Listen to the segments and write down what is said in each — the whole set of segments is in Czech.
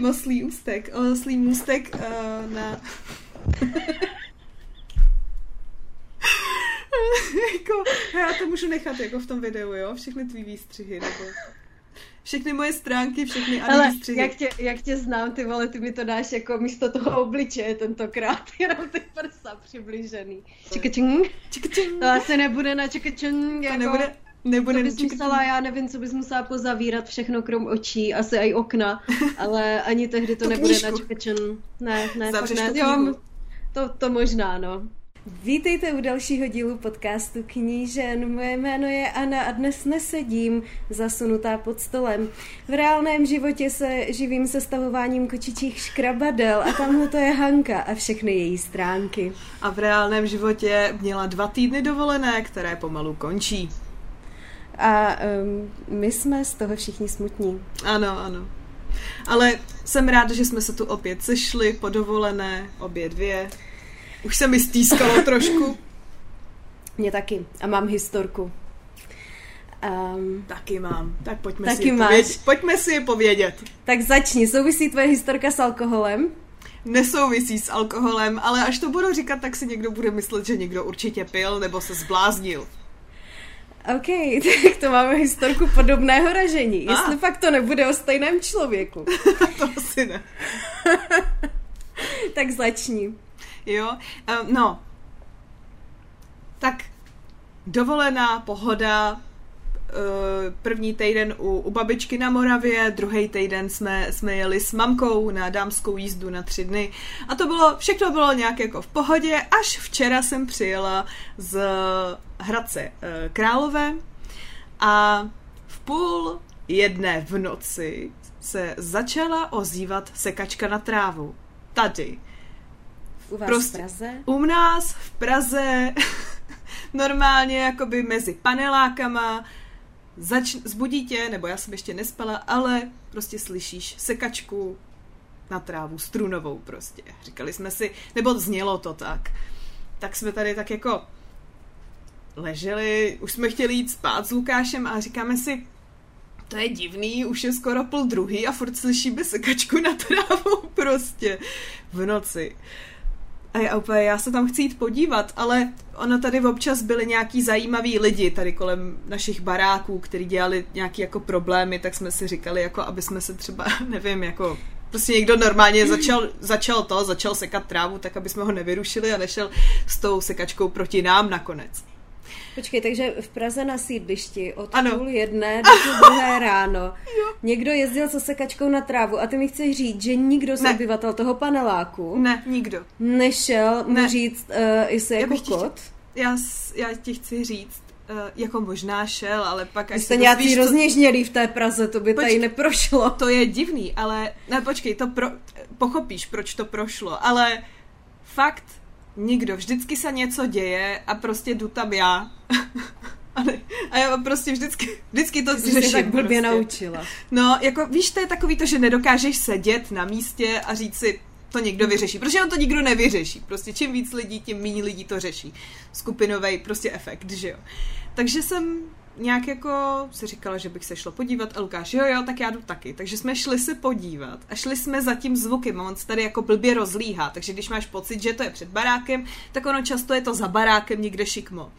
Moslý ústek, oslý můstek uh, na... jako, já to můžu nechat jako v tom videu, jo? Všechny tvý výstřihy, nebo... Všechny moje stránky, všechny Ale výstřihy. Jak tě, jak tě znám, ty vole, ty mi to dáš jako místo toho obličeje tentokrát, jenom ty prsa přiblížený. Čikačing. Čikačing. To asi nebude na čikačing, jako... nebude, Nebude to bys musela, já nevím, co bys musela pozavírat všechno krom očí, asi i okna, ale ani tehdy to, nebude na čekačen. Ne, ne, Zavřeš ne. Jo, to, to možná, no. Vítejte u dalšího dílu podcastu Knížen. Moje jméno je Anna a dnes nesedím zasunutá pod stolem. V reálném životě se živím sestavováním kočičích škrabadel a tamhle to je Hanka a všechny její stránky. A v reálném životě měla dva týdny dovolené, které pomalu končí. A um, my jsme z toho všichni smutní. Ano, ano. Ale jsem ráda, že jsme se tu opět sešli, podovolené, obě dvě. Už se mi stýskalo trošku. Mně taky. A mám historku. Um, taky mám. Tak pojďme, taky si, máš. Povědět. pojďme si je povědět. Tak začni. Souvisí tvoje historka s alkoholem? Nesouvisí s alkoholem, ale až to budu říkat, tak si někdo bude myslet, že někdo určitě pil nebo se zbláznil. OK, tak to máme historku podobného ražení. A. Jestli fakt to nebude o stejném člověku. to asi ne. tak začni. Jo, um, no. Tak dovolená, pohoda, první týden u, u babičky na Moravě, druhý týden jsme, jsme jeli s mamkou na dámskou jízdu na tři dny a to bylo, všechno bylo nějak jako v pohodě, až včera jsem přijela z Hradce eh, Králové a v půl jedné v noci se začala ozývat sekačka na trávu. Tady. U vás prostě, v Praze? U nás v Praze normálně jakoby mezi panelákama zač- zbudí tě, nebo já jsem ještě nespala, ale prostě slyšíš sekačku na trávu, strunovou prostě. Říkali jsme si, nebo znělo to tak. Tak jsme tady tak jako leželi, už jsme chtěli jít spát s Lukášem a říkáme si, to je divný, už je skoro půl druhý a furt slyšíme sekačku na trávu prostě v noci. A já úplně, já se tam chci jít podívat, ale ono tady občas byly nějaký zajímaví lidi tady kolem našich baráků, kteří dělali nějaký jako problémy, tak jsme si říkali, jako aby jsme se třeba, nevím, jako prostě někdo normálně začal, začal to, začal sekat trávu, tak aby jsme ho nevyrušili a nešel s tou sekačkou proti nám nakonec. Počkej, takže v Praze na sídlišti od ano. půl jedné do půl druhé ráno jo. někdo jezdil se sekačkou na trávu a ty mi chceš říct, že nikdo z ne. obyvatel toho paneláku ne, nikdo. nešel ne. mu říct, uh, jestli jako kot? Chtěl, já, já ti chci říct, uh, jako možná šel, ale pak až jste nějaký rozněžnělý v té Praze, to by Počkej, tady neprošlo. To je divný, ale ne, počkej, to pro, pochopíš, proč to prošlo, ale fakt nikdo. Vždycky se něco děje a prostě jdu tam já. a já prostě vždycky, vždycky to Jsi řeším. tak blbě prostě. naučila. No, jako víš, to je takový to, že nedokážeš sedět na místě a říct si, to někdo vyřeší. Protože on to nikdo nevyřeší. Prostě čím víc lidí, tím méně lidí to řeší. Skupinový prostě efekt, že jo. Takže jsem nějak jako si říkala, že bych se šla podívat a Lukáš, jo, jo, tak já jdu taky. Takže jsme šli se podívat a šli jsme za tím zvukem a on se tady jako blbě rozlíhá, takže když máš pocit, že to je před barákem, tak ono často je to za barákem někde šikmo.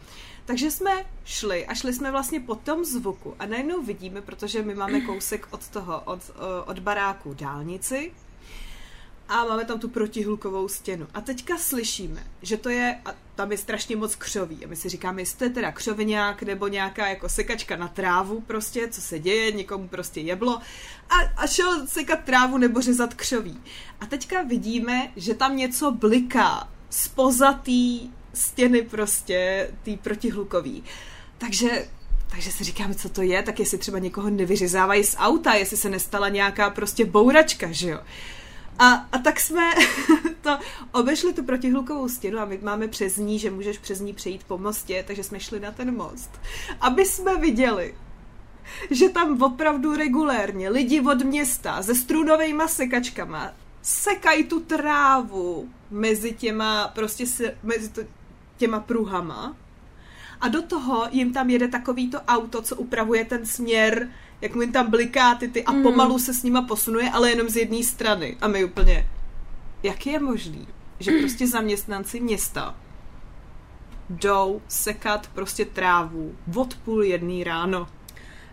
Takže jsme šli a šli jsme vlastně po tom zvuku a najednou vidíme, protože my máme kousek od toho, od, od baráku dálnici, a máme tam tu protihlukovou stěnu. A teďka slyšíme, že to je, a tam je strašně moc křoví. A my si říkáme, jestli to je teda křoviňák nebo nějaká jako sekačka na trávu prostě, co se děje, někomu prostě jeblo. A, a šel sekat trávu nebo řezat křoví. A teďka vidíme, že tam něco bliká z pozatý stěny prostě, tý protihlukový. Takže takže si říkáme, co to je, tak jestli třeba někoho nevyřezávají z auta, jestli se nestala nějaká prostě bouračka, že jo. A, a tak jsme to obešli tu protihlukovou stěnu a my máme přes ní, že můžeš přes ní přejít po mostě, takže jsme šli na ten most. Aby jsme viděli, že tam opravdu regulérně lidi od města se strunovými sekačkama sekají tu trávu mezi těma, prostě se, mezi to, těma pruhama a do toho jim tam jede takový to auto, co upravuje ten směr jak mu jen tam bliká ty, ty a Mm. pomalu se s nima posunuje, ale jenom z jedné strany. A my úplně, jak je možný, že prostě zaměstnanci města jdou sekat prostě trávu od půl jedný ráno.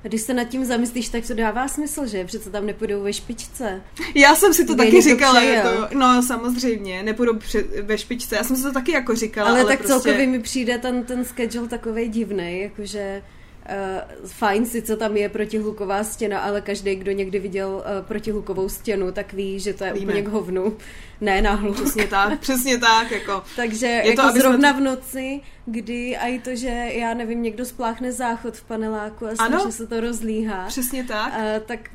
A když se nad tím zamyslíš, tak to dává smysl, že? Přece tam nepůjdou ve špičce. Já jsem si to Kde taky říkala, přejel. jako, no samozřejmě, nepůjdu před, ve špičce, já jsem si to taky jako říkala, Ale, ale, tak prostě... celkově mi přijde ten, ten schedule takový divný, jakože uh, fajn sice tam je protihluková stěna, ale každý, kdo někdy viděl uh, protihlukovou stěnu, tak ví, že to je Víme. úplně k hovnu. Ne na hluk. Přesně tak, přesně tak, jako. Takže Je to, jako jsme zrovna v noci, kdy a i to, že já nevím, někdo spláchne záchod v paneláku a strašně se to rozlíhá, Přesně tak. uh, tak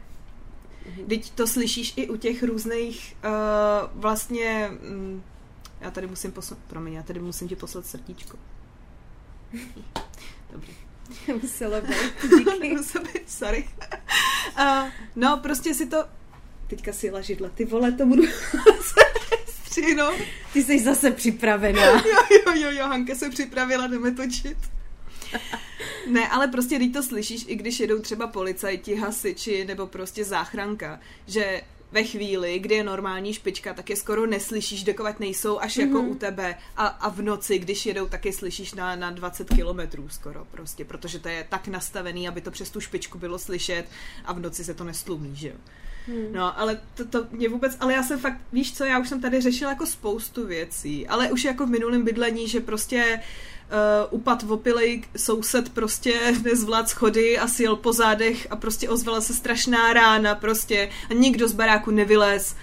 Teď to slyšíš i u těch různých uh, vlastně... Mm, já tady musím poslat... Promiň, já tady musím ti poslat srdíčko. Dobrý. muselo být. Díky. Musím být, sorry. Uh, no, prostě si to... Teďka si židla. Ty vole, to budu střihnout. Ty jsi zase připravená. Jo, jo, jo, jo, Hanka se připravila, jdeme točit. Ne, ale prostě když to slyšíš, i když jedou třeba policajti, hasiči nebo prostě záchranka, že ve chvíli, kdy je normální špička, tak je skoro neslyšíš, dokovat nejsou až mm-hmm. jako u tebe. A, a v noci, když jedou, tak je slyšíš na, na 20 kilometrů skoro prostě, protože to je tak nastavený, aby to přes tu špičku bylo slyšet a v noci se to nestlumí, že jo. Hmm. No, ale to, to mě vůbec, ale já jsem fakt, víš co, já už jsem tady řešila jako spoustu věcí, ale už jako v minulém bydlení, že prostě uh, upad v opilej soused prostě nezvlád schody a sjel po zádech a prostě ozvala se strašná rána prostě a nikdo z baráku nevylez.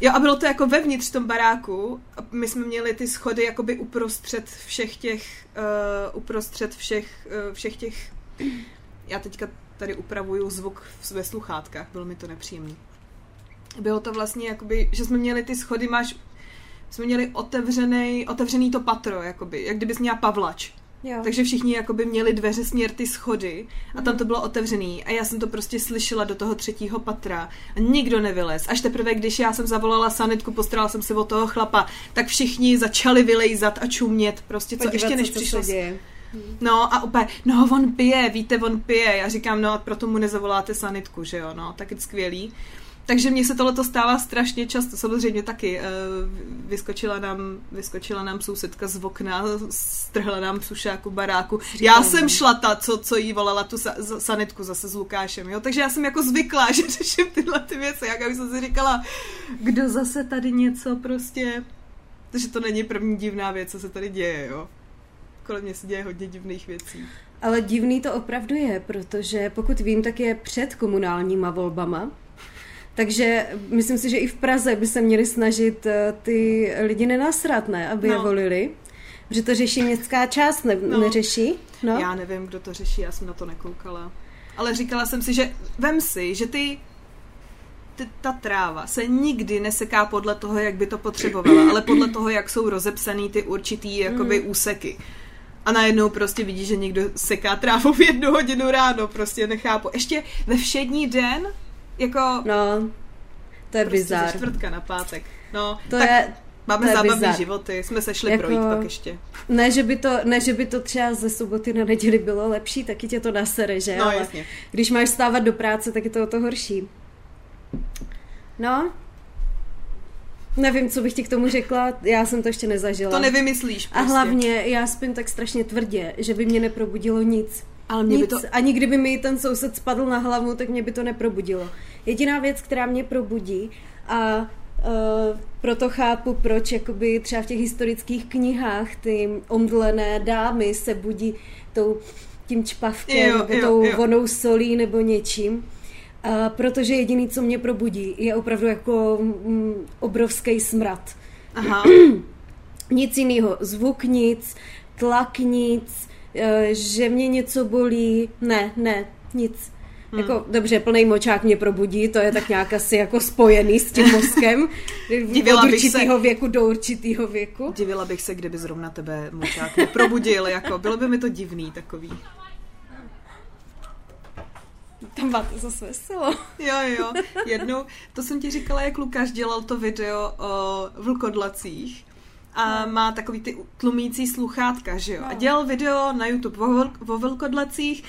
Jo, a bylo to jako vevnitř tom baráku. My jsme měli ty schody jakoby uprostřed všech těch, uh, uprostřed všech, uh, všech těch, já teďka tady upravuju zvuk ve sluchátkách, bylo mi to nepříjemné. Bylo to vlastně jakoby, že jsme měli ty schody, máš, jsme měli otevřený, otevřený to patro, jakoby, jak kdybys měla pavlač. Jo. Takže všichni jakoby měli dveře směr ty schody a tam to bylo otevřený a já jsem to prostě slyšela do toho třetího patra a nikdo nevylez. Až teprve, když já jsem zavolala sanitku, postarala jsem se o toho chlapa, tak všichni začali vylejzat a čumět, prostě co Podívat ještě než přišlo. No a úplně, no on pije, víte, on pije. Já říkám, no a proto mu nezavoláte sanitku, že jo, no, tak je skvělý. Takže mně se tohle stává strašně často, samozřejmě taky. eh, Vyskočila nám, vyskočila nám sousedka z okna, strhla nám sušáku baráku. Já jsem šla ta, co, co jí volala tu sa, sanitku zase s Lukášem, jo. Takže já jsem jako zvyklá, že řeším tyhle ty věci. Jak jsem si říkala, kdo zase tady něco prostě... Takže to není první divná věc, co se tady děje, jo. Kolem mě se děje hodně divných věcí. Ale divný to opravdu je, protože pokud vím, tak je před komunálníma volbama. Takže myslím si, že i v Praze by se měli snažit eh, ty lidi nenasrat, ne? Aby je No. volili. Že to řeší městská část, ne, No. neřeší? No. Já nevím, kdo to řeší, já jsem na to nekoukala. Ale říkala jsem si, že vem si, že ty, ta tráva se nikdy neseká podle toho, jak by to potřebovala, ale podle toho, jak jsou rozepsaný ty určitý jakoby úseky. A najednou prostě vidíš, že někdo seká trávu v jednu hodinu ráno, prostě nechápu. Ještě ve všední den, jako No, to je prostě bizar. ze čtvrtka na pátek. No, To tak je, máme to je zábavné bizar. životy, jsme se šli Jako- projít pak ještě. ne že, by to, ne, že by to třeba ze soboty na neděli bylo lepší, taky tě to nasere, že? No Ale jasně. když máš stávat do práce, tak je to o to horší. No, nevím, co bych ti k tomu řekla, já jsem to ještě nezažila. To nevymyslíš prostě. A hlavně já spím tak strašně tvrdě, že by mě neprobudilo nic. Ale mě by Nic. to... Ani kdyby mi ten soused spadl na hlavu, tak mě by to neprobudilo. Jediná věc, která mě probudí a uh, proto chápu, proč jakoby třeba v těch historických knihách ty omdlené dámy se budí tou, tím čpavkem, Jo, nebo jo, tou jo. vonou solí nebo něčím. Uh, protože jediný, co mě probudí, je opravdu jako mm, obrovský smrad. Aha. Nic jiného, zvuk nic, tlak nic, eh, že mě něco bolí, ne, ne, nic. Hmm. Jako, dobře, plný močák mě probudí, to je tak nějak asi jako spojený s tím mozkem. Divila Od bych se- určitého věku do určitého věku. Divila bych se, kdyby zrovna tebe močák neprobudil, jako bylo by mi to divný takový. Tam máte zase veselo. Jo, jo, jednou, to jsem ti říkala, jak Lukáš dělal to video o vlkodlacích a má takový ty tlumící sluchátka, že jo? A dělal video na YouTube o, o vlkodlacích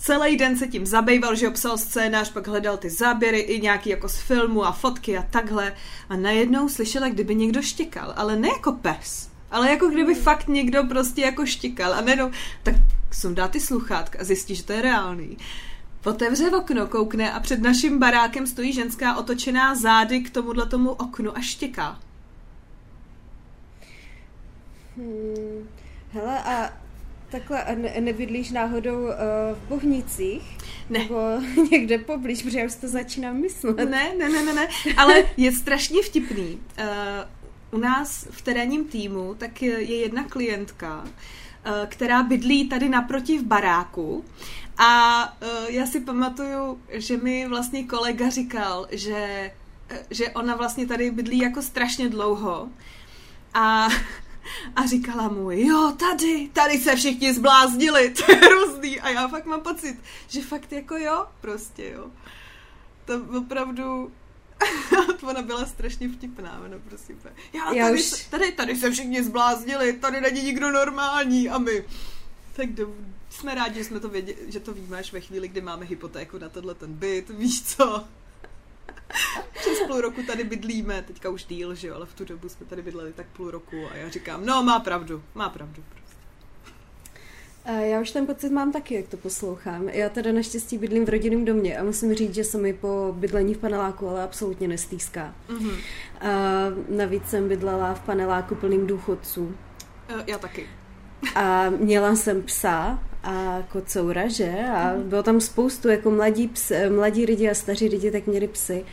celý den se tím zabýval, že obsal scénář, pak hledal ty záběry i nějaký jako z filmu a fotky a takhle. A najednou slyšel, jak kdyby někdo štěkal, ale ne jako pes, ale jako kdyby fakt někdo prostě jako štěkal a najednou, tak sundá ty sluchátka a zjistí, že to je reálný. Otevře okno, koukne a před naším barákem stojí ženská otočená zády k tomuhle tomu oknu a štěká. Hmm. Hele, a takhle a ne, nebydlíš náhodou uh, v Bohnicích? Ne. Nebo někde poblíž, protože já už to začínám myslet. Ne, ne, ne, ne, ne, ale je strašně vtipný. Uh, u nás v terénním týmu tak je jedna klientka, uh, která bydlí tady naproti v baráku a uh, já si pamatuju, že mi vlastně kolega říkal, že, že ona vlastně tady bydlí jako strašně dlouho a a říkala mu, jo, tady, tady se všichni zbláznili, to je hrozný. A já fakt mám pocit, že fakt jako jo, prostě jo. To opravdu, ona byla strašně vtipná, ona prostě. Já, Já tady, už- se, tady, tady se všichni zbláznili, tady není nikdo normální a my. Tak do, jsme rádi, že jsme to věděli, že to víme až ve chvíli, kdy máme hypotéku na tenhle ten byt, víš co? Přes půl roku tady bydlíme, teďka už díl, že jo, ale v tu dobu jsme tady bydleli tak půl roku a já říkám, no má pravdu, má pravdu. Prostě. A já už ten pocit mám taky, jak to poslouchám. Já teda naštěstí bydlím v rodinném domě a musím říct, že se mi po bydlení v paneláku ale absolutně nestýská. Mhm. A navíc jsem bydlela v paneláku plným důchodců. Eh, Já taky. A měla jsem psa a kocoura, že? A bylo tam spoustu, jako mladí, ps, mladí lidi a staří lidi, tak měli psy.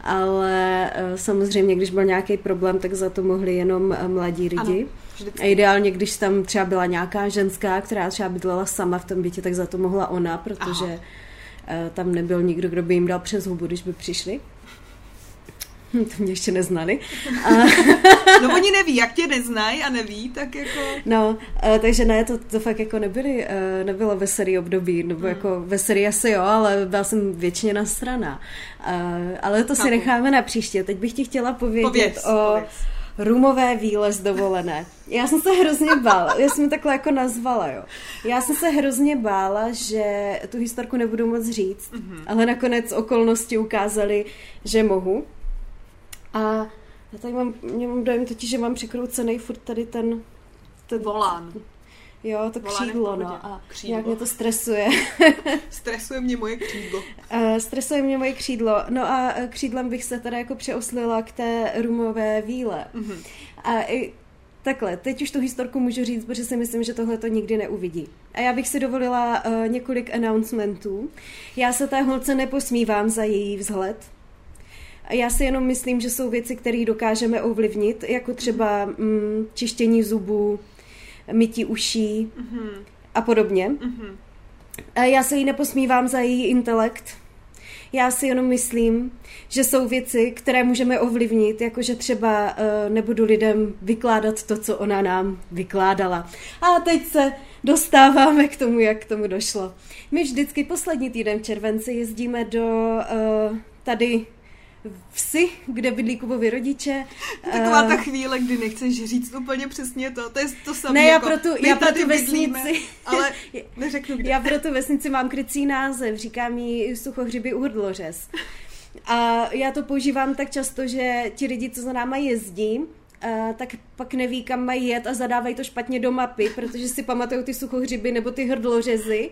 Ale eh, samozřejmě, když byl nějaký problém, tak za to mohli jenom eh, mladí lidi. Ano, A ideálně, když tam třeba byla nějaká ženská, která třeba bydlela sama v tom bytě, tak za to mohla ona, protože eh, tam nebyl nikdo, kdo by jim dal přes hubu, když by přišli. To mě ještě neznali. A, No oni neví, jak tě neznají a neví, tak jako... no, eh, takže ne, to, to fakt jako nebyly, eh, nebylo veselý období, nebo Hmm. jako veselý asi jo, ale byla jsem většině na strana. Ale to si Chápu. necháme na příště. Teď bych ti chtěla povědět Pověz, o pověz. rumové výlez dovolené. Já jsem se hrozně bála, já jsem takhle jako nazvala, jo. Já jsem se hrozně bála, že tu historku nebudu moc říct, Mhm. mm-hmm. ale nakonec okolnosti ukázaly, že mohu. A já tady mám, mě mám dojem totiž, že mám překroucený furt tady ten, ten Volán. Jo, to křídlo, no. A Křídlo. nějak mě to stresuje. Stresuje mě moje křídlo. Eh, Stresuje mě moje křídlo. No a eh, křídlem bych se teda jako přeoslila k té rumové víle. Mhm. A i takhle, teď už tu historku můžu říct, protože si myslím, že tohle to nikdy neuvidí. A já bych si dovolila uh, několik announcementů. Já se té holce neposmívám za její vzhled. Já si jenom myslím, že jsou věci, které dokážeme ovlivnit, jako třeba mm, čištění zubů, mytí uší Mhm. a podobně. Mhm. A já se jí neposmívám za její intelekt. Já si jenom myslím, že jsou věci, které můžeme ovlivnit, jakože třeba uh, nebudu lidem vykládat to, co ona nám vykládala. A teď se dostáváme k tomu, jak k tomu došlo. My vždycky poslední týden v červenci jezdíme do uh, tady vsi, kde bydlí Kubovi rodiče. Taková Eh, ta chvíle, kdy nechceš říct úplně přesně to, to je to samé. Ne, já jako, pro tu- já pro tu bydlíme, vesnici- Ale neřeknu kde. Já pro tu vesnici mám krycí název, říkám jí suchohřiby Uhrdlořez. A já to používám tak často, že ti lidi, co za náma jezdí, eh, tak pak neví, kam mají jet a zadávají to špatně do mapy, protože si pamatují ty suchohřiby nebo ty hrdlořezy,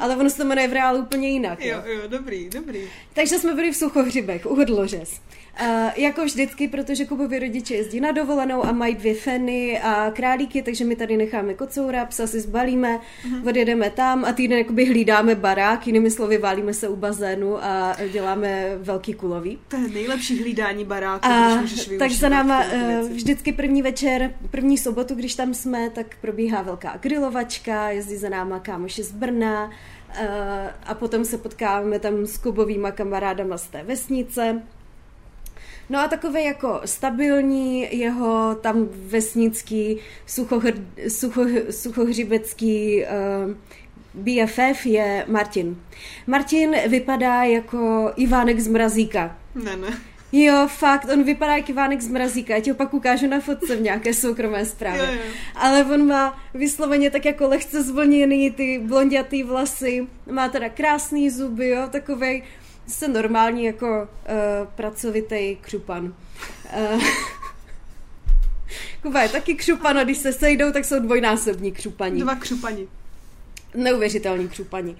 ale ono se to jmenuje v reálu úplně jinak. Jo. Jo, jo, dobrý, dobrý. Takže jsme byli v Suchohřibech, u Hrdlořez. Uh, jako vždycky, protože Kubovi rodiče jezdí na dovolenou a mají dvě feny a králíky, takže my tady necháme kocoura, psa si zbalíme, uh-huh. odjedeme tam a týden jakoby hlídáme barák, jinými slovy válíme se u bazénu a děláme velký kulový. To je nejlepší hlídání baráku, A když můžeš tak za náma věci. vždycky první večer, první sobotu, když tam jsme, tak probíhá velká grilovačka, jezdí za náma kámoši z Brna eh, a potom se potkáváme tam s Kubovýma kamarádama z té vesnice. No a takový jako stabilní jeho tam vesnický suchohr, sucho, suchohřibecký uh, BFF je Martin. Martin vypadá jako Ivánek z Mrazíka. Ne, ne. Jo, fakt, on vypadá jak Ivánek z mrazíka, já ti ho pak ukážu na fotce v nějaké soukromé zprávě. Jo, jo. Ale on má vysloveně tak jako lehce zvlněný ty blondětý vlasy, má teda krásný zuby, jo, takovej se normální jako uh, pracovitý křupan. Uh, Kuba je taky křupan a když se sejdou, tak jsou dvojnásobní křupaní. Dva křupani. Neuvěřitelní křupaní.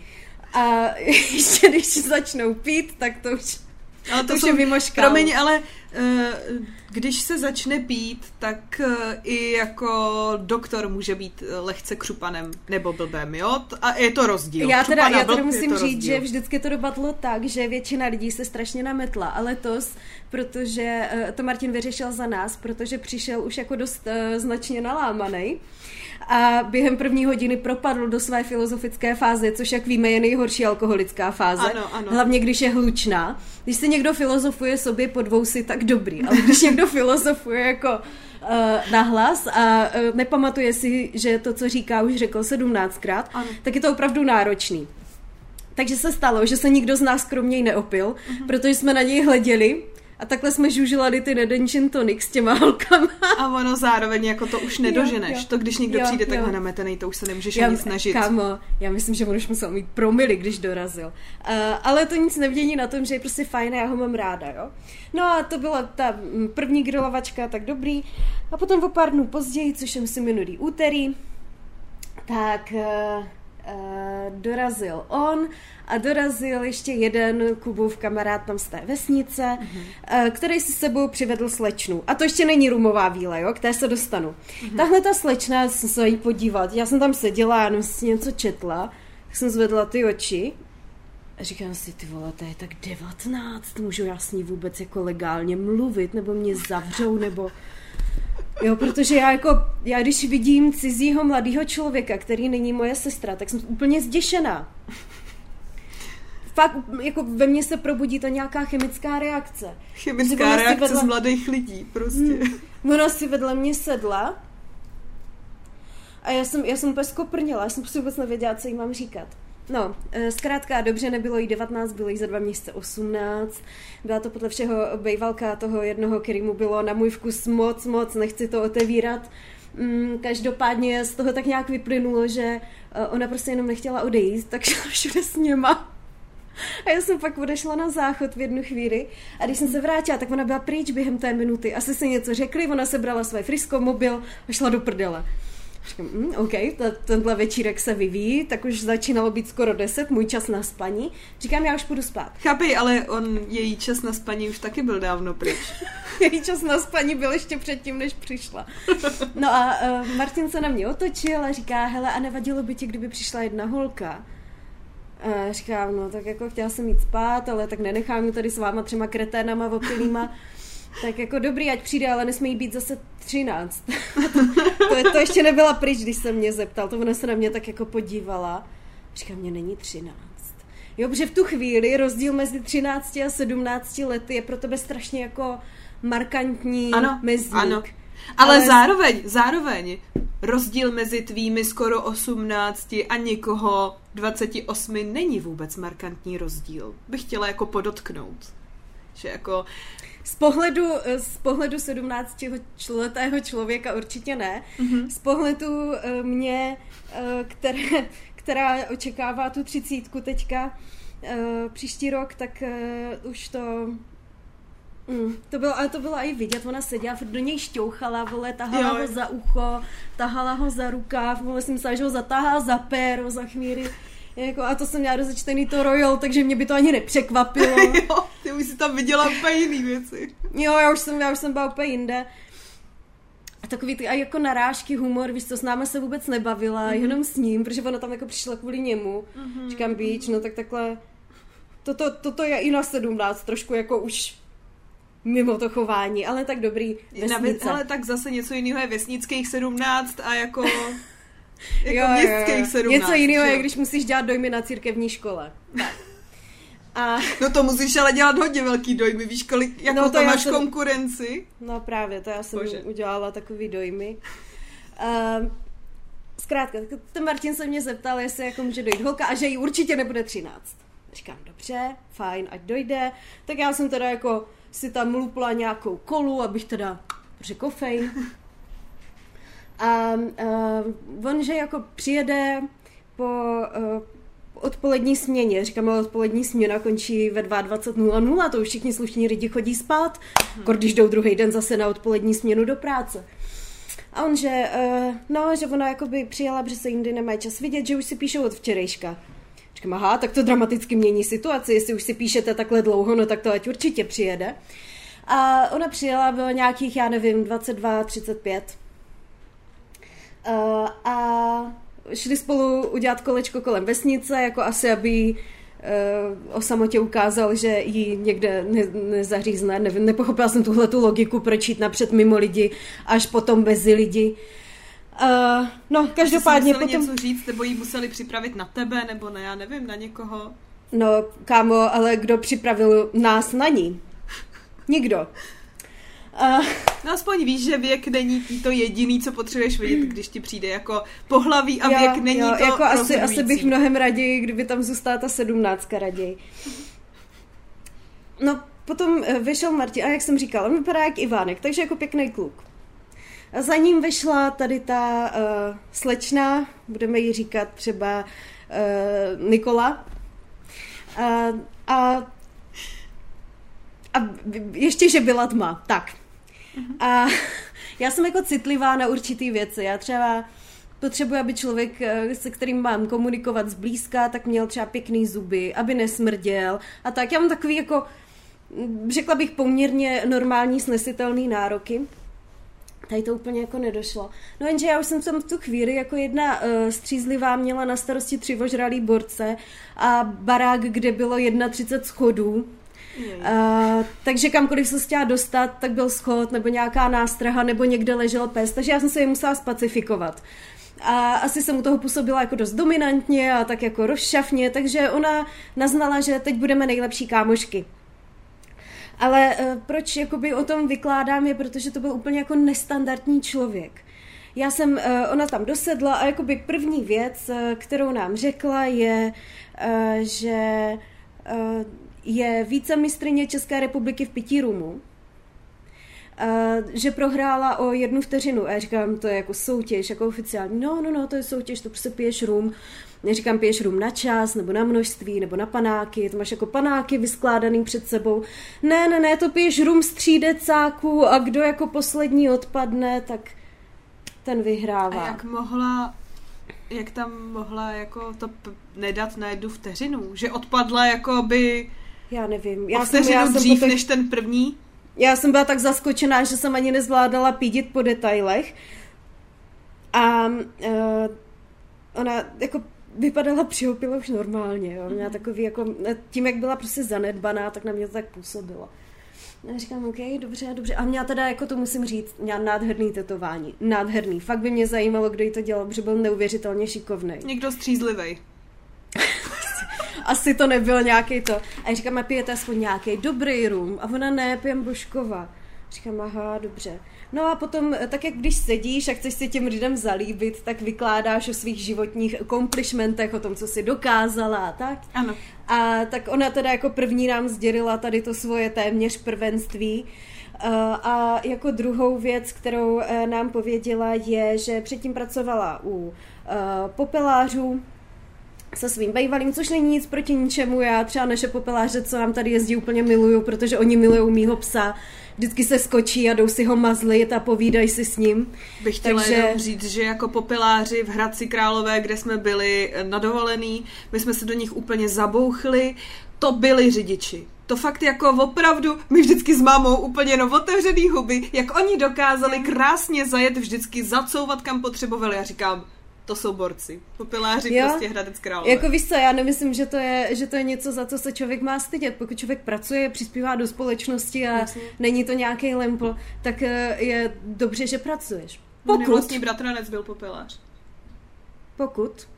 A ještě když začnou pít, tak to už Ale To už je mimo škálu. Promiň, ale eh, když se začne pít, tak eh, i jako doktor může být eh, lehce křupanem nebo blbem, jo? A je to rozdíl. Já teda, a já teda blb musím říct, rozdíl. že vždycky to dopadlo tak, že většina lidí se strašně nametla, ale letos, protože to Martin vyřešil za nás, protože přišel už jako dost značně nalámaný a během první hodiny propadl do své filozofické fáze, což jak víme je nejhorší alkoholická fáze. Ano, ano. Hlavně když je hlučná. Když se někdo filozofuje sobě po dvou si, tak dobrý, ale když někdo filozofuje jako uh, nahlas a uh, nepamatuje si, že to, co říká, už řekl sedmnáctkrát, tak je to opravdu náročný. Takže se stalo, že se nikdo z nás kromě něj neopil, Mhm. protože jsme na něj hleděli a takhle jsme žužilali ty Neden Gin Tonic s těma holkama. A ono zároveň jako to už nedoženeš. jo. To když někdo Jo, přijde jo. takhle nametený, to už se nemůžeš ani snažit. Kámo, já myslím, že on už musel mít promily, když dorazil. Uh, ale to nic nemění na tom, že je prostě fajn a já ho mám ráda, jo. No a to byla ta mm, první grilovačka, tak dobrý. A potom o pár dnů později, což je myslím minulý úterý, tak uh, dorazil on a dorazil ještě jeden Kubův kamarád tam z té vesnice, mm-hmm. uh, který si s sebou přivedl slečnu. A to ještě není rumová víle, jo, k té se dostanu. Mm-hmm. Tahle ta slečna, jsem se jí podívat, já jsem tam seděla, jenom si něco četla, tak jsem zvedla ty oči a říkám si, ty vole, to je tak 19, můžu já s ní vůbec jako legálně mluvit, nebo mě zavřou, nebo... Jo, protože já jako, já když vidím cizího mladého člověka, který není moje sestra, tak jsem úplně zděšená. Fakt, jako ve mně se probudí to nějaká chemická reakce. Chemická reakce vedla- z mladých lidí, prostě. Hmm. Ona si vedle mě sedla a já jsem, já jsem úplně skoprnila, já jsem prostě vůbec nevěděla, co jí mám říkat. No, eh, zkrátka dobře, nebylo jí 19, bylo jí za dva měsíce 18. Byla to podle všeho bejvalka toho jednoho, který mu bylo na můj vkus moc, moc, nechci to otevírat. Mm, každopádně z toho tak nějak vyplynulo, že eh, ona prostě jenom nechtěla odejít, tak šla všude s něma. A já jsem pak odešla na záchod v jednu chvíli a když jsem se vrátila, tak ona byla pryč během té minuty. Asi si něco řekli, ona se brala své frisko, mobil a šla do prdele. Říkám, mm, OK, ta, tenhle večírek se vyvíjí, tak už začínalo být skoro 10, můj čas na spaní. Říkám, já už půjdu spát. Chápej, ale on, její čas na spaní už taky byl dávno pryč. Její čas na spaní byl ještě předtím, než přišla. No a uh, Martin se na mě otočil a říká, hele, a nevadilo by ti, kdyby přišla jedna holka? A říkám, no tak jako chtěla jsem jít spát, ale tak nenechám ji tady s váma třema kreténama opilýma. Tak jako dobrý, ať přijde, ale nesmí být zase 13. to, je, to ještě nebyla pryč, když se mě zeptal. To ona se na mě tak jako podívala. Říká, mě není 13. Jo, protože v tu chvíli rozdíl mezi 13 a 17 lety je pro tebe strašně jako markantní Ano, mezník. ano. Ale, Ale- zároveň, zároveň rozdíl mezi tvými skoro 18 a někoho 28 není vůbec markantní rozdíl. Bych chtěla jako podotknout. Že jako, Z pohledu, z pohledu 17-letého člověka určitě ne. Mm-hmm. Z pohledu eh, mě, eh, které, která očekává tu třicítku teďka eh, příští rok, tak eh, už to... Mm, to bylo, ale to bylo i vidět, ona seděla, do něj šťouchala, vole, tahala Jo. ho za ucho, tahala ho za rukáv, vole, jsem myslela, že ho zatáhá za péro za chvíli. Jako, a to jsem měla rozečtený to Royal, takže mě by to ani nepřekvapilo. jo, ty už si tam viděla úplně jiný věci. Jo, já už jsem, já už jsem byla úplně jinde. A takový ty a jako narážky, humor, víš co, s náma se vůbec nebavila, mm-hmm. jenom s ním, protože ona tam jako přišla kvůli němu. Mm-hmm. Říkám, bíč, no tak takhle, toto, toto je i na 17, trošku jako už mimo to chování, ale tak dobrý, Na, vesnice. ale tak zase něco jiného je vesnických 17 a jako, jako Jo, jo, jo. městských 17. Něco jiného je, když musíš dělat dojmy na církevní škole. Tak. A No to musíš ale dělat hodně velký dojmy, víš kolik, jakou No, no, to tam máš jsem- konkurenci. No právě, to já jsem Bože. Udělala takový dojmy. Um, zkrátka, ten Martin se mě zeptal, jestli jako může dojít holka a že jí určitě nebude 13. Říkám, dobře, fajn, ať dojde. Tak já jsem teda jako si tam lupla nějakou kolu, abych teda, protože kofein. A uh, on, že jako přijede po uh, odpolední směně, říkám, ale odpolední směna končí ve 22.00, to už všichni slušní lidi chodí spát, hmm. když jdou druhý den zase na odpolední směnu do práce. A on, že, uh, no, že ona jakoby přijela, že se jindy nemají čas vidět, že už si píšou od včerejška. Říkám, aha, tak to dramaticky mění situaci, jestli už si píšete takhle dlouho, no tak to ať určitě přijede. A ona přijela, bylo nějakých, já nevím, 22, 35. Uh, a šli spolu udělat kolečko kolem vesnice, jako asi, aby uh, o samotě ukázal, že ji někde ne, nezařízne. Nevím, nepochopila jsem tuhle tu logiku, proč jít napřed mimo lidi, až potom mezi lidi. Uh, no, každopádně potom... něco říct, nebo jí museli připravit na tebe, nebo ne, já nevím, na někoho? No, kámo, ale kdo připravil nás na ní? Nikdo. Uh, no aspoň víš, že věk není to jediný, co potřebuješ vidět, když ti přijde jako pohlaví a jo, věk není jo, to jako asi, asi bych mnohem raději, kdyby tam zůstala ta sedmnáctka raději. No, potom eh, vyšel Martin a jak jsem říkala, on vypadá jak Ivánek, takže jako pěkný kluk. A za ním vyšla tady ta uh, slečna, budeme jí říkat třeba uh, Nikola. Uh, a, a ještě, že byla tma. Tak. Uh-huh. A já jsem jako citlivá na určitý věci. Já třeba potřebuji, aby člověk, se kterým mám komunikovat zblízka, tak měl třeba pěkný zuby, aby nesmrděl a tak. Já mám takový jako, řekla bych, poměrně normální snesitelný nároky tady to úplně jako nedošlo. No jenže já už jsem tam v tu chvíli jako jedna uh, střízlivá měla na starosti tři ožralý borce a barák, kde bylo 31 schodů, Uh, takže kamkoliv se chtěla dostat, tak byl schod nebo nějaká nástraha nebo někde ležel pes, takže já jsem se je musela spacifikovat. A asi jsem u toho působila jako dost dominantně a tak jako rozšafně, takže ona naznala, že teď budeme nejlepší kámošky. Ale uh, proč jakoby o tom vykládám je, protože to byl úplně jako nestandardní člověk. Já jsem, uh, ona tam dosedla a jakoby první věc, kterou nám řekla, je, že je vícemistrině České republiky v pití rumu. Že prohrála o jednu vteřinu. A já říkám, to je jako soutěž, jako oficiální. No, no, no, to je soutěž, to prostě piješ rum. Neříkám, piješ rum na čas, nebo na množství, nebo na panáky, to máš jako panáky vyskládaný před sebou. Ne, ne, ne, to piješ rum z tří decáků a kdo jako poslední odpadne, tak ten vyhrává. A jak mohla jak tam mohla jako to p- nedat na jednu vteřinu? Že odpadla jako by já nevím. Já jsem, já jsem dřív než ten první? Já jsem byla tak zaskočená, že jsem ani nezvládala pídit po detailech. A uh, ona jako vypadala přiopila už normálně, jo. Měla mhm. takový jako, tím jak byla prostě zanedbaná, tak na mě to tak působilo. Já říkám, OK, dobře, dobře. A měla teda, jako to musím říct, měla nádherný tetování. Nádherný. Fakt by mě zajímalo, kdo jí to dělal, protože byl neuvěřitelně šikovný. Někdo střízlivý. Asi to nebyl nějaký to. A já říkám, a pijete aspoň nějaký dobrý rum? A ona ne, pijem Božkova. Říkám, aha, dobře. No a potom, eh, tak jak když sedíš a chceš si těm lidem zalíbit, tak vykládáš o svých životních accomplishmentech, o tom, co si dokázala a tak. Ano. A tak ona teda jako první nám sdělila tady to svoje téměř prvenství. Uh, a jako druhou věc, kterou uh, nám pověděla, je, že předtím pracovala u popelářů, se svým bejvalým, což není nic proti ničemu. Já třeba naše popeláře, co nám tady jezdí, úplně miluju, protože oni milují mýho psa. Vždycky se skočí a jdou si ho mazlit a povídají si s ním. Bych chtěla Takže... jenom říct, že jako popeláři v Hradci Králové, kde jsme byli na dovolený, my jsme se do nich úplně zabouchli, to byli řidiči. To fakt jako opravdu, my vždycky s mámou úplně jenom otevřený huby, jak oni dokázali krásně zajet, vždycky zacouvat kam potřebovali. Já říkám, to jsou borci. Popeláři jo? prostě Hradec Králové. Jako víš co, já nemyslím, že to, je, že to je něco, za co se člověk má stydět. Pokud člověk pracuje, přispívá do společnosti a Jasně. není to nějaký lempl, tak eh, je dobře, že pracuješ. Pokud... Můj vlastní bratranec byl popelář. Pokud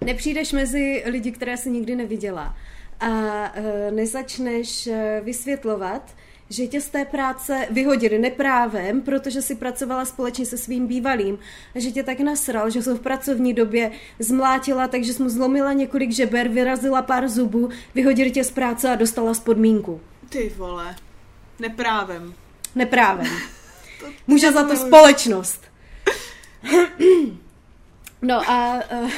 nepřijdeš mezi lidi, které se nikdy neviděla a uh, nezačneš uh, vysvětlovat, že tě z té práce vyhodili neprávem, protože si pracovala společně se svým bývalým a že tě tak nasral, že se v pracovní době zmlátila, takže jsi mu zlomila několik žeber, vyrazila pár zubů, vyhodili tě z práce a dostala z podmínku. Ty vole. Neprávem. Neprávem. Může za to společnost. No a... Uh...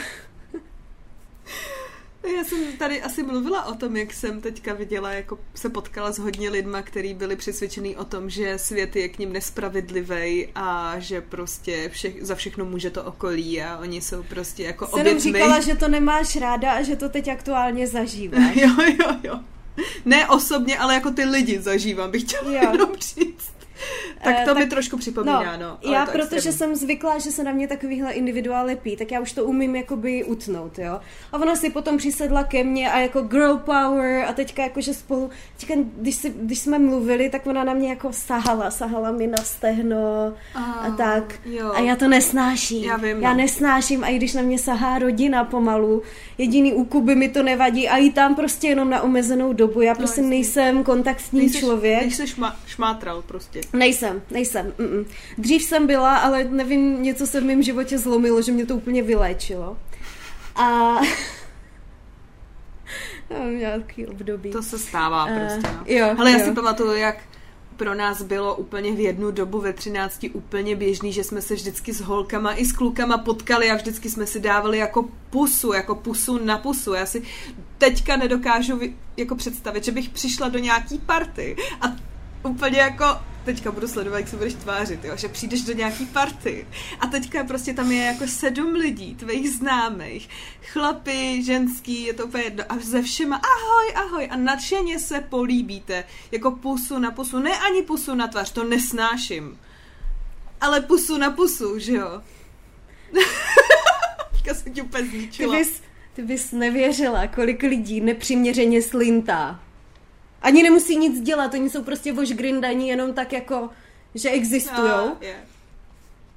Já jsem tady asi mluvila o tom, jak jsem teďka viděla, jako se potkala s hodně lidma, kteří byli přesvědčení o tom, že svět je k ním nespravedlivý a že prostě vše, za všechno může to okolí a oni jsou prostě jako Jsem obětmi. říkala, že to nemáš ráda a že to teď aktuálně zažíváš. Jo, jo, jo. Ne osobně, ale jako ty lidi zažívám, bych chtěla Jo. jenom říct. Tak Eh, to mi tak- trošku připomíná, no. ale já to protože extrémní. jsem zvyklá, že se na mě takovýhle individuál lepí, tak já už to umím jakoby utnout, jo. A ona si potom přisedla ke mně a jako girl power a teďka jakože spolu, teďka když, si, když jsme mluvili, tak ona na mě jako sahala, sahala mi na stehno a Ah, tak. jo. A já to nesnáším. Já vím, já no. nesnáším a i když na mě sahá rodina pomalu, jediný úkuby mi to nevadí a i tam prostě jenom na omezenou dobu. Já prostě jasně. nejsem kontaktní člověk. Nejseš šma, šmátral prostě. Nejsem, nejsem. Mm-mm. Dřív jsem byla, ale nevím, něco se v mém životě zlomilo, že mě to úplně vyléčilo. A... Nějaký období. To se stává Eh, prostě, no. jo, Ale já jo. si pamatuju, jak pro nás bylo úplně v jednu dobu ve 13 úplně běžný, že jsme se vždycky s holkama i s klukama potkali a vždycky jsme si dávali jako pusu, jako pusu na pusu. Já si teďka nedokážu jako představit, že bych přišla do nějaký party a úplně jako teďka budu sledovat, jak se budeš tvářit, jo? že přijdeš do nějaký party a teďka prostě tam je jako sedm lidí, tvých známých, chlapy, ženský, je to úplně jedno a ze všema ahoj, ahoj a nadšeně se políbíte, jako pusu na pusu, ne ani pusu na tvář, to nesnáším, ale pusu na pusu, že jo? Teďka jsem ti úplně Ty zničila. bys, ty bys nevěřila, kolik lidí nepřiměřeně slintá. Ani nemusí nic dělat, oni jsou prostě vožgrindaní jenom tak jako, že existujou. No.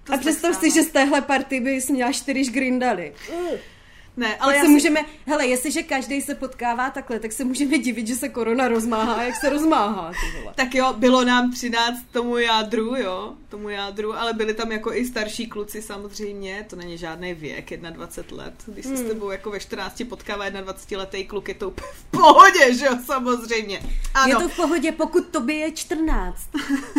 To A představ si, že z téhle party bys měla čtyři žgrindali. Ne, Ale tak se si... můžeme, hele, jestliže každý se potkává takhle, tak se můžeme divit, že se korona rozmáhá, jak se rozmáhá. Tak jo, bylo nám 13 tomu jádru, jo, tomu jádru, ale byli tam jako i starší kluci samozřejmě, to není žádný věk, 21 let. Když se s Hmm. tebou jako ve 14 potkává 21 letý kluk, je to úplně v pohodě, že jo, samozřejmě. Ano, Je to v pohodě, pokud tobě je 14.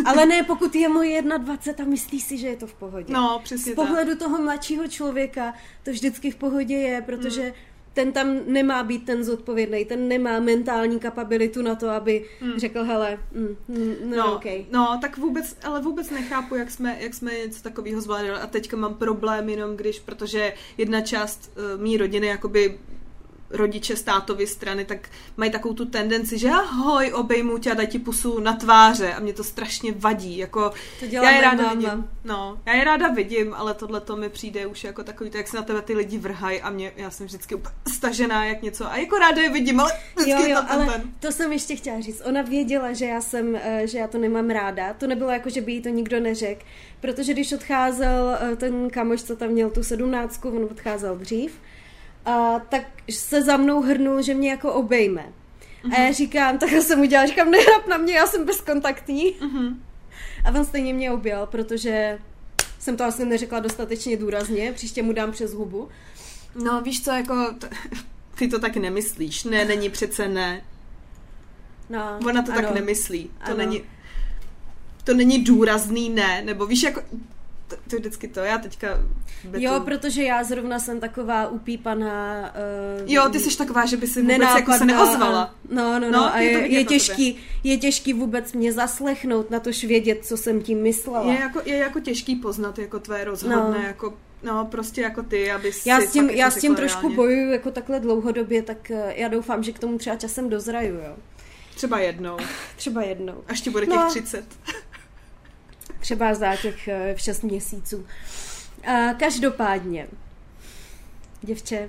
Ale ne, pokud je mu 21 a myslí si, že je to v pohodě. no, přesně Z pohledu toho mladšího člověka to vždycky v pohodě je, protože Hmm. ten tam nemá být ten zodpovědný, ten nemá mentální kapabilitu na to, aby Hmm. řekl, hele, mm, mm, no, No, okay. no, tak vůbec, ale vůbec nechápu, jak jsme, jak jsme něco takového zvládali a teďka mám problém jenom, když, protože jedna část uh, mý rodiny, jakoby rodiče z tátovy strany, tak mají takovou tu tendenci, že ahoj, obejmu tě a daj ti pusu na tváře a mě to strašně vadí, jako To dělá já je ráda máma. vidím, no, já je ráda vidím, ale tohle to mi přijde už jako takový, to, jak se na tebe ty lidi vrhají a mě, já jsem vždycky stažená jak něco a jako ráda je vidím, ale vždycky Jo, jo, to ten, ale ten. to jsem ještě chtěla říct. Ona věděla, že já jsem, eh, že já to nemám ráda. To nebylo jako, že by jí to nikdo neřekl, protože když odcházel eh, ten kamoš, co tam měl tu sedmnáctku, on odcházel dřív, a tak se za mnou hrnul, že mě jako obejme. A Mhm. já říkám, tak jsem udělala, říkám, nehrab na mě, já jsem bezkontaktní. Mhm. A on stejně mě objel, protože jsem to asi neřekla dostatečně důrazně, příště mu dám přes hubu. No, víš co, jako, t- ty to tak nemyslíš. Ne, není přece ne. No, Ona to ano. tak nemyslí. To Ano. není, to není důrazný ne, nebo víš, jako, to, to je vždycky to, já teďka... betu- Jo, protože já zrovna jsem taková upípaná... Uh, jo, ty jsi taková, že by si vůbec jako se neozvala. a- No, no, no, No, a je je, je, těžký, je těžký vůbec mě zaslechnout, na tož vědět, co jsem tím myslela. Je jako, je jako těžký poznat jako tvé rozhodné, No. jako, no, prostě jako ty, aby si já s tím, fakt já jako s tím trošku reálně. bojuju jako takhle dlouhodobě, tak eh, já doufám, že k tomu třeba časem dozraju, jo. Třeba jednou, Třeba jednou. až ti bude No. těch 30. Třeba za těch eh, 6 měsíců. A každopádně, děvče,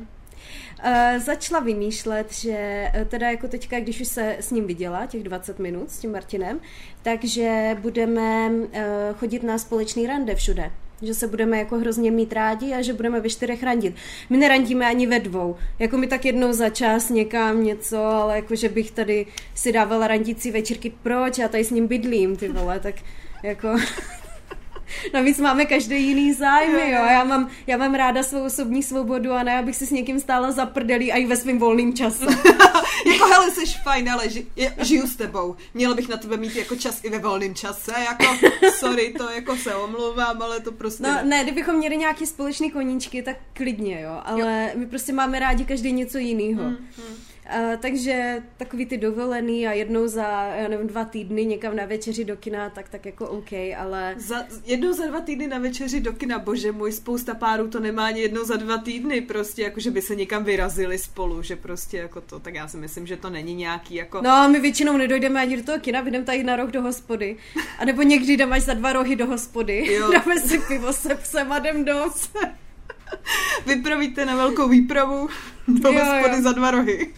eh, začala vymýšlet, že eh, teda jako teďka, když už se s ním viděla, těch 20 minut s tím Martinem, takže budeme eh, chodit na společný rande všude. Že se budeme jako hrozně mít rádi a že budeme ve čtyřech randit. My nerandíme ani ve dvou. Jako mi tak jednou za čas někam něco, ale jako že bych tady si dávala randící večírky. Proč? Já tady s ním bydlím, ty vole, tak jako... Navíc máme každý jiný zájmy, jo. Já mám, já mám ráda svou osobní svobodu a ne, abych si s někým stála za prdelí a i ve svém volném čase. jako hele, jsi fajn, ale ži, je, žiju s tebou. Měla bych na tebe mít jako čas i ve volném čase, jako sorry, to jako se omlouvám, ale to prostě No ne, kdybychom měli nějaký společný koníčky, tak klidně, jo, ale jo. my prostě máme rádi každý něco jiného. Hmm, hmm. Uh, takže takový ty dovolený a jednou za, já nevím, dva týdny někam na večeři do kina, tak tak jako OK, ale... Za, jednou za dva týdny na večeři do kina, bože můj, spousta párů to nemá ani jednou za dva týdny, prostě jako, že by se někam vyrazili spolu, že prostě jako to, tak já si myslím, že to není nějaký jako... No, my většinou nedojdeme ani do toho kina, jdeme tady na rok do hospody, a nebo někdy jdeme až za dva rohy do hospody, jo. dáme si pivo se psem a jdem do Vypravíte na velkou výpravu do jo, hospody jo. za dva rohy.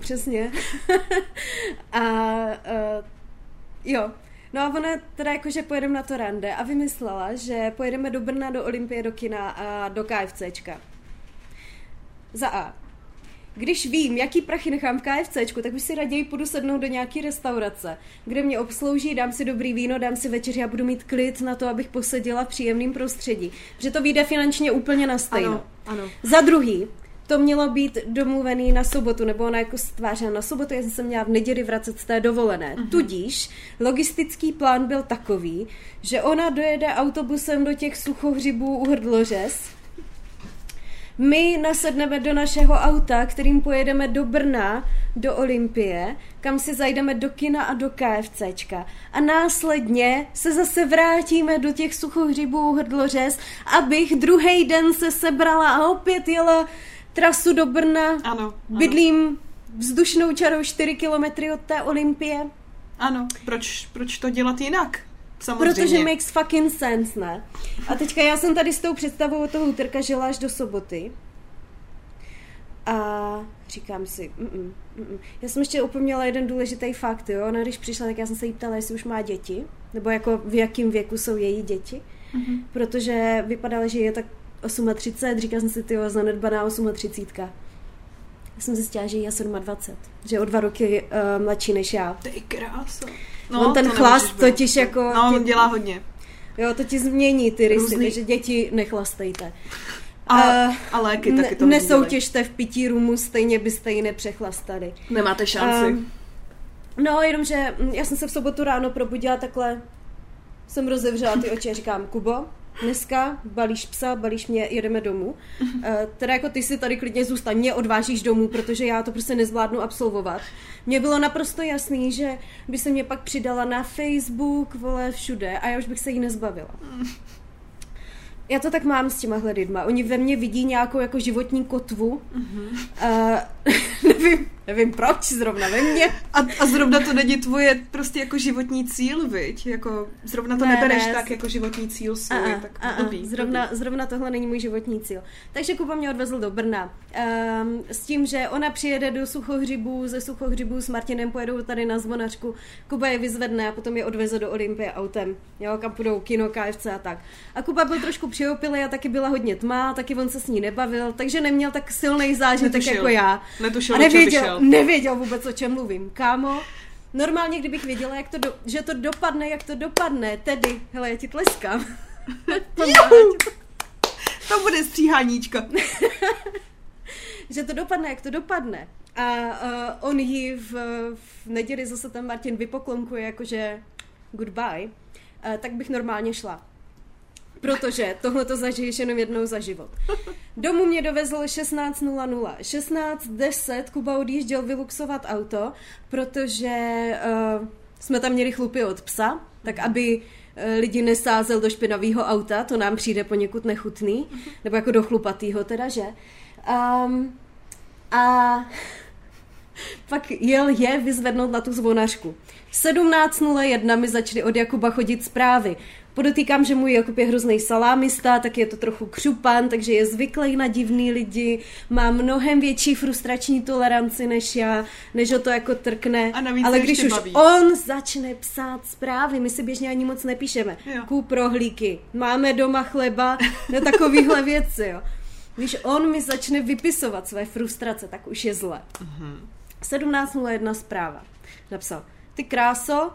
Přesně. a uh, jo, No a ona teda jakože pojedeme na to rande a vymyslela, že pojedeme do Brna, do Olympie, do kina a do KFCčka. Za A. Když vím, jaký prachy nechám v KFCčku, tak bych si raději půjdu sednout do nějaké restaurace, kde mě obslouží, dám si dobrý víno, dám si večeři a budu mít klid na to, abych posedila v příjemném prostředí. Že to vyjde finančně úplně na stejno. Ano, ano. Za druhý, to mělo být domluvený na sobotu, nebo ona jako stvářila na sobotu, já jsem se měla v neděli vracet z té dovolené. Uh-huh. Tudíž logistický plán byl takový, že ona dojede autobusem do těch suchohřibů u Hrdlořez, my nasedneme do našeho auta, kterým pojedeme do Brna, do Olympie, kam si zajdeme do kina a do KFCčka. A následně se zase vrátíme do těch suchohřibů Hrdlořez, abych druhý den se sebrala a opět jela trasu do Brna, ano, ano. bydlím vzdušnou čarou 4 kilometry od té Olympie. Ano, proč, proč to dělat jinak? Samozřejmě. Protože makes fucking sense, ne? A teďka já jsem tady s tou představou toho úterka žila až do soboty. A říkám si, mm-mm, mm-mm. já jsem ještě opomněla jeden důležitý fakt, jo. Ona když přišla, tak já jsem se jí ptala, jestli už má děti, nebo jako v jakém věku jsou její děti. Mm-hmm. Protože vypadalo, že je tak 38, říkala jsem si, ty zanedbaná 38. Já jsem zjistila, že je 27, že je o dva roky uh, mladší než já. Ty krása. No, on ten to chlast totiž jako... No, on dělá hodně. Jo, to ti změní ty rysy, Různý... takže děti nechlastejte. A, uh, a léky taky to Nesoutěžte v pití rumu, stejně byste ji nepřechlastali. Nemáte šanci. Um, no, jenomže hm, já jsem se v sobotu ráno probudila takhle, jsem rozevřela ty oči a říkám, Kubo, dneska balíš psa, balíš mě, jedeme domů. Uh, teda jako ty si tady klidně zůstaň, mě odvážíš domů, protože já to prostě nezvládnu absolvovat. Mně bylo naprosto jasný, že by se mě pak přidala na Facebook, vole, všude a já už bych se jí nezbavila. Já to tak mám s těma lidma. Oni ve mně vidí nějakou jako životní kotvu. Uh-huh. Uh, nevím, nevím proč zrovna ve mně. A, a zrovna to není tvoje prostě jako životní cíl, viď? Jako zrovna to ne, nebereš ne, tak jako životní cíl svůj. A, tak a, blbý, zrovna, blbý. zrovna tohle není můj životní cíl. Takže Kuba mě odvezl do Brna. Um, s tím, že ona přijede do Suchohřibů, ze Suchohřibů s Martinem pojedou tady na zvonařku. Kuba je vyzvedne a potom je odveze do Olympie autem. Jo, kam půjdou kino, KFC a tak. A Kuba byl trošku přiopilý a taky byla hodně tma, taky on se s ní nebavil, takže neměl tak silný zážitek jako já. Netušil, a nevěděl, nevěděl vůbec, o čem mluvím. Kámo, normálně, kdybych věděla, jak to do, že to dopadne, jak to dopadne, tedy, hele, já ti tleskám. to bude stříháníčka. že to dopadne, jak to dopadne. A uh, on ji v, v neděli zase tam Martin vypoklonkuje, jakože goodbye, uh, tak bych normálně šla protože tohle to zažiješ jenom jednou za život. Domů mě dovezl 16.00. 16.10 Kuba odjížděl vyluxovat auto, protože uh, jsme tam měli chlupy od psa, tak aby uh, lidi nesázel do špinavého auta, to nám přijde poněkud nechutný, nebo jako do chlupatýho teda, že? Um, a pak jel je vyzvednout na tu zvonařku. 17.01 mi začaly od Jakuba chodit zprávy. Podotýkám, že můj Jakub je hrozný salámista, tak je to trochu křupan, takže je zvyklý na divný lidi, má mnohem větší frustrační toleranci než já, než ho to jako trkne. A navíc Ale když už baví. on začne psát zprávy, my si běžně ani moc nepíšeme. Jo. Kůp rohlíky, máme doma chleba, na takovýhle věci, jo. Když on mi začne vypisovat své frustrace, tak už je zle. Uh-huh. 17.01 zpráva. Napsal, ty kráso,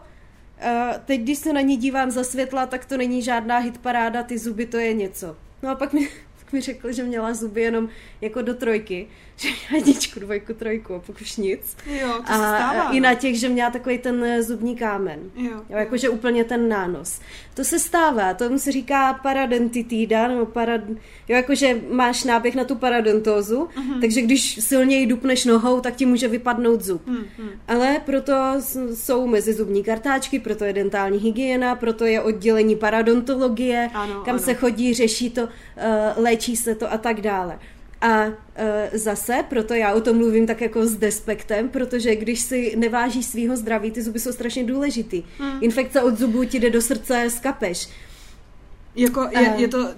Uh, teď, když se na ní dívám za světla, tak to není žádná hitparáda, ty zuby to je něco. No a pak mi, pak mi řekl, že měla zuby jenom jako do trojky, že jedničku, dvojku, trojku a pak už nic. Jo, to a se stává. i no. na těch, že měla takový ten zubní kámen. Jo. Jo, jakože úplně ten nános. To se stává, tomu se říká paradentitída, nebo parad... jo, jakože máš náběh na tu paradontózu, Mhm. takže když silněji dupneš nohou, tak ti může vypadnout zub. Hm. Ale proto jsou mezizubní kartáčky, proto je dentální hygiena, proto je oddělení paradontologie, Ano, kam ano. se chodí, řeší to, eh, léčí se to a tak dále. A e, zase, proto já o tom mluvím tak jako s despektem, protože když si nevážíš svýho zdraví, ty zuby jsou strašně důležitý. Hmm. Infekce od zubů ti jde do srdce, skapeš. Jako je, Eh. je to,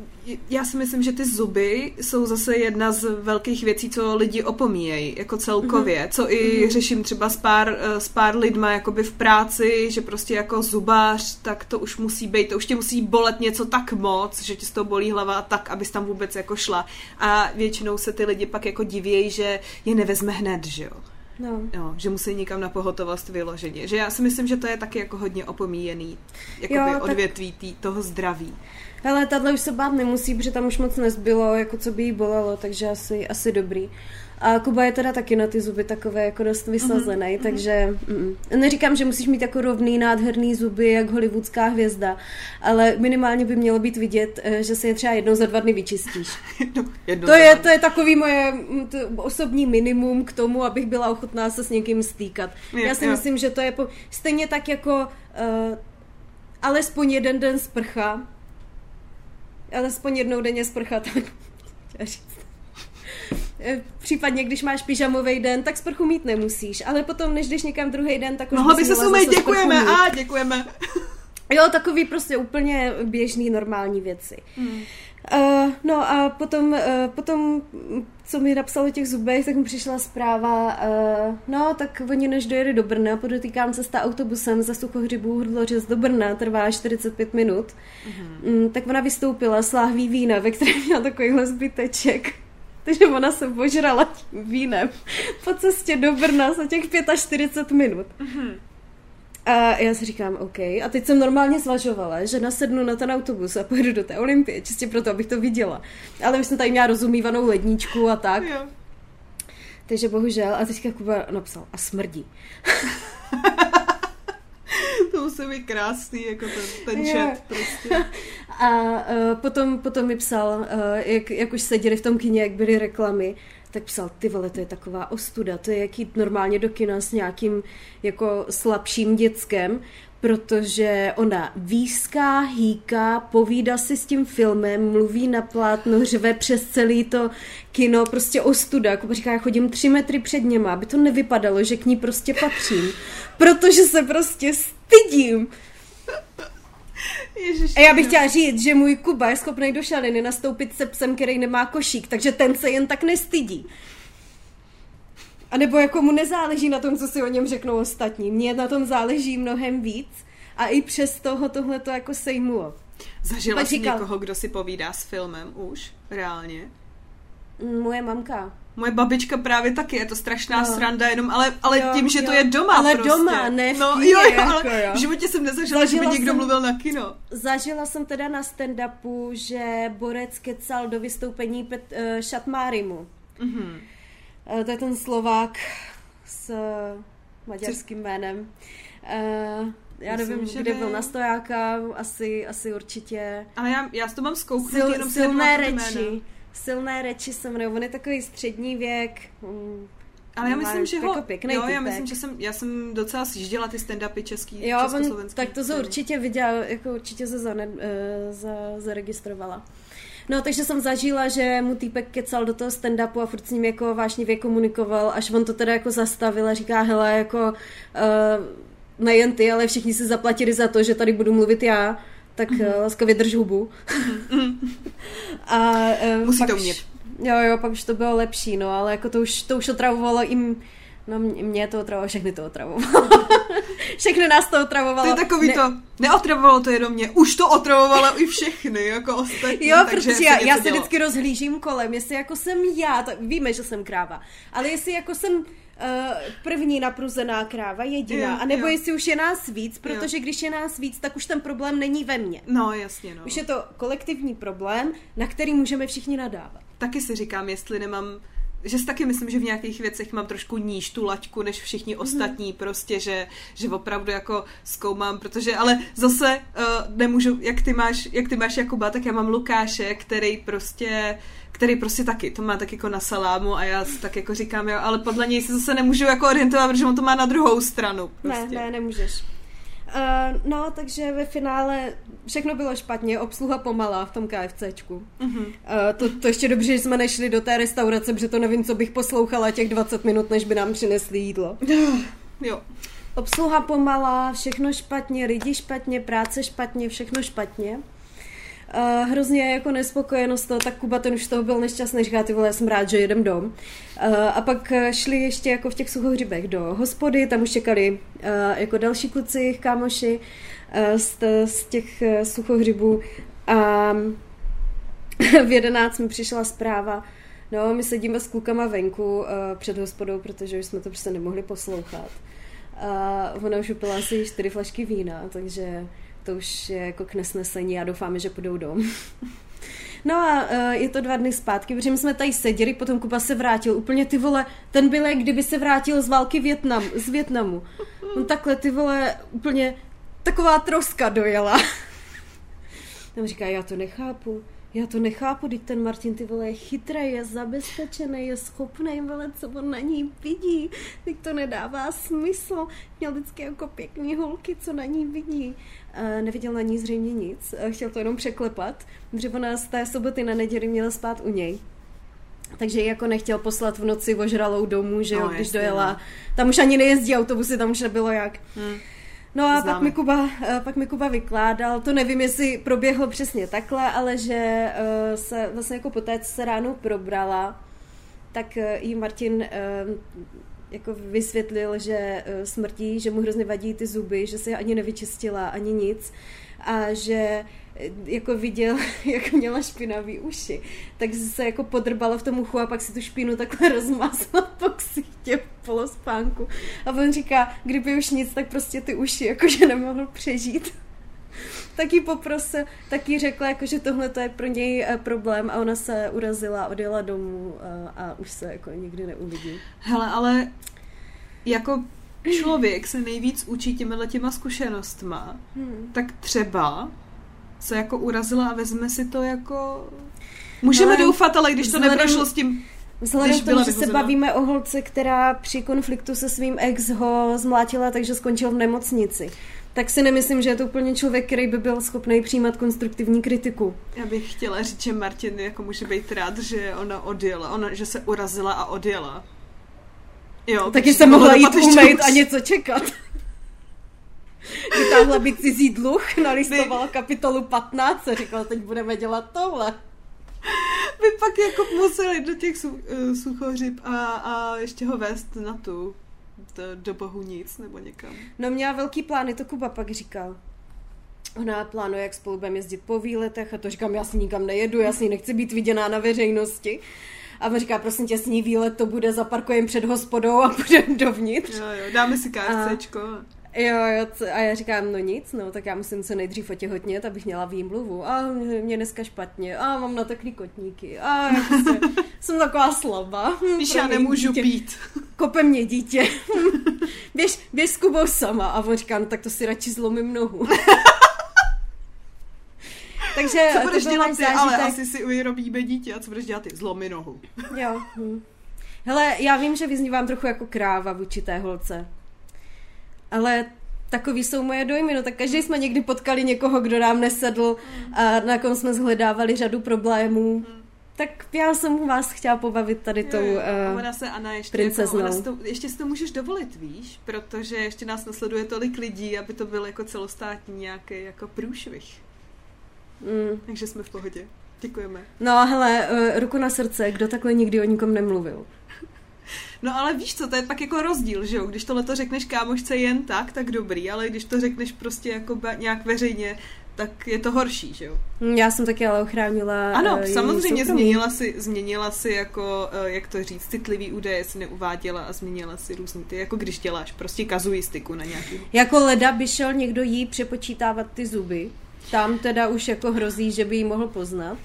já si myslím, že ty zuby jsou zase jedna z velkých věcí, co lidi opomíjejí, jako celkově, Mhm. co i řeším třeba s pár, eh, s pár lidma jakoby v práci, že prostě jako zubář, tak to už musí být, to už tě musí bolet něco tak moc, že ti z toho bolí hlava tak, abys tam vůbec jako šla. A většinou se ty lidi pak jako divějí, že je nevezme hned, že jo. No. Jo, že musí někam na pohotovost vyloženě. Že já si myslím, že to je taky jako hodně opomíjený jakoby Jo, tak- odvětví tý, toho zdraví. Hele, tahle už se bát nemusí, protože tam už moc nezbylo, jako co by jí bolelo, takže asi, asi dobrý. A Kuba je teda taky na ty zuby takové jako dost vysazený, mm-hmm. takže mm, neříkám, že musíš mít jako rovný, nádherný zuby, jak hollywoodská hvězda, ale minimálně by mělo být vidět, eh, že se je třeba jednou za dva dny vyčistíš. Jedno, jedno To je, to je takový moje mm, to osobní minimum k tomu, abych byla ochotná se s někým stýkat. Jo, Já si jo. myslím, že to je po, stejně tak jako uh, alespoň jeden den sprcha, alespoň jednou denně sprcha, tak říct. Eh, Případně, když máš pyžamový den, tak sprchu mít nemusíš, ale potom, než jdeš někam druhý den, tak už Mohla bys by se sprchu děkujeme, a děkujeme. Jo, takový prostě úplně běžný, normální věci. Hmm. Uh, no a potom, uh, potom, co mi napsal o těch zubech, tak mi přišla zpráva, uh, no tak oni než dojeli do Brna, podotýkám cesta autobusem za Suchohřibů Hrdlořez do Brna, trvá 45 minut, Mhm. mm, tak ona vystoupila s láhví vína, ve kterém měla takovýhle zbyteček. Takže ona se požrala tím vínem po cestě do Brna za těch 45 minut. Mhm. A já si říkám, OK. A teď jsem normálně zvažovala, že nasednu na ten autobus a pojedu do té Olympie, čistě proto, abych to viděla. Ale už jsem tady měla rozumívanou ledničku a tak. Jo. Takže bohužel. A teďka Kuba napsal, a smrdí. To musí být krásný, jako ten, ten chat prostě. A uh, potom, potom mi psal, uh, jak, jak už seděli v tom kině, jak byly reklamy, tak psal, ty vole, to je taková ostuda, to je jak jít normálně do kina s nějakým jako slabším dětskem, protože ona výská, hýká, povídá si s tím filmem, mluví na plátno, řve přes celý to kino, prostě ostuda. Jako říká, já chodím tři metry před něma, aby to nevypadalo, že k ní prostě patřím, protože se prostě stydím. Ježiš, A já bych chtěla říct, že můj Kuba je schopný do šaliny nastoupit se psem, který nemá košík, takže ten se jen tak nestydí. A nebo jako mu nezáleží na tom, co si o něm řeknou ostatní. Mně na tom záleží mnohem víc a i přes toho tohle to jako sejmulo. Zažila jsi někoho, kdo si povídá s filmem už? Reálně? Mm, Moje mamka. Moje babička právě taky, je to strašná No. sranda, jenom, ale, ale Jo, tím, že to jo. je doma Ale prostě. doma, ne v No jo, jo, jako ale jo. v životě jsem nezažila, že by Zažila někdo jsem- mluvil na kino. Zažila jsem teda na stand-upu, že Borec kecal do vystoupení Pet, uh, Šatmárimu. Mhm. Uh, to je ten Slovák s uh, maďarským jménem. Uh, já Myslím, nevím, že kde ne. byl na stojáka, asi, asi určitě. Ale já, já to mám zkouknout, Sil, jenom si silné reči. jméno. Silné reči se jmenuje. On je takový střední věk. Mm, Ale já myslím, že ho... jako jo, já myslím, že jsem, já jsem docela sjížděla ty stand-upy český, Jo, on, československý. tak to se určitě viděl, jako určitě se zane, eh, za, zaregistrovala. No, takže jsem zažila, že mu týpek kecal do toho stand-upu a furt s ním jako vášnivě komunikoval, až on to teda jako zastavil a říká, hele, jako uh, nejen ty, ale všichni si zaplatili za to, že tady budu mluvit já, tak Mhm. mm-hmm. laskavě drž hubu. a, uh, Musí to už- umět. Jo, jo, pak už to bylo lepší, no, ale jako to už, to už otravovalo jim, no mě, to otravovalo, všechny to otravovalo. všechny nás to otravovalo. To je takový Ne- to, neotravovalo to jenom mě, už to otravovalo i všechny, jako ostatní. Jo, takže protože já, já se dělo. vždycky rozhlížím kolem, jestli jako jsem já, tak víme, že jsem kráva, ale jestli jako jsem uh, první napruzená kráva, jediná. Jo, a nebo jo. jestli už je nás víc, protože když je nás víc, tak už ten problém není ve mně. No, jasně, no. Už je to kolektivní problém, na který můžeme všichni nadávat. Taky si říkám, jestli nemám že si taky myslím, že v nějakých věcech mám trošku níž tu laťku než všichni Mhm. ostatní, prostě, že, že opravdu jako zkoumám, protože, ale zase uh, nemůžu, jak ty, máš, jak ty máš Jakuba, tak já mám Lukáše, který prostě který prostě taky, to má tak jako na salámu a já si tak jako říkám, jo, ale podle něj se zase nemůžu jako orientovat, protože on to má na druhou stranu. Prostě. Ne, ne, nemůžeš. Uh, no, takže ve finále všechno bylo špatně, obsluha pomalá v tom KFCčku. Mhm. Uh, to, to ještě dobře, že jsme nešli do té restaurace, protože to nevím, co bych poslouchala těch 20 minut, než by nám přinesli jídlo. Jo. Obsluha pomalá, všechno špatně, lidi špatně, práce špatně, všechno špatně. Uh, hrozně jako nespokojenost toho, tak Kuba ten už toho byl nešťastný, říká ty vole, já jsem rád, že jedem dom. A pak šli ještě jako v těch suchohřibech do hospody, tam už čekali jako další kluci, kámoši z, těch uh, suchohřibů a v 11 mi přišla zpráva, no my sedíme s klukama venku uh, před hospodou, protože už jsme to prostě nemohli poslouchat. A ona už upila asi čtyři flašky vína, takže to už je jako k nesnesení a doufáme, že půjdou dom. No a uh, je to dva dny zpátky, protože my jsme tady seděli, potom Kuba se vrátil. Úplně ty vole, ten byl, kdyby se vrátil z války Větnam, z Větnamu. On takhle ty vole, úplně taková troska dojela. Tam říká, já to nechápu. Já to nechápu, teď ten Martin ty vole je chytrý, je zabezpečený, je schopný, vole, co on na ní vidí. Teď to nedává smysl. Měl vždycky jako pěkný holky, co na ní vidí. Uh, neviděl na ní zřejmě nic, uh, chtěl to jenom překlepat, protože ona z té soboty na neděli měla spát u něj. Takže jako nechtěl poslat v noci ožralou domů, že jo, No, když jasně, dojela. no. Tam už ani nejezdí autobusy, tam už nebylo jak. Hm. No a pak mi, Kuba, eh, pak mi Kuba vykládal, to nevím, jestli proběhlo přesně takhle, ale že eh, se vlastně jako poté, co se ráno probrala, tak eh, jí Martin eh, jako vysvětlil, že eh, smrtí, že mu hrozně vadí ty zuby, že se ani nevyčistila, ani nic a že eh, jako viděl, jak měla špinavý uši, tak se jako podrbala v tom uchu a pak si tu špínu takhle rozmázla po ksichtě v polospánku. A on říká, kdyby už nic, tak prostě ty uši jakože nemohl přežít. Tak jí poprosil, tak jí řekla, jako, že tohle to je pro něj eh, problém a ona se urazila, odjela domů a, a už se jako nikdy neuvidí. Hele, ale jako člověk se nejvíc učí těmihle těma zkušenostma, Hmm. tak třeba se jako urazila a vezme si to jako... Můžeme Ale doufat, ale když to vzhledem- neprošlo s tím... Vzhledem Když k tomu, že se bavíme o holce, která při konfliktu se svým ex ho zmlátila, takže skončil v nemocnici, tak si nemyslím, že je to úplně člověk, který by byl schopný přijímat konstruktivní kritiku. Já bych chtěla říct, že Martin jako může být rád, že ona odjela, ona, že se urazila a odjela. Jo, Taky se mohla jít hůř. a něco čekat. Vytáhla by cizí dluh, nalistovala kapitolu 15 a říkala, teď budeme dělat tohle. By pak jako museli do těch su, uh, suchořib a, a ještě ho vést na tu do, do bohu nic nebo někam. No měla velký plány, to Kuba pak říkal. Ona plánuje, jak spolu budeme jezdit po výletech a to říkám, já si nikam nejedu, já si nechci být viděná na veřejnosti. A on říká, prosím tě, s ní výlet to bude, zaparkujeme před hospodou a půjdeme dovnitř. Jo, jo, dáme si KFCčko. Jo, jo, co- a já říkám, no nic, no, tak já musím se nejdřív otěhotnět, abych měla výmluvu. A mě, dneska špatně, a mám nateklý kotníky, a já prostě, jsem taková slabá. Hm, Víš, já nemůžu dítě. pít. Kope mě dítě. běž, běž s Kubou sama. A on říká, no tak to si radši zlomím nohu. Takže Co budeš dělat ty? Ale asi si vyrobíme dítě. A co budeš dělat ty? Zlomy nohu. Jo. Hm. Hele, já vím, že vyznívám trochu jako kráva vůči té holce. Ale takový jsou moje dojmy, no tak každý jsme někdy potkali někoho, kdo nám nesedl a na kom jsme zhledávali řadu problémů. Tak já jsem vás chtěla pobavit tady tou... Jo, jo, a Uh, ona se, Ana, ještě, princeznou. jako, ona si to, ještě si to můžeš dovolit, víš? Protože ještě nás nasleduje tolik lidí, aby to byl jako celostátní nějaký jako průšvih. mm. Takže jsme v pohodě. Děkujeme. No hele, uh, ruku na srdce, kdo takhle nikdy o nikom nemluvil. No ale víš co, to je pak jako rozdíl, že jo? Když tohle to řekneš kámošce jen tak, tak dobrý, ale když to řekneš prostě jako nějak veřejně, tak je to horší, že jo? Já jsem taky ale ochránila Ano, uh, samozřejmě změnila si, změnila si jako, uh, jak to říct, citlivý údaje si neuváděla a změnila si různý ty, jako když děláš prostě kazuistiku na nějaký. Jako leda by šel někdo jí přepočítávat ty zuby. Tam teda už jako hrozí, že by jí mohl poznat.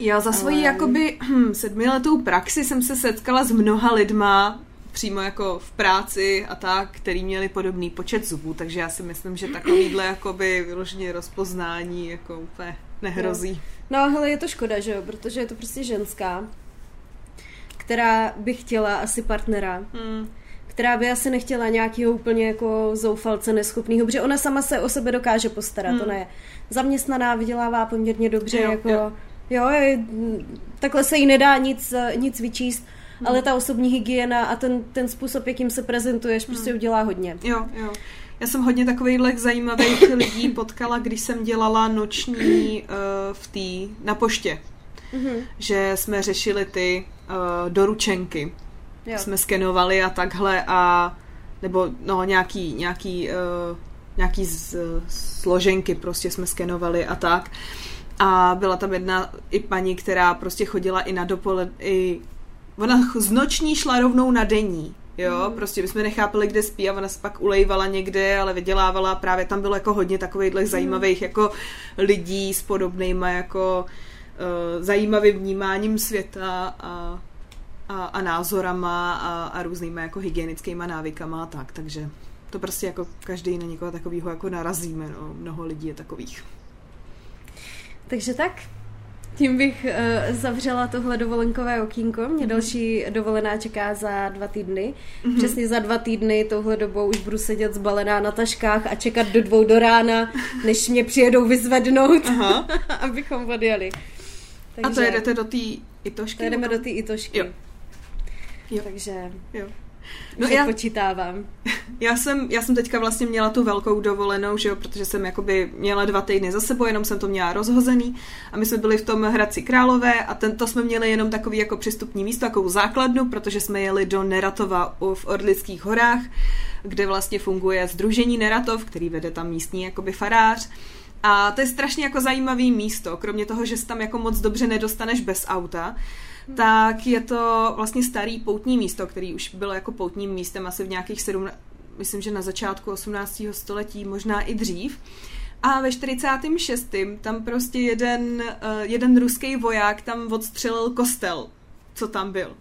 Já za svoji ale... jakoby hm, sedmiletou praxi jsem se setkala s mnoha lidma, přímo jako v práci a tak, který měli podobný počet zubů, takže já si myslím, že takovýhle jakoby vyloženě rozpoznání jako úplně nehrozí. No, no hele, je to škoda, že jo, protože je to prostě ženská, která by chtěla asi partnera, hmm. která by asi nechtěla nějakého úplně jako zoufalce neschopného, protože ona sama se o sebe dokáže postarat, hmm. ona je zaměstnaná, vydělává poměrně dobře, jo, jako jo. Jo, je, takhle se jí nedá nic, nic vyčíst hmm. ale ta osobní hygiena a ten, ten způsob, jakým se prezentuješ, hmm. prostě udělá hodně. Jo, jo. Já jsem hodně takových zajímavých lidí potkala, když jsem dělala noční uh, v té, na poště. Mm-hmm. Že jsme řešili ty uh, doručenky. Jo. Jsme skenovali a takhle a nebo no nějaký, nějaký, uh, nějaký z, složenky prostě jsme skenovali a tak. A byla tam jedna i paní, která prostě chodila i na dopoled, i ona z noční šla rovnou na denní. Jo, mm. prostě bychom nechápali, kde spí a ona se pak ulejvala někde, ale vydělávala, právě tam bylo jako hodně takových mm. zajímavých jako lidí s podobnýma jako uh, zajímavým vnímáním světa a, a, a názorama a, a různýma jako hygienickýma návykama a tak, takže to prostě jako každý na někoho takového jako narazíme, no, mnoho lidí je takových. Takže tak, tím bych uh, zavřela tohle dovolenkové okýnko. Mě mm-hmm. další dovolená čeká za dva týdny. Mm-hmm. Přesně za dva týdny touhle dobou už budu sedět zbalená na taškách a čekat do dvou do rána, než mě přijedou vyzvednout, Aha. abychom odjeli. Takže, a to jedete do té Itošky? To jedeme do té Itošky. Jo. jo. Takže... Jo. No já počítávám. Já jsem, já jsem teďka vlastně měla tu velkou dovolenou, že jo, protože jsem jakoby měla dva týdny za sebou, jenom jsem to měla rozhozený a my jsme byli v tom Hradci Králové a tento jsme měli jenom takový jako přistupní místo, takovou základnu, protože jsme jeli do Neratova v Orlických horách, kde vlastně funguje Združení Neratov, který vede tam místní jakoby farář. A to je strašně jako zajímavý místo, kromě toho, že se tam jako moc dobře nedostaneš bez auta, tak je to vlastně starý poutní místo, který už bylo jako poutním místem asi v nějakých sedm, myslím, že na začátku 18. století, možná i dřív. A ve 46. tam prostě jeden, uh, jeden ruský voják tam odstřelil kostel, co tam byl.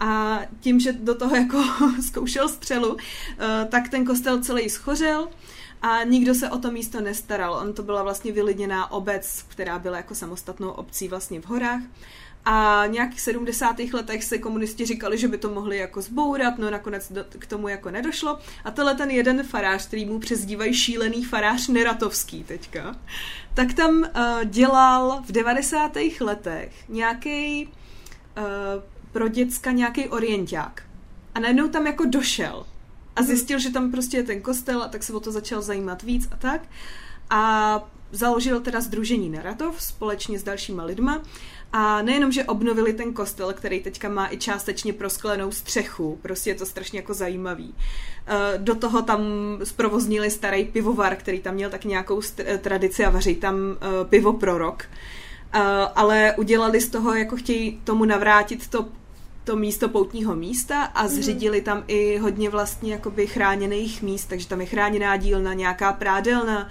A tím, že do toho jako zkoušel střelu, uh, tak ten kostel celý schořel a nikdo se o to místo nestaral. On to byla vlastně vylidněná obec, která byla jako samostatnou obcí vlastně v horách. A nějakých 70. letech se komunisti říkali, že by to mohli jako zbourat, no nakonec do, k tomu jako nedošlo. A tenhle ten jeden farář, který mu přezdívají šílený farář Neratovský teďka, tak tam uh, dělal v 90. letech nějaký uh, pro děcka nějaký orienták. A najednou tam jako došel a zjistil, že tam prostě je ten kostel a tak se o to začal zajímat víc a tak. A založil teda Združení Neratov společně s dalšíma lidma a nejenom, že obnovili ten kostel, který teďka má i částečně prosklenou střechu, prostě je to strašně jako zajímavý. Eh, do toho tam zprovoznili starý pivovar, který tam měl tak nějakou eh, tradici a vaří tam eh, pivo pro rok. Ale udělali z toho, jako chtějí tomu navrátit to to místo poutního místa a mhm. zřídili tam i hodně vlastně jakoby chráněných míst, takže tam je chráněná dílna, nějaká prádelna,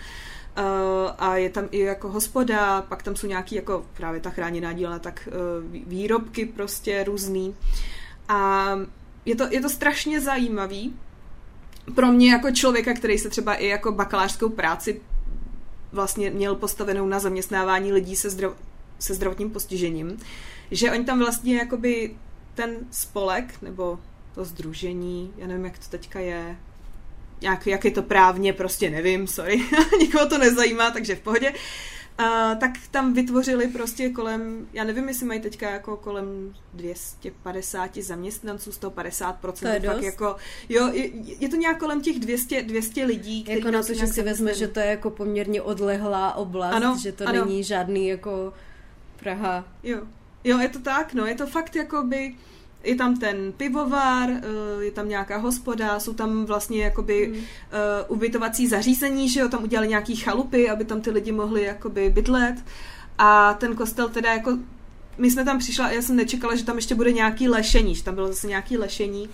a je tam i jako hospoda, pak tam jsou nějaký jako právě ta chráněná dílna, tak uh, výrobky prostě různý. A je to, je to strašně zajímavý pro mě jako člověka, který se třeba i jako bakalářskou práci vlastně měl postavenou na zaměstnávání lidí se, zdrav, se zdravotním postižením, že oni tam vlastně jakoby ten spolek nebo to združení, já nevím, jak to teďka je, jak, jak je to právně, prostě nevím, sorry, nikoho to nezajímá, takže v pohodě. Uh, tak tam vytvořili prostě kolem, já nevím, jestli mají teďka jako kolem 250 zaměstnanců, 150% to je dost. jako, jo, je, je, to nějak kolem těch 200, 200 lidí. Jako na to, že si vezme, že to je jako poměrně odlehlá oblast, ano, že to ano. není žádný jako Praha. Jo, jo, je to tak, no, je to fakt jako by je tam ten pivovar, eh, je tam nějaká hospoda, jsou tam vlastně jakoby hmm. uh, ubytovací zařízení, že jo, tam udělali nějaký chalupy, aby tam ty lidi mohli jakoby bydlet a ten kostel teda jako my jsme tam přišla já jsem nečekala, že tam ještě bude nějaký lešení, že tam bylo zase nějaký lešení,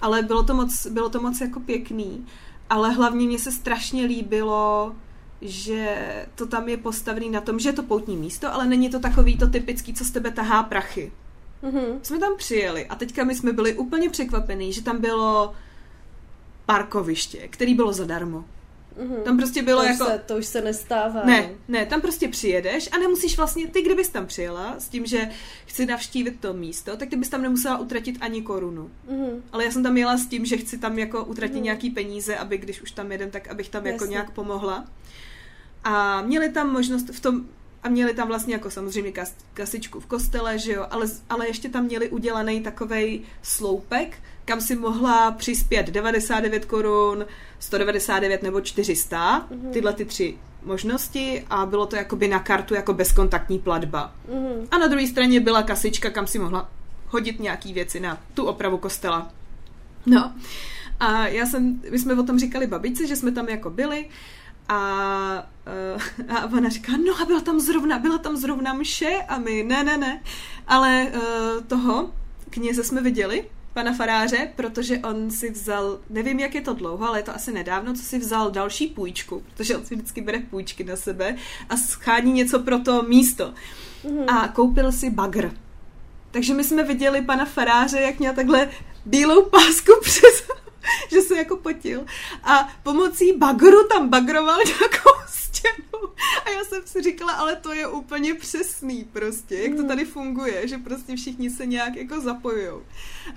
ale bylo to moc, bylo to moc jako pěkný, ale hlavně mě se strašně líbilo, že to tam je postavený na tom, že je to poutní místo, ale není to takový to typický, co z tebe tahá prachy. Mm-hmm. Jsme tam přijeli a teďka my jsme byli úplně překvapení, že tam bylo parkoviště, který bylo zadarmo. Mm-hmm. Tam prostě bylo to jako... Se, to už se nestává. Ne, ne, tam prostě přijedeš a nemusíš vlastně, ty kdybys tam přijela s tím, že chci navštívit to místo, tak ty bys tam nemusela utratit ani korunu. Mm-hmm. Ale já jsem tam jela s tím, že chci tam jako utratit mm-hmm. nějaký peníze, aby když už tam jedem, tak abych tam jako Jasně. jako nějak pomohla. A měli tam možnost v tom, a měli tam vlastně jako samozřejmě kas, kasičku v kostele, že jo, ale, ale ještě tam měli udělaný takovej sloupek, kam si mohla přispět 99 korun, 199 nebo 400, mm-hmm. tyhle ty tři možnosti a bylo to jakoby na kartu jako bezkontaktní platba. Mm-hmm. A na druhé straně byla kasička, kam si mohla hodit nějaký věci na tu opravu kostela. No. A já jsem, my jsme o tom říkali babičce, že jsme tam jako byli a, uh, a ona říká, no a byla tam zrovna, byla tam zrovna mše a my, ne, ne, ne, ale uh, toho kněze jsme viděli, pana faráře, protože on si vzal, nevím, jak je to dlouho, ale je to asi nedávno, co si vzal další půjčku, protože on si vždycky bere půjčky na sebe a schání něco pro to místo. Mm-hmm. A koupil si bagr. Takže my jsme viděli pana faráře, jak měl takhle bílou pásku přes že se jako potil a pomocí bagru tam bagroval nějakou stěnu a já jsem si říkala, ale to je úplně přesný prostě, jak to hmm. tady funguje, že prostě všichni se nějak jako zapojujou.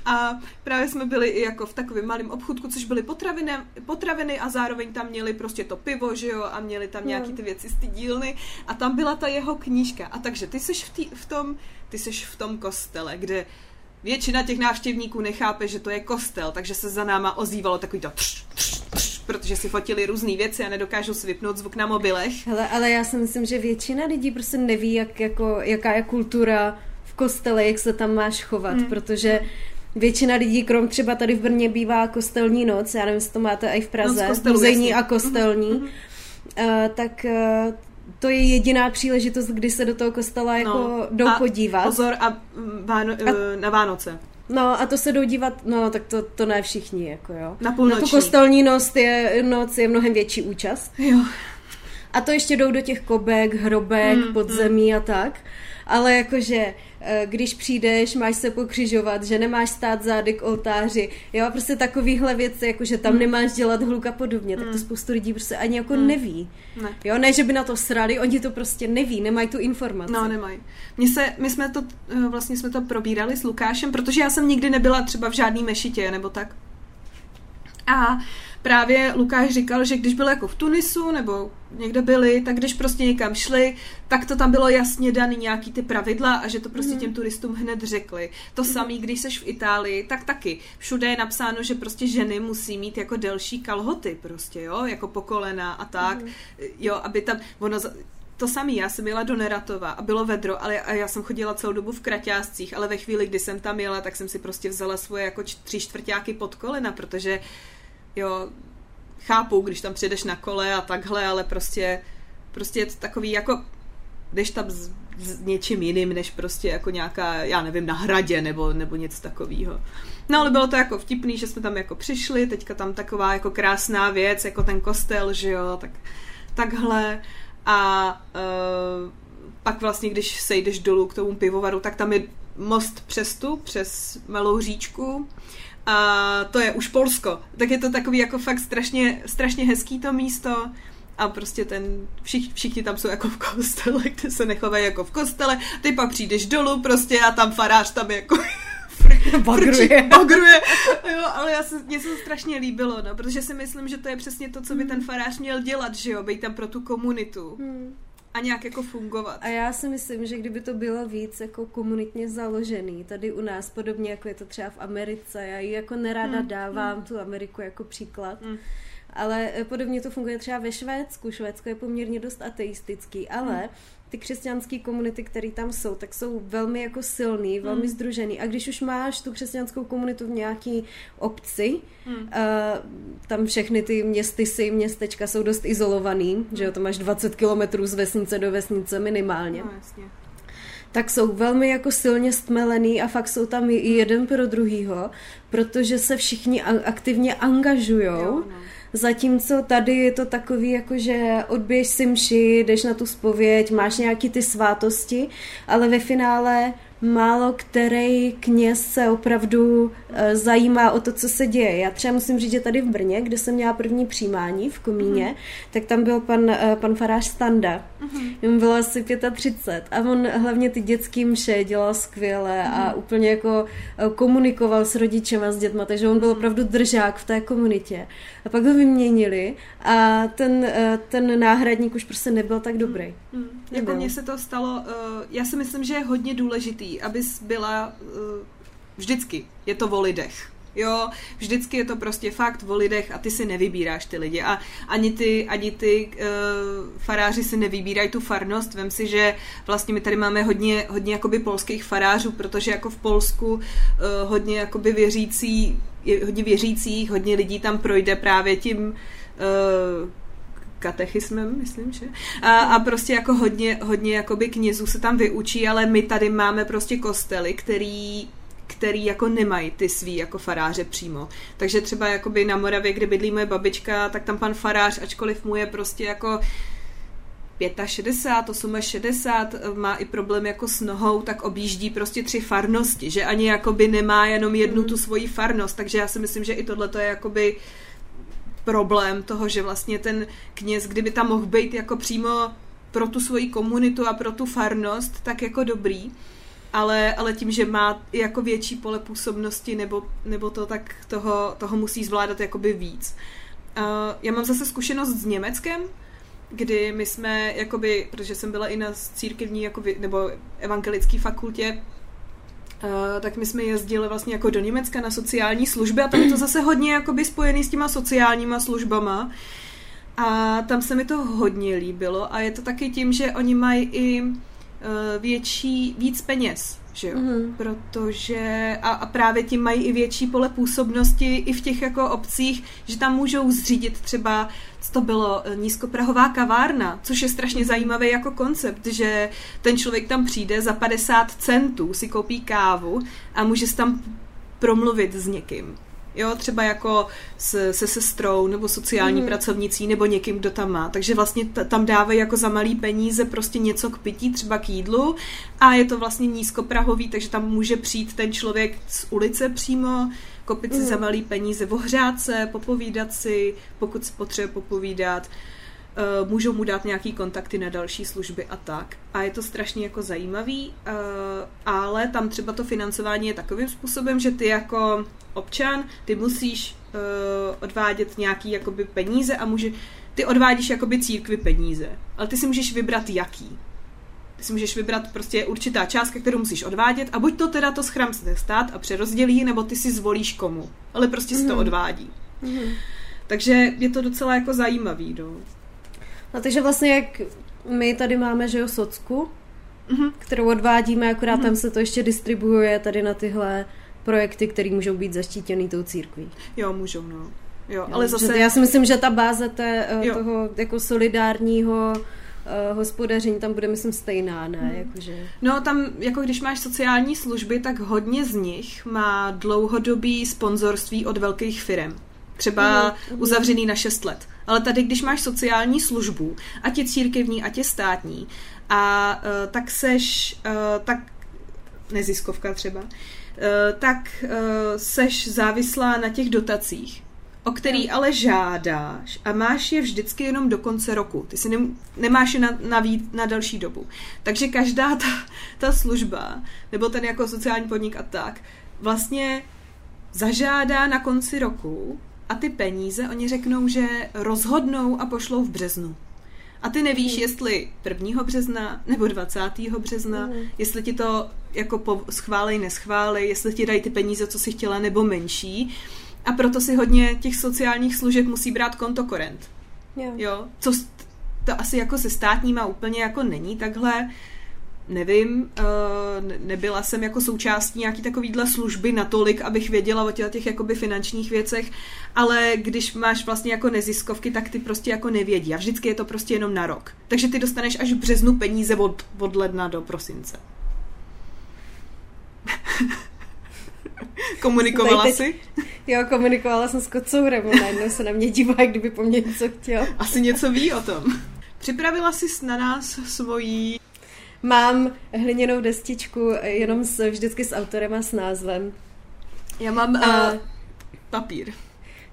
A právě jsme byli i jako v takovém malém obchudku, což byly potraviny, potraviny a zároveň tam měli prostě to pivo, že jo, a měli tam nějaký hmm. ty věci z té dílny a tam byla ta jeho knížka. A takže ty jsi v, tý, v tom, ty jsi v tom kostele, kde většina těch návštěvníků nechápe, že to je kostel, takže se za náma ozývalo takový to tř, tř, tř, protože si fotili různé věci a nedokážou si vypnout zvuk na mobilech. Hele, ale já si myslím, že většina lidí prostě neví, jak, jako, jaká je kultura v kostele, jak se tam máš chovat, hmm. protože většina lidí, krom třeba tady v Brně bývá kostelní noc, já nevím, jestli to máte i v Praze, noc muzejní a kostelní, mm-hmm. uh, tak uh, to je jediná příležitost, kdy se do toho kostela jako no, jdou a podívat. Pozor, a, Váno, a na Vánoce. No a to se jdou dívat, no tak to, to ne všichni, jako jo. Na půlnoční. Na tu kostelní noc je, noc je mnohem větší účast. Jo. A to ještě jdou do těch kobek, hrobek, mm, podzemí mm. a tak. Ale jakože Eh, když přijdeš, máš se pokřižovat, že nemáš stát zády k oltáři, jo, prostě takovýhle věci, jako že tam hmm. nemáš dělat hluk a podobně, tak to hmm. spoustu lidí prostě ani jako hmm. neví. Ne. Jo, ne, že by na to srali, oni to prostě neví, nemají tu informaci. No, nemají. My, se, my jsme to, eh, vlastně jsme to probírali s Lukášem, protože já jsem nikdy nebyla třeba v žádný mešitě, nebo tak. A právě Lukáš říkal, že když byl jako v Tunisu nebo někde byli, tak když prostě někam šli, tak to tam bylo jasně daný nějaký ty pravidla a že to prostě mm. těm turistům hned řekli. To mm. samý, když seš v Itálii, tak taky. Všude je napsáno, že prostě ženy musí mít jako delší kalhoty prostě, jo, jako po kolena a tak, mm. jo, aby tam, ono, to samý, já jsem jela do Neratova a bylo vedro, ale a já jsem chodila celou dobu v kraťáscích, ale ve chvíli, kdy jsem tam jela, tak jsem si prostě vzala svoje jako tři čtvrtáky pod kolena, protože jo, chápu, když tam přijdeš na kole a takhle, ale prostě, prostě je to takový jako, jdeš tam s, s něčím jiným, než prostě jako nějaká, já nevím, na hradě nebo, nebo něco takového. No ale bylo to jako vtipný, že jsme tam jako přišli, teďka tam taková jako krásná věc, jako ten kostel, že jo, tak takhle a uh, pak vlastně, když sejdeš dolů k tomu pivovaru, tak tam je most přes tu, přes malou říčku a to je už Polsko. Tak je to takový jako fakt strašně, strašně hezký to místo a prostě ten, všichni, všichni tam jsou jako v kostele, kde se nechovají jako v kostele, ty pak přijdeš dolů prostě a tam farář tam jako bagruje. bagruje. Jo, ale já se, mně se to strašně líbilo, no, protože si myslím, že to je přesně to, co by ten farář měl dělat, že jo, být tam pro tu komunitu. Hmm a nějak jako fungovat. A já si myslím, že kdyby to bylo víc jako komunitně založený, tady u nás, podobně jako je to třeba v Americe, já ji jako nerada hmm. dávám hmm. tu Ameriku jako příklad, hmm. Ale podobně to funguje třeba ve Švédsku. Švédsko je poměrně dost ateistický, ale hmm ty křesťanské komunity, které tam jsou, tak jsou velmi jako silný, velmi mm. združený. A když už máš tu křesťanskou komunitu v nějaký obci, mm. uh, tam všechny ty městysy, městečka jsou dost izolovaný, mm. že jo, to máš 20 kilometrů z vesnice do vesnice minimálně. No, jasně tak jsou velmi jako silně stmelený a fakt jsou tam i jeden pro druhýho, protože se všichni aktivně angažujou. Jo, no Zatímco tady je to takový, jako že odběž si mši, jdeš na tu spověď, máš nějaký ty svátosti, ale ve finále málo který kněz se opravdu uh, zajímá o to, co se děje. Já třeba musím říct, že tady v Brně, kde jsem měla první přijímání v Komíně, mm-hmm. tak tam byl pan, uh, pan farář Standa. Mm-hmm. Mu bylo asi 35 a on hlavně ty dětský mše dělal skvěle mm-hmm. a mhm. úplně jako uh, komunikoval s rodičema, s dětma, takže on byl mhm. opravdu držák v té komunitě. A pak ho vyměnili a ten, ten náhradník už prostě nebyl tak dobrý. Mm-hmm. Jako mně se to stalo, já si myslím, že je hodně důležitý abys byla uh, vždycky, je to o lidech. Jo, vždycky je to prostě fakt o lidech a ty si nevybíráš ty lidi. A ani ty, ani ty uh, faráři si nevybírají tu farnost. Vem si, že vlastně my tady máme hodně, hodně jakoby polských farářů, protože jako v Polsku uh, hodně jakoby věřící, hodně věřících, hodně lidí tam projde právě tím uh, katechismem, myslím, že. A, a prostě jako hodně, hodně jakoby knězů se tam vyučí, ale my tady máme prostě kostely, který který jako nemají ty svý jako faráře přímo. Takže třeba jakoby na Moravě, kde bydlí moje babička, tak tam pan farář, ačkoliv mu je prostě jako 65, 60, má i problém jako s nohou, tak objíždí prostě tři farnosti, že ani jakoby nemá jenom jednu mm. tu svoji farnost, takže já si myslím, že i tohle to je jakoby uh, problém toho, že vlastně ten kněz, kdyby tam mohl být jako přímo pro tu svoji komunitu a pro tu farnost, tak jako dobrý, ale, ale tím, že má jako větší pole působnosti nebo, nebo to, tak toho, toho musí zvládat jakoby víc. Uh, já mám zase zkušenost s Německem, kdy my jsme, jakoby, protože jsem byla i na církevní jako, nebo evangelické fakultě, tak my jsme jezdili vlastně jako do Německa na sociální služby a tam je to zase hodně jakoby spojený s těma sociálníma službama. A tam se mi to hodně líbilo a je to taky tím, že oni mají i uh, větší, víc peněz že jo? Mm. Protože a, a právě tím mají i větší pole působnosti i v těch jako obcích, že tam můžou zřídit třeba, co to bylo, e, nízkoprahová kavárna, což je strašně zajímavý jako koncept, že ten člověk tam přijde za 50 centů, si koupí kávu a může si tam promluvit s někým. Jo, třeba jako se, se sestrou nebo sociální mm. pracovnicí nebo někým, kdo tam má. Takže vlastně t- tam dávají jako za malý peníze prostě něco k pití, třeba k jídlu a je to vlastně nízkoprahový, takže tam může přijít ten člověk z ulice přímo, kopit si mm. za malý peníze, ohřát se, popovídat si, pokud se potřebuje popovídat. Uh, můžou mu dát nějaký kontakty na další služby a tak. A je to strašně jako zajímavý, uh, ale tam třeba to financování je takovým způsobem, že ty jako občan, ty musíš uh, odvádět nějaký jakoby peníze a může, ty odvádíš jakoby církvi peníze, ale ty si můžeš vybrat jaký. Ty si můžeš vybrat prostě určitá částka, kterou musíš odvádět a buď to teda to schrám stát a přerozdělí, nebo ty si zvolíš komu. Ale prostě mm-hmm. si to mhm. odvádí. Mm-hmm. Takže je to docela jako zajímavý, no. No takže vlastně jak my tady máme, že jo, socku, mm-hmm. kterou odvádíme, akorát mm-hmm. tam se to ještě distribuuje tady na tyhle projekty, které můžou být zaštítěny tou církví. Jo, můžou, no. Jo, ale zase... Já si myslím, že ta báze té, eh, jo. toho jako solidárního uh, hospodaření tam bude, myslím, stejná, ne? Hmm. Jakože... No, tam, jako když máš sociální služby, tak hodně z nich má dlouhodobý sponzorství od velkých firm. Třeba hmm. uzavřený na 6 let. Ale tady, když máš sociální službu, ať je církevní, ať je státní, a uh, tak seš, uh, tak neziskovka třeba, uh, tak uh, seš závislá na těch dotacích, o který ale žádáš a máš je vždycky jenom do konce roku. Ty si ne, nemáš je na, na, na další dobu. Takže každá ta, ta služba, nebo ten jako sociální podnik a tak, vlastně zažádá na konci roku a ty peníze, oni řeknou, že rozhodnou a pošlou v březnu. A ty nevíš, mm. jestli 1. března nebo 20. března, mm. jestli ti to jako po schválej, neschválej, jestli ti dají ty peníze, co si chtěla, nebo menší. A proto si hodně těch sociálních služeb musí brát kontokorent. Jo. Jo, co to asi jako se státníma úplně jako není takhle, nevím, eh, ne- nebyla jsem jako součástí nějaký takovýhle služby natolik, abych věděla o těch, těch jakoby finančních věcech, ale když máš vlastně jako neziskovky, tak ty prostě jako nevědí a vždycky je to prostě jenom na rok. Takže ty dostaneš až v březnu peníze od, od ledna do prosince. Komunikovala teď- jsi? Jo, komunikovala jsem s kocourem, a najednou se na mě dívá, kdyby po mně něco chtěl. Asi něco ví o tom. Připravila jsi na nás svojí Mám hliněnou destičku jenom s, vždycky s autorem a s názvem. Já mám A- uh, papír.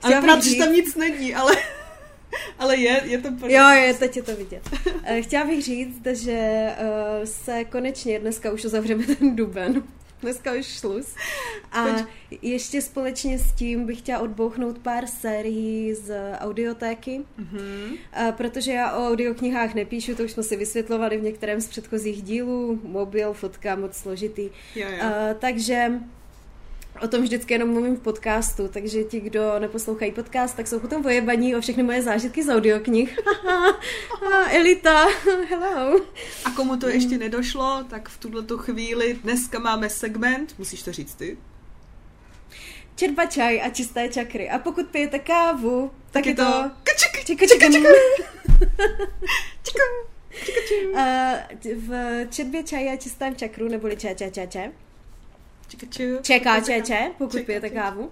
Ale pravda, že tam nic není, ale, ale je, je to pořád. Jo, je, teď je to vidět. Eh, Chtěla bych říct, že eh, se konečně dneska už uzavřeme ten duben. Dneska už šluz. A Poč- ještě společně s tím bych chtěla odbouchnout pár sérií z audiotéky, Mhm. a protože já o audioknihách nepíšu, to už jsme si vysvětlovali v některém z předchozích dílů, mobil, fotka, moc složitý. Jo, jo. Uh, takže o tom vždycky jenom mluvím v podcastu, takže ti, kdo neposlouchají podcast, tak jsou potom vojebaní o všechny moje zážitky z audioknih. Elita, hello. A komu to ještě nedošlo, tak v tuto chvíli dneska máme segment, musíš to říct ty, Čerpa čaj a čisté čakry. A pokud pijete kávu, tak, je to... Kačik, Čika, čika, čika. čika, čika, čika, Uh, v četbě čaje a čistém čakru, neboli ča, ča, ča, ča, čeká čeče, pokud Čeká, pijete kávu, uh,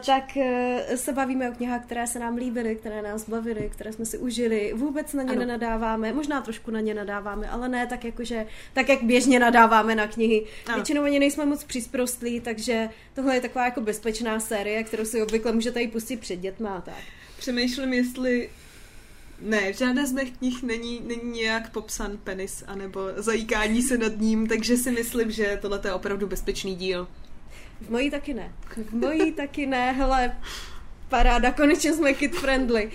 tak uh, se bavíme o knihách, které se nám líbily, které nás bavily, které jsme si užili. Vůbec na ně Ano. nenadáváme, možná trošku na ně nadáváme, ale ne tak jakože, tak jak běžně nadáváme na knihy. Ano. Většinou ani nejsme moc přísprostlí, takže tohle je taková jako bezpečná série, kterou si obvykle můžete i pustit před dětma a tak. Přemýšlím, jestli ne, v žádné z mých knih není, není nějak popsan penis anebo zajíkání se nad ním, takže si myslím, že tohle je opravdu bezpečný díl. V mojí taky ne. V mojí taky ne, hele, paráda, konečně jsme kid friendly.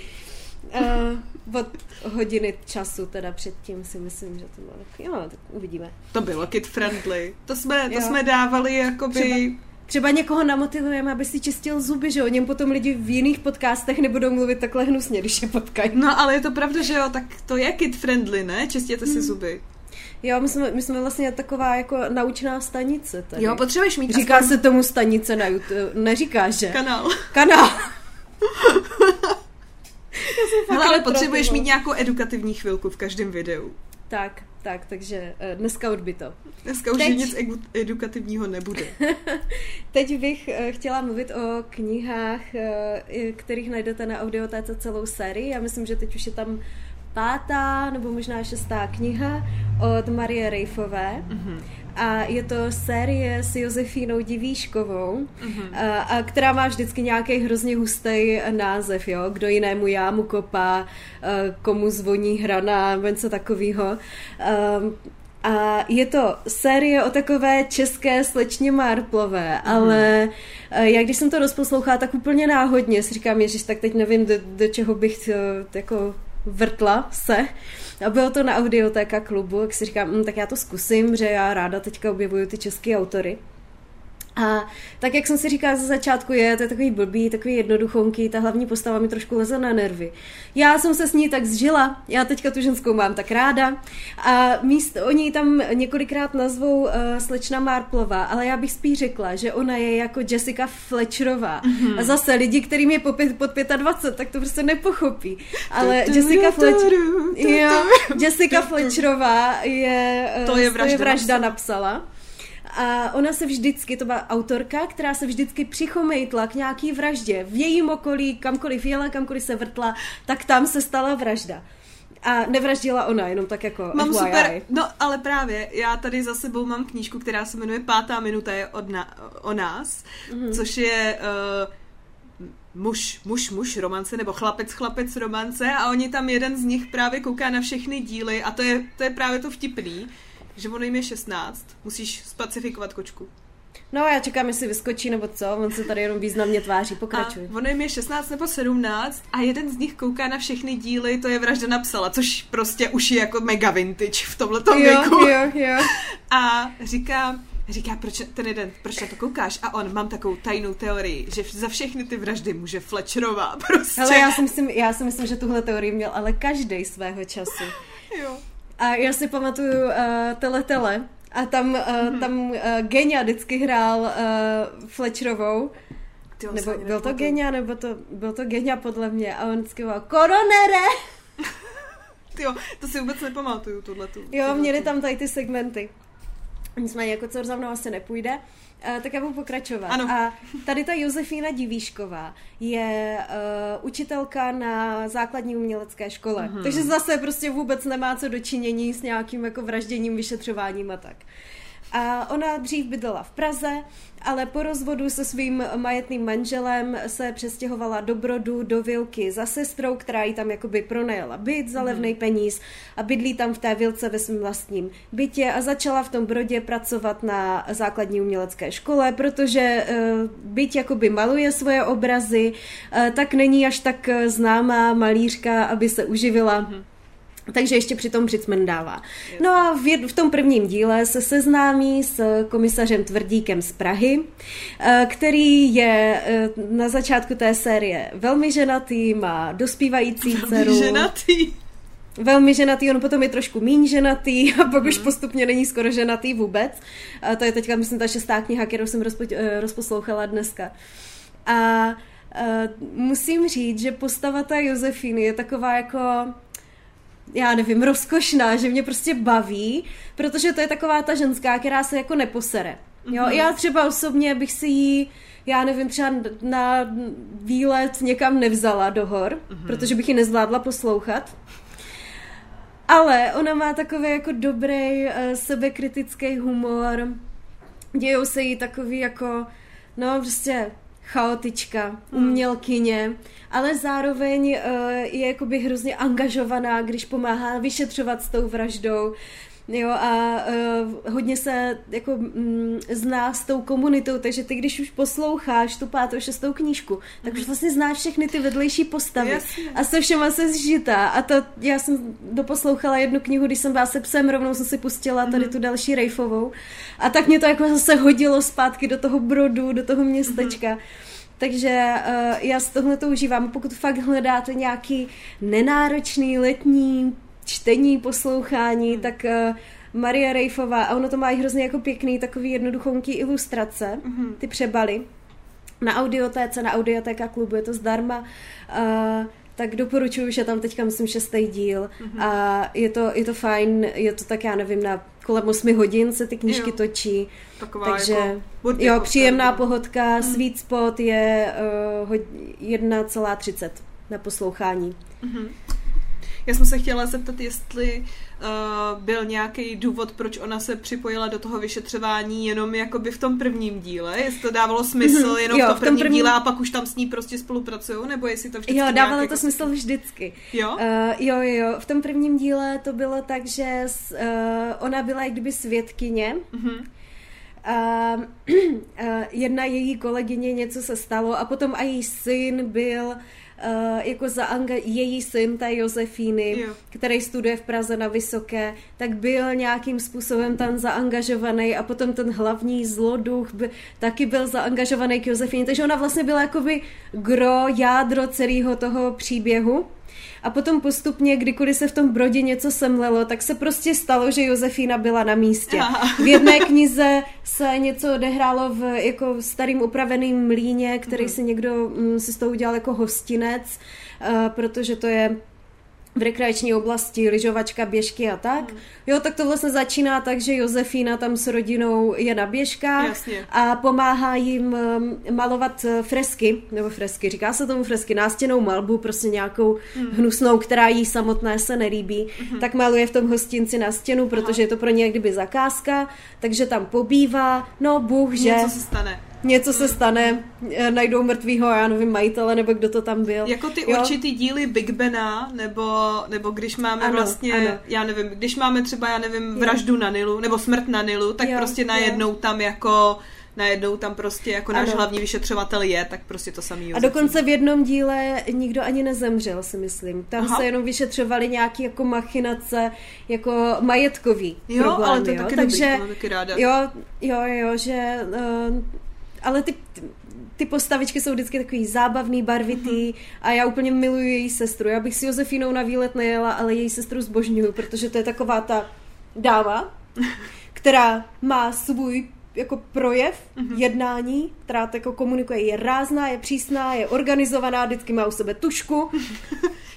Uh, od hodiny času teda předtím si myslím, že to bylo no, tak uvidíme. To bylo kid friendly. To jsme, to Jo. jsme dávali jakoby... Třeba- Třeba někoho namotivujeme, aby si čistil zuby, že o něm potom lidi v jiných podcastech nebudou mluvit takhle hnusně, když je potkají. No ale je to pravda, že jo, tak to je kid friendly, ne? Čistěte si zuby. Jo, my jsme, my jsme vlastně taková jako naučná stanice tady. Jo, potřebuješ mít Říká se tomu stanice na YouTube, neříká, že? kanál. Kanál. Hele, ale potřebuješ mít vole. nějakou edukativní chvilku v každém videu. Tak, tak, takže eh, dneska odbyto. Dneska už Teď. nic edukativního nebude. Teď bych eh, chtěla mluvit o knihách, eh, kterých najdete na audiotéce celou sérii. Já myslím, že teď už je tam pátá nebo možná šestá kniha od Marie Rejfové. Mhm. A je to série s Josefínou Divíškovou, Mhm. a, a která má vždycky nějaký hrozně hustý název, jo? Kdo jinému jámu kopá, komu zvoní hrana, něco takového. A je to série o takové české slečně Marplové, ale eh, já když jsem to rozposlouchala, tak úplně náhodně si říkám, ježiš, tak teď nevím, do, do čeho bych eh, jako vrtla se. A bylo to na audiotéka klubu, jak si říkám, hm, tak já to zkusím, že já ráda teďka objevuju ty české autory. A tak, jak jsem si říkala ze začátku, je to je takový blbý, takový jednoduchonký, ta hlavní postava mi trošku leze na nervy. Já jsem se s ní tak zžila, já teďka tu ženskou mám tak ráda a místo, oni tam několikrát nazvou uh, slečna Marplová, ale já bych spíš řekla, že ona je jako Jessica Fletcherová. Mm-hmm. A zase lidi, kterým je po pět, pod 25, tak to prostě nepochopí. Ale Jessica tu, Fletch... tu, tu, Jo, tu. Jessica. Fletcherová je, eh, To je vražda vražda napsala. A ona se vždycky, to byla autorka, která se vždycky přichomejtla k nějaký vraždě. V jejím okolí, kamkoliv jela, kamkoliv se vrtla, tak tam se stala vražda. A nevraždila ona, jenom tak jako Mám FYI. super, no ale právě, já tady za sebou mám knížku, která se jmenuje Pátá minuta je od na, o nás, Mhm. mm-hmm. což je uh, muž, muž, muž romance, nebo chlapec, chlapec romance a oni tam jeden z nich právě kouká na všechny díly a to je, to je právě to vtipný, že ono jim je 16, musíš spacifikovat kočku. No já čekám, jestli vyskočí nebo co, on se tady jenom významně tváří, pokračuj. A ono jim je 16 nebo 17 a jeden z nich kouká na všechny díly, to je vražda napsala, což prostě už je jako mega vintage v tomhletom jo, věku. jo, jo. A říká, Říká, proč ten jeden, proč na to koukáš? A on, mám takovou tajnou teorii, že za všechny ty vraždy může Fletcherová prostě. Ale já si myslím, já si myslím že tuhle teorii měl ale každý svého času. jo. A já si pamatuju uh, Tele Tele a tam, uh, mm-hmm. tam uh, Genia vždycky hrál uh, Fletcherovou. Ty, Nebo byl to Genia, nebo to, byl to Genia podle mě a on vždycky byl Koronere! jo, to si vůbec nepamatuju, tohletu. Jo, měli tam tady ty segmenty. Nicméně, jako co za mnou asi nepůjde, uh, tak já budu pokračovat. Ano. A tady ta Josefína Divíšková je uh, učitelka na základní umělecké škole. Mhm. Takže zase prostě vůbec nemá co dočinění s nějakým jako vražděním, vyšetřováním a tak. A ona dřív bydlela v Praze, ale po rozvodu se svým majetným manželem se přestěhovala do Brodu, do Vilky za sestrou, která jí tam jakoby pronajala byt za levný peníz a bydlí tam v té Vilce ve svém vlastním bytě a začala v tom Brodě pracovat na základní umělecké škole, protože uh, byť jakoby maluje svoje obrazy, uh, tak není až tak eh, známá malířka, aby se uživila takže ještě přitom přicmendává. No a v, v tom prvním díle se seznámí s komisařem Tvrdíkem z Prahy, eh, který je eh, na začátku té série velmi ženatý, má dospívající dceru. Ženatý. Velmi ženatý, on potom je trošku míň ženatý a pak už postupně není skoro ženatý vůbec. A to je teďka, myslím, ta šestá kniha, kterou jsem rozpo, eh, rozposlouchala dneska. A uh, musím říct, že postava té Josefíny je taková jako já nevím, rozkošná, že mě prostě baví, protože to je taková ta ženská, která se jako neposere. Jo, Mhm. já třeba osobně bych si ji já nevím, třeba na výlet někam nevzala do hor, Mhm. protože bych ji nezvládla poslouchat. Ale ona má takový jako dobrý uh, sebekritický humor. Dějou se jí takový jako, no prostě chaotička, umělkyně, ale zároveň uh, je jakoby hrozně angažovaná, když pomáhá vyšetřovat s tou vraždou. Jo, a uh, hodně se jako mm, zná s tou komunitou, takže ty, když už posloucháš tu pátou, šestou knížku, tak už vlastně znáš všechny ty vedlejší postavy. Jasně. A se všema se zžitá. A to já jsem doposlouchala jednu knihu, když jsem byla se psem, rovnou jsem si pustila tady tu další Rejfovou. A tak mě to jako zase hodilo zpátky do toho brodu, do toho městečka. Takže uh, já z tohle to užívám. Pokud fakt hledáte nějaký nenáročný letní čtení, poslouchání, hmm. tak uh, Maria Rejfová, a ono to má i hrozně jako pěkný, takový jednoduchonký ilustrace, Mhm. ty přebaly. Na audiotéce, na audiotéka klubu je to zdarma. Uh, tak doporučuji, že tam teďka myslím šestý díl Mhm. a je to, je to fajn, je to tak já nevím, na kolem 8 hodin se ty knížky Jo. točí, Taková takže jako jo, jako příjemná opravdu. pohodka, sweet spot je uh, hod- 1,30 na poslouchání. Mhm. Já jsem se chtěla zeptat, jestli uh, byl nějaký důvod, proč ona se připojila do toho vyšetřování jenom jakoby v tom prvním díle, jestli to dávalo smysl Mhm. jenom Jo, v tom v tom prvním prvním- díle a pak už tam s ní prostě spolupracují, nebo jestli to vždycky Jo, dávalo jako to smysl vždycky. Jo? Uh, jo, jo, jo. V tom prvním díle to bylo tak, že s, uh, ona byla jak kdyby svědkyně. Mhm. A jedna její kolegyně něco se stalo a potom a její syn byl uh, jako zaanga- její syn, ta Josefíny, Jo. který studuje v Praze na Vysoké, tak byl nějakým způsobem tam zaangažovaný a potom ten hlavní zloduch by, taky byl zaangažovaný k Josefíně, takže ona vlastně byla jakoby gro, jádro celého toho příběhu. A potom postupně, kdykoliv se v tom brodě něco semlelo, tak se prostě stalo, že Josefína byla na místě. Aha. V jedné knize se něco odehrálo v jako starým upraveným mlíně, který Mhm. si někdo mm, si z toho udělal jako hostinec, uh, protože to je v rekreační oblasti, lyžovačka, běžky a tak. Mhm. Jo, tak to vlastně začíná tak, že Josefína tam s rodinou je na běžkách Jasně. a pomáhá jim um, malovat eh, fresky, nebo fresky, říká se tomu fresky, nástěnou malbu, prostě nějakou Mhm. hnusnou, která jí samotné se nelíbí, tak maluje v tom hostinci na stěnu, protože je to pro ně jak kdyby zakázka, takže tam pobývá, no bůh, že Něco se stane. Něco se stane, eh, najdou mrtvýho, já nevím, majitele, nebo kdo to tam byl. Jako ty Jo. určitý díly Big Bena, nebo, nebo když máme Ano, vlastně, ano. já nevím, když máme třeba, já nevím, Jo. vraždu na Nilu, nebo smrt na Nilu, tak Jo, prostě jo. najednou tam jako najednou tam prostě jako náš Ano. hlavní vyšetřovatel je, tak prostě to samý A dokonce v jednom díle nikdo ani nezemřel, si myslím. Tam Aha. se jenom vyšetřovaly nějaké jako machinace, jako majetkový Jo, problémy, ale to je jo. taky Takže, dobrý, to taky ráda. Jo, jo, jo, že... Uh, ale ty, ty postavičky jsou vždycky takový zábavný, barvitý Mhm. a já úplně miluji její sestru. Já bych s Josefínou na výlet nejela, ale její sestru zbožňuju, protože to je taková ta dáma, která má svůj jako projev, Mhm. jednání, která jako komunikuje, je rázná, je přísná, je organizovaná, vždycky má u sebe tušku.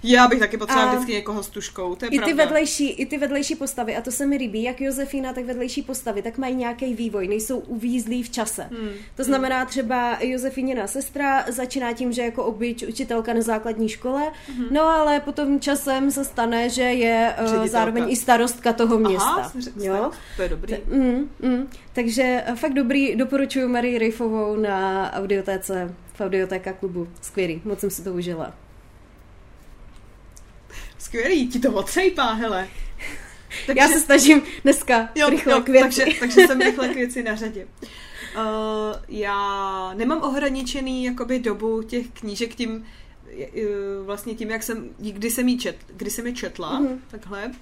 Já bych taky potřebovala A- vždycky někoho s tuškou, to je I ty, pravda. vedlejší, I ty vedlejší postavy, a to se mi líbí, jak Josefína, tak vedlejší postavy, tak mají nějaký vývoj, nejsou uvízlí v čase. Hmm. To znamená třeba Josefíněna sestra začíná tím, že jako obyč učitelka na základní škole, no ale potom časem se stane, že je uh, Ředitelka. zároveň i starostka toho města. Aha, jo? to je dobrý. Mm, mm. Takže eh, fakt dobrý, doporučuji Marii Rejfovou na audiotéce v audiotéka klubu. Skvělý, moc jsem si to užila. Skvělý, ti to odsejpá, hele. Takže, Já se snažím dneska jo, rychle jo, k věci. takže, takže jsem rychle k věci na řadě. Uh, já nemám ohraničený jakoby dobu těch knížek tím, uh, vlastně tím, jak jsem, kdy jsem, jí čet, kdy jsem je četla, Mhm. takhle. Uh,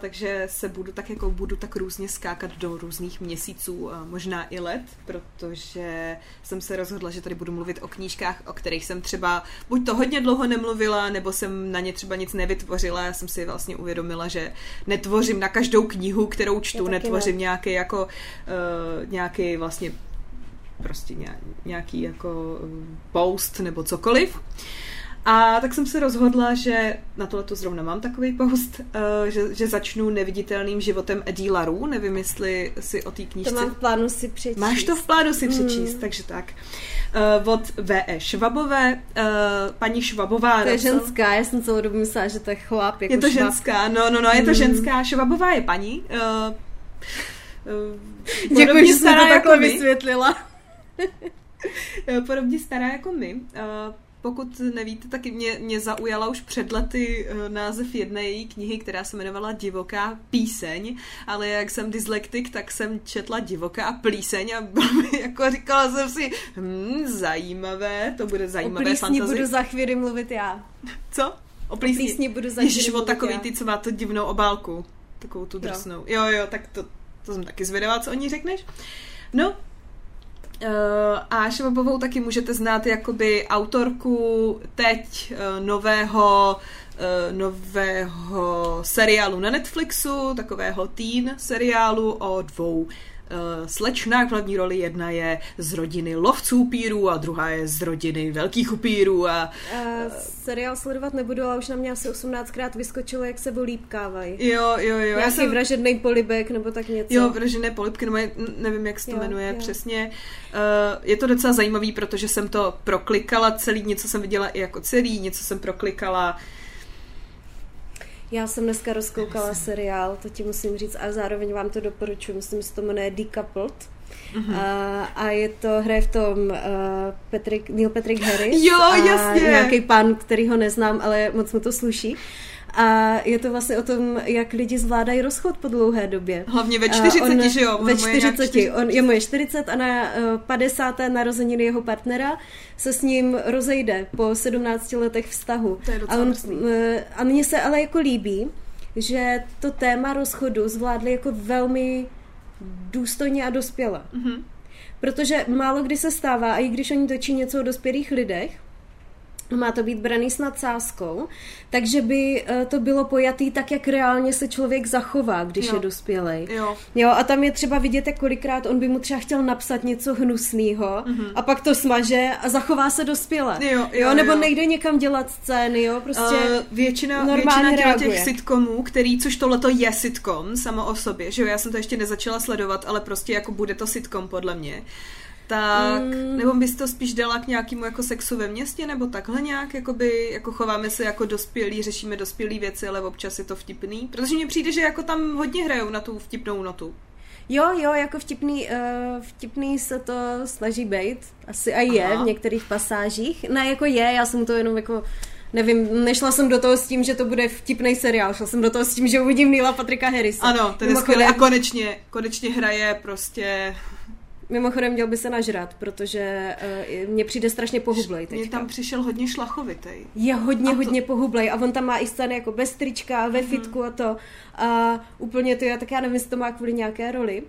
takže se budu tak jako budu tak různě skákat do různých měsíců, a možná i let, protože jsem se rozhodla, že tady budu mluvit o knížkách, o kterých jsem třeba buď to hodně dlouho nemluvila, nebo jsem na ně třeba nic nevytvořila. Já jsem si vlastně uvědomila, že netvořím na každou knihu, kterou čtu, netvořím ne. nějaký jako uh, nějaký vlastně prostě ně- nějaký jako uh, post nebo cokoliv. A tak jsem se rozhodla, že na tohle to zrovna mám takový post, uh, že, že začnu neviditelným životem Eddie Laru. Nevím, jestli si o té To knížce... mám v plánu si přečíst. Máš to v plánu si přečíst, Mm. takže tak. Uh, od V.E. Švabové, uh, paní Švabová. To je napsala- ženská, já jsem celou dobu myslela, že to je chlap. Jako Je to švab. ženská, no, no, no, je to Mm. ženská. Švabová je paní. Děkuji, že jsi to takhle jako vysvětlila. Eh, podobně stará jako my. Pokud nevíte, tak mě, mě zaujala už před lety eh, název jedné její knihy, která se jmenovala Divoká píseň, ale jak jsem dyslektik, tak jsem četla Divoká plíseň a jako říkala jsem si, hm, zajímavé, to bude O zajímavé plísni fantasy. budu za chvíli mluvit já. Co? O O plísni? plísni budu za Ježiš, chvíli o mluvit takový já. ty, co má tu divnou obálku. Takovou tu Jo. drsnou. Jo, jo, tak to, to jsem taky zvědavá, co o ní řekneš. No, a Švabovou taky můžete znát jakoby autorku teď uh, nového uh, nového seriálu na Netflixu, takového teen seriálu o dvou uh, slečnách v hlavní roli. Jedna je z rodiny lovců upírů a druhá je z rodiny velkých upírů a Uh, seriál sledovat nebudu, ale už na mě asi 18krát vyskočilo, jak se volípkávají. jo, jo, jo. Já Nějaký jsem, vražedný polibek nebo tak něco. Jo, vražené polipky, nebo nevím, jak se to Jo, jmenuje jo. přesně. Uh, je to docela zajímavý, protože jsem to proklikala celý, něco jsem viděla i jako celý, něco jsem proklikala. Já jsem dneska rozkoukala seriál, to ti musím říct, a zároveň vám to doporučuji, myslím, že se to jmenuje Decoupled. Mm-hmm. A, a je to, hraje v tom uh, Patrick, Neil Patrick Harris. Jo, a jasně. nějaký pán, který ho neznám, ale moc mu to sluší. A je to vlastně o tom, jak lidi zvládají rozchod po dlouhé době. Hlavně ve A 40, on, že jo? Ve On je nějak 40. On, je mu je 40 a na uh, 50. narozeniny jeho partnera se s ním rozejde po 17 letech vztahu. To je a, on, eh, a mně se ale jako líbí, že to téma rozchodu zvládli jako velmi důstojně a dospěle. Mhm. Protože málo kdy se stává, a i když oni točí něco o dospělých lidech, má to být braný s nadsázkou, takže by eh, to bylo pojatý tak, jak reálně se člověk zachová, když Jo. je dospělej. Jo. Jo, a tam je třeba vidět, jak kolikrát on by mu třeba chtěl napsat něco hnusného Mhm. a pak to smaže a zachová se dospěle. Jo, jo, jo, nebo jo. nejde někam dělat scény, jo, prostě... Uh, většina, normálně většina těla těch reaguje. sitcomů, který, což tohleto je sitcom samo o sobě, že jo, já jsem to ještě nezačala sledovat, ale prostě jako bude to sitcom podle mě. Tak, Mm. nebo bys to spíš dala k nějakému jako sexu ve městě, nebo takhle nějak, jakoby, jako chováme se jako dospělí, řešíme dospělé věci, ale občas je to vtipný. Protože mně přijde, že jako tam hodně hrajou na tu vtipnou notu. Jo, jo, jako vtipný, uh, vtipný se to snaží být. Asi a je Aha. v některých pasážích. Ne, jako je, já jsem to jenom jako nevím, nešla jsem do toho s tím, že to bude vtipný seriál, šla jsem do toho s tím, že uvidím Neila Patrika Harrisa. Ano, ten je skvělý a konečně, konečně hraje prostě Mimochodem měl by se nažrat, protože uh, mně přijde strašně pohublej teďka. Mně tam přišel hodně šlachovitej. Je hodně, a to... hodně pohublej a on tam má i scény jako bez trička, ve mm-hmm. fitku a to. A úplně to, já tak já nevím, jestli to má kvůli nějaké roli.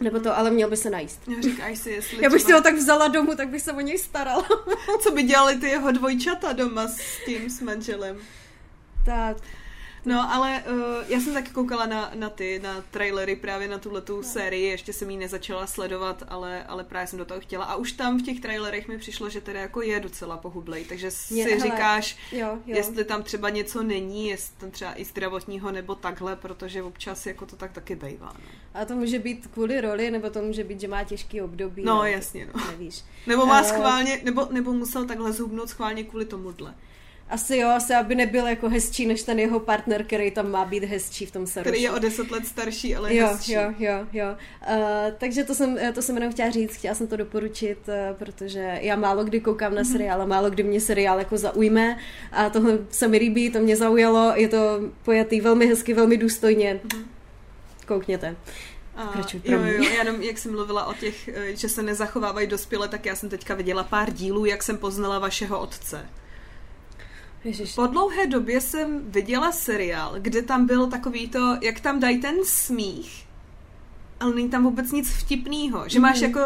Nebo to, ale měl by se najíst. Já říkaj si, jestli Já bych si ho tak vzala domů, tak bych se o něj starala. Co by dělali ty jeho dvojčata doma s tím, s manželem? Tak, No, ale uh, já jsem taky koukala na, na ty, na trailery právě na tuhle tu no. sérii, ještě jsem ji nezačala sledovat, ale, ale právě jsem do toho chtěla. A už tam v těch trailerech mi přišlo, že teda jako je docela pohublej, takže si je, hele, říkáš, jo, jo. jestli tam třeba něco není, jestli tam třeba i zdravotního nebo takhle, protože občas jako to tak taky bejvá. No. A to může být kvůli roli, nebo to může být, že má těžký období. No, jasně, no. Nevíš. Nebo má schválně, nebo, nebo musel takhle zhubnout schválně kvůli tomuhle. Asi jo, asi aby nebyl jako hezčí než ten jeho partner, který tam má být hezčí v tom Saroši. Který je o deset let starší, ale jo, hezčí. Jo, jo, jo. Uh, takže to jsem, to jsem jenom chtěla říct, chtěla jsem to doporučit, uh, protože já málo kdy koukám na mhm. seriál a málo kdy mě seriál jako zaujme a tohle se mi líbí, to mě zaujalo, je to pojatý velmi hezky, velmi důstojně. Mm-hmm. Koukněte. A, jo, jo, jenom jak jsem mluvila o těch, eh, že se nezachovávají dospěle, tak já jsem teďka viděla pár dílů, jak jsem poznala vašeho otce. Ježiš. Po dlouhé době jsem viděla seriál, kde tam byl takový to, jak tam dají ten smích, ale není tam vůbec nic vtipného. Že máš mm. jako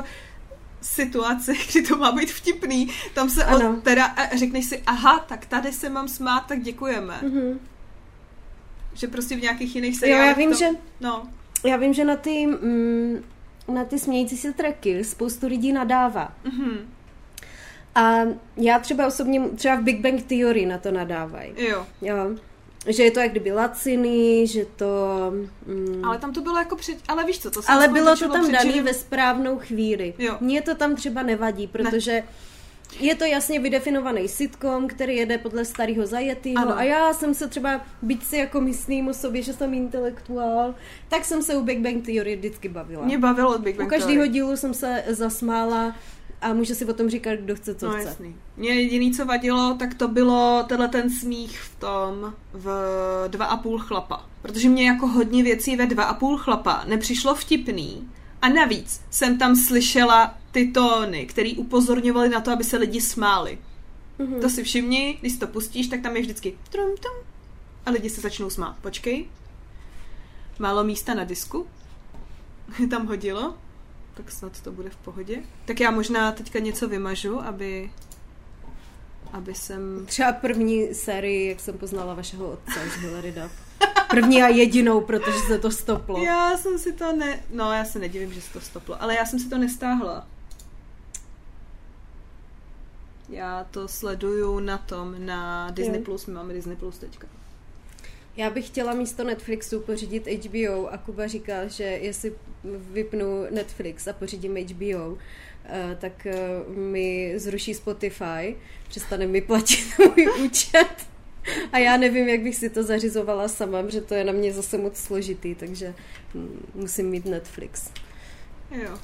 situace, kdy to má být vtipný, tam se od, teda a řekneš si, aha, tak tady se mám smát, tak děkujeme. Mm-hmm. Že prostě v nějakých jiných seriálech Jo, já vím, to, že no. já vím, že na ty mm, na ty smějící se tracky spoustu lidí nadává. Mm-hmm. A já třeba osobně, třeba v Big Bang Theory na to nadávají. Jo. jo. Že je to jak kdyby laciný, že to... Mm, ale tam to bylo jako před... Ale víš co, to Ale bylo to tam daný že... ve správnou chvíli. Jo. Mně to tam třeba nevadí, protože... Ne. Je to jasně vydefinovaný sitcom, který jede podle starého zajetýho a já jsem se třeba, byť si jako myslím o sobě, že jsem intelektuál, tak jsem se u Big Bang Theory vždycky bavila. Mě bavilo Big Bang U každého dílu jsem se zasmála a může si o tom říkat, kdo chce, co no, chce. Jasný. Mně jediný, co vadilo, tak to bylo tenhle ten smích v tom v dva a půl chlapa. Protože mě jako hodně věcí ve dva a půl chlapa nepřišlo vtipný. A navíc jsem tam slyšela ty tóny, které upozorňovaly na to, aby se lidi smáli. Mm-hmm. To si všimni, když to pustíš, tak tam je vždycky trum, tum, a lidi se začnou smát. Počkej. Málo místa na disku. tam hodilo tak snad to bude v pohodě. Tak já možná teďka něco vymažu, aby aby jsem... Třeba první sérii, jak jsem poznala vašeho otce z Hillary Duff. První a jedinou, protože se to stoplo. Já jsem si to ne... No, já se nedivím, že se to stoplo, ale já jsem si to nestáhla. Já to sleduju na tom, na Disney+, Plus, my máme Disney Plus teďka. Já bych chtěla místo Netflixu pořídit HBO a Kuba říkal, že jestli vypnu Netflix a pořídím HBO, eh, tak eh, mi zruší Spotify, přestane mi platit můj účet. A já nevím, jak bych si to zařizovala sama, protože to je na mě zase moc složitý, takže musím mít Netflix. Jo.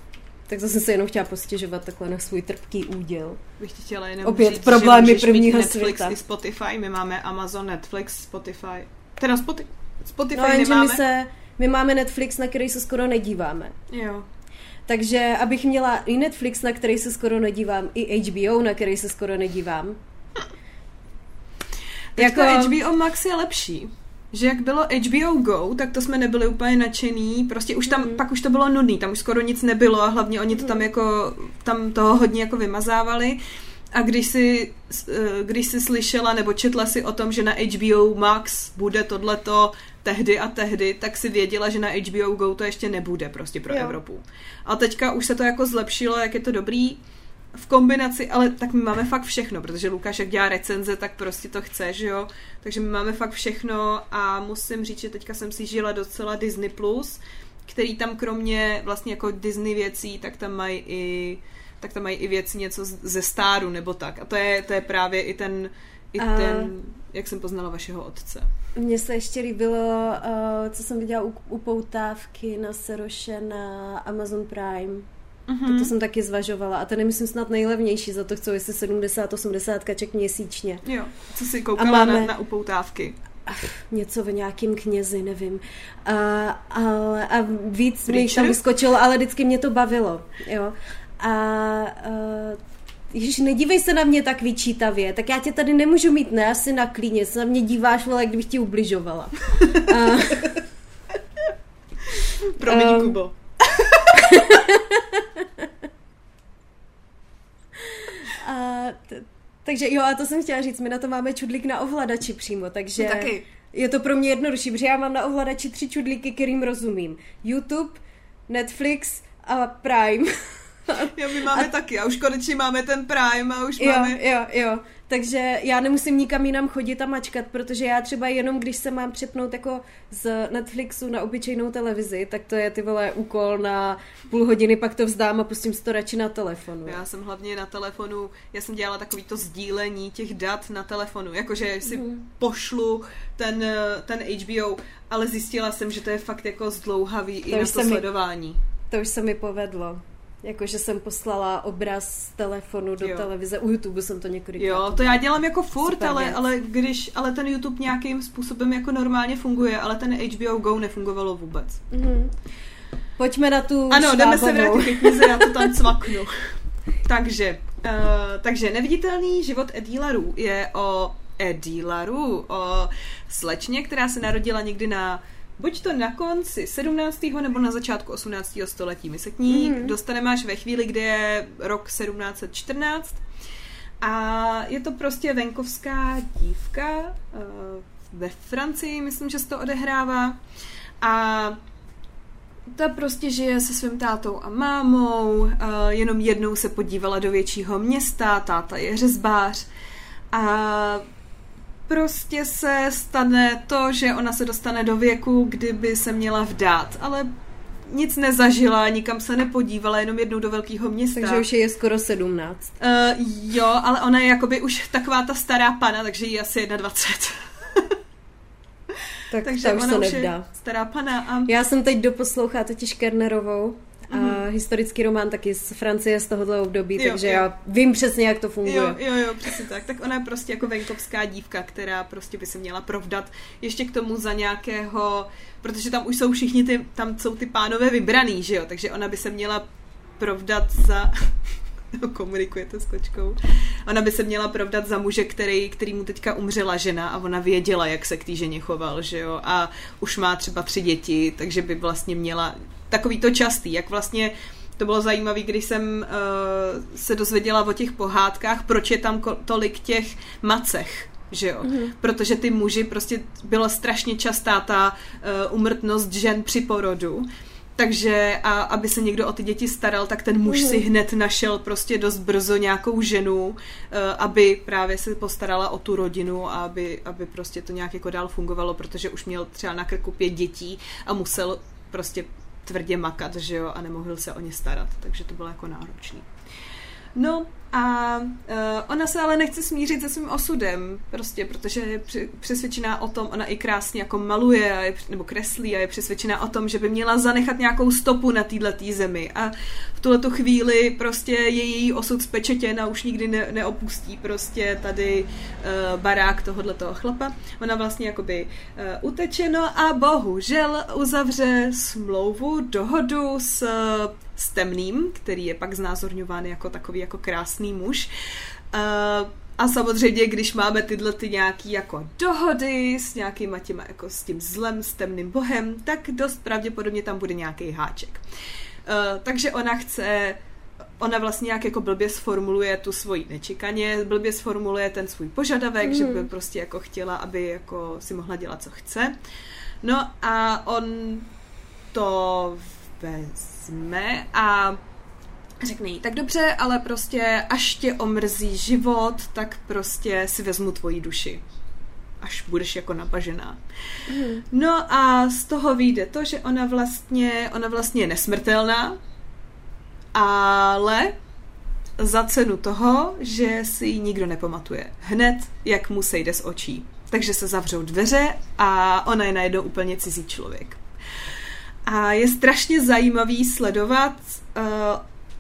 Tak jsem se jenom chtěla postěžovat takhle na svůj trpký úděl. Bych ti chtěla jenom Opět říct, problémy prvního Netflix světa. i Spotify, my máme Amazon, Netflix, Spotify. Teda Spotify, Spotify no, nemáme. My, se, my máme Netflix, na který se skoro nedíváme. Jo. Takže abych měla i Netflix, na který se skoro nedívám, i HBO, na který se skoro nedívám. Jako HBO Max je lepší. Že jak bylo HBO Go, tak to jsme nebyli úplně nadšený, prostě už tam, mm. pak už to bylo nudný, tam už skoro nic nebylo a hlavně oni to tam jako, tam toho hodně jako vymazávali. A když si, eh, když si slyšela nebo četla si o tom, že na HBO Max bude tohleto tehdy a tehdy, tak si věděla, že na HBO Go to ještě nebude prostě pro jo. Evropu. A teďka už se to jako zlepšilo, jak je to dobrý v kombinaci, ale tak my máme fakt všechno, protože Lukáš jak dělá recenze, tak prostě to chce, že jo? Takže my máme fakt všechno a musím říct, že teďka jsem si žila docela Disney+, Plus, který tam kromě vlastně jako Disney věcí, tak tam mají i tak tam mají i věci něco ze stáru nebo tak. A to je, to je právě i ten, i a... ten, jak jsem poznala vašeho otce. Mně se ještě líbilo, uh, co jsem viděla u, u poutávky na Seroše na Amazon Prime. Mm-hmm. To, to jsem taky zvažovala. A ten je, myslím, snad nejlevnější, za to chcou jestli 70-80 kaček měsíčně. Jo, co si koukala máme... na, na upoutávky? Ach, něco v nějakým knězi, nevím. Uh, ale a víc mi tam vyskočilo, ale vždycky mě to bavilo, jo. A uh, Ježiš, nedívej se na mě tak vyčítavě, tak já tě tady nemůžu mít, ne, asi na klíně, se na mě díváš, vole, kdybych ti ubližovala. uh, Promiň, um, Kubo. a t- takže jo, a to jsem chtěla říct, my na to máme čudlík na ovladači přímo, takže... No, taky. Je to pro mě jednodušší, protože já mám na ovladači tři čudlíky, kterým rozumím. YouTube, Netflix a Prime. jo, my máme a... taky a už konečně máme ten Prime a už jo, máme... Jo, jo, takže já nemusím nikam jinam chodit a mačkat, protože já třeba jenom, když se mám přepnout jako z Netflixu na obyčejnou televizi, tak to je ty vole úkol na půl hodiny, pak to vzdám a pustím si to radši na telefonu. Já jsem hlavně na telefonu, já jsem dělala takový to sdílení těch dat na telefonu, jakože si mm. pošlu ten, ten HBO, ale zjistila jsem, že to je fakt jako zdlouhavý to i na to sledování. Mi, to už se mi povedlo. Jakože jsem poslala obraz z telefonu do jo. televize. U YouTube jsem to několikrát. Jo, to já dělám jako furt, ale, ale když, ale ten YouTube nějakým způsobem jako normálně funguje, ale ten HBO Go nefungovalo vůbec. Mm-hmm. Pojďme na tu Ano, štábovou. jdeme se vrátit knize, já to tam cvaknu. takže, uh, takže Neviditelný život Edilarů je o Edilaru, o slečně, která se narodila někdy na buď to na konci 17. nebo na začátku 18. století. My se k ní mm. dostaneme až ve chvíli, kdy je rok 1714 a je to prostě venkovská dívka uh, ve Francii, myslím, že se to odehrává a ta prostě žije se svým tátou a mámou, uh, jenom jednou se podívala do většího města, táta je řezbář a prostě se stane to, že ona se dostane do věku, kdyby se měla vdát, ale nic nezažila, nikam se nepodívala, jenom jednou do velkého města. Takže už je skoro 17. Uh, jo, ale ona je jakoby už taková ta stará pana, takže jí asi 21. tak takže ta už ona se nevdá. stará pana. A... Já jsem teď doposlouchala totiž Kernerovou a mm-hmm. historický román taky z Francie z tohohle období, jo, takže jo. já vím přesně, jak to funguje. Jo, jo, jo, přesně tak. Tak ona je prostě jako venkovská dívka, která prostě by se měla provdat ještě k tomu za nějakého, protože tam už jsou všichni ty, tam jsou ty pánové vybraný, že jo, takže ona by se měla provdat za komunikujete s kočkou. Ona by se měla provdat za muže, který, který mu teďka umřela žena a ona věděla, jak se k té ženě choval, že jo. A už má třeba tři děti, takže by vlastně měla takový to častý, jak vlastně to bylo zajímavé, když jsem uh, se dozvěděla o těch pohádkách, proč je tam tolik těch macech, že jo? Mm-hmm. Protože ty muži, prostě byla strašně častá ta uh, umrtnost žen při porodu. Takže a aby se někdo o ty děti staral, tak ten muž mm. si hned našel prostě dost brzo nějakou ženu, uh, aby právě se postarala o tu rodinu a aby, aby prostě to nějak jako dál fungovalo, protože už měl třeba na krku pět dětí a musel prostě tvrdě makat, že jo, a nemohl se o ně starat, takže to bylo jako náročný. No a uh, ona se ale nechce smířit se svým osudem, prostě, protože je přesvědčená o tom, ona i krásně jako maluje a je, nebo kreslí a je přesvědčená o tom, že by měla zanechat nějakou stopu na této zemi. A v tuhle chvíli prostě je její osud spečetěn a už nikdy ne, neopustí prostě tady uh, barák tohoto chlapa. Ona vlastně jakoby uh, uteče, no a bohužel uzavře smlouvu, dohodu s s temným, který je pak znázorňován jako takový jako krásný muž. Uh, a samozřejmě, když máme tyhle ty nějaký jako dohody s nějakýma těma jako s tím zlem, s temným bohem, tak dost pravděpodobně tam bude nějaký háček. Uh, takže ona chce ona vlastně nějak jako blbě sformuluje tu svoji nečekaně, blbě sformuluje ten svůj požadavek, mm. že by prostě jako chtěla, aby jako si mohla dělat, co chce. No a on to vezme a řekne jí, tak dobře, ale prostě až tě omrzí život, tak prostě si vezmu tvoji duši až budeš jako napažená. Mm. No a z toho vyjde to, že ona vlastně, ona vlastně je nesmrtelná, ale za cenu toho, že si ji nikdo nepamatuje. Hned, jak mu sejde z očí. Takže se zavřou dveře a ona je najednou úplně cizí člověk. A je strašně zajímavý sledovat uh,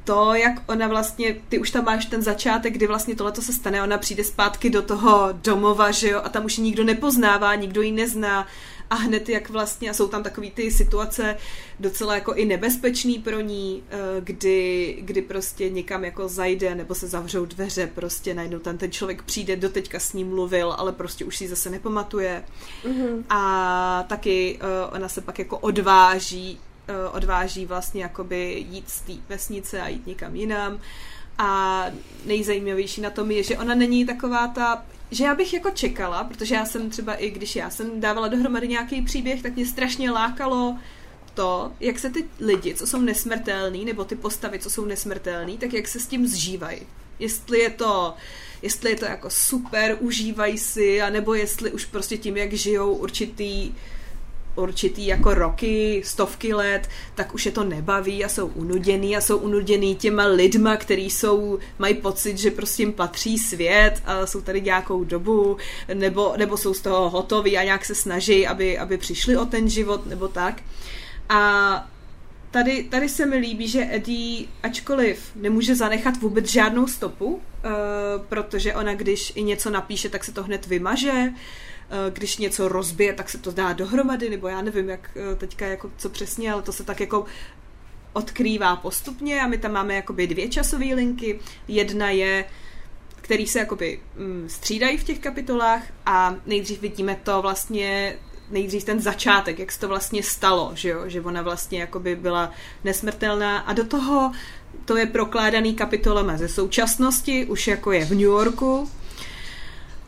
to, jak ona vlastně, ty už tam máš ten začátek, kdy vlastně tohleto se stane, ona přijde zpátky do toho domova, že jo, a tam už nikdo nepoznává, nikdo ji nezná, a hned jak vlastně, a jsou tam takový ty situace docela jako i nebezpečný pro ní, eh, kdy, kdy prostě někam jako zajde nebo se zavřou dveře, prostě najednou tam ten člověk přijde, doteďka s ním mluvil, ale prostě už si zase nepamatuje. Mm-hmm. A taky uh, ona se pak jako odváží uh, odváží vlastně jakoby jít z té vesnice a jít někam jinam. A nejzajímavější na tom je, že ona není taková ta, že já bych jako čekala, protože já jsem třeba i když já jsem dávala dohromady nějaký příběh, tak mě strašně lákalo to, jak se ty lidi, co jsou nesmrtelní, nebo ty postavy, co jsou nesmrtelní, tak jak se s tím zžívají. Jestli je to jestli je to jako super, užívají si, anebo jestli už prostě tím, jak žijou určitý určitý jako roky, stovky let, tak už je to nebaví a jsou unuděný a jsou unuděný těma lidma, který jsou, mají pocit, že prostě jim patří svět a jsou tady nějakou dobu, nebo, nebo jsou z toho hotoví a nějak se snaží, aby, aby přišli o ten život, nebo tak. A tady, tady se mi líbí, že Eddie, ačkoliv nemůže zanechat vůbec žádnou stopu, uh, protože ona, když i něco napíše, tak se to hned vymaže, když něco rozbije, tak se to dá dohromady, nebo já nevím, jak uh, teďka jako co přesně, ale to se tak jako odkrývá postupně a my tam máme jakoby dvě časové linky. Jedna je který se jakoby mm, střídají v těch kapitolách a nejdřív vidíme to vlastně nejdřív ten začátek, jak se to vlastně stalo, že jo, že ona vlastně jakoby byla nesmrtelná a do toho to je prokládaný kapitolama ze současnosti, už jako je v New Yorku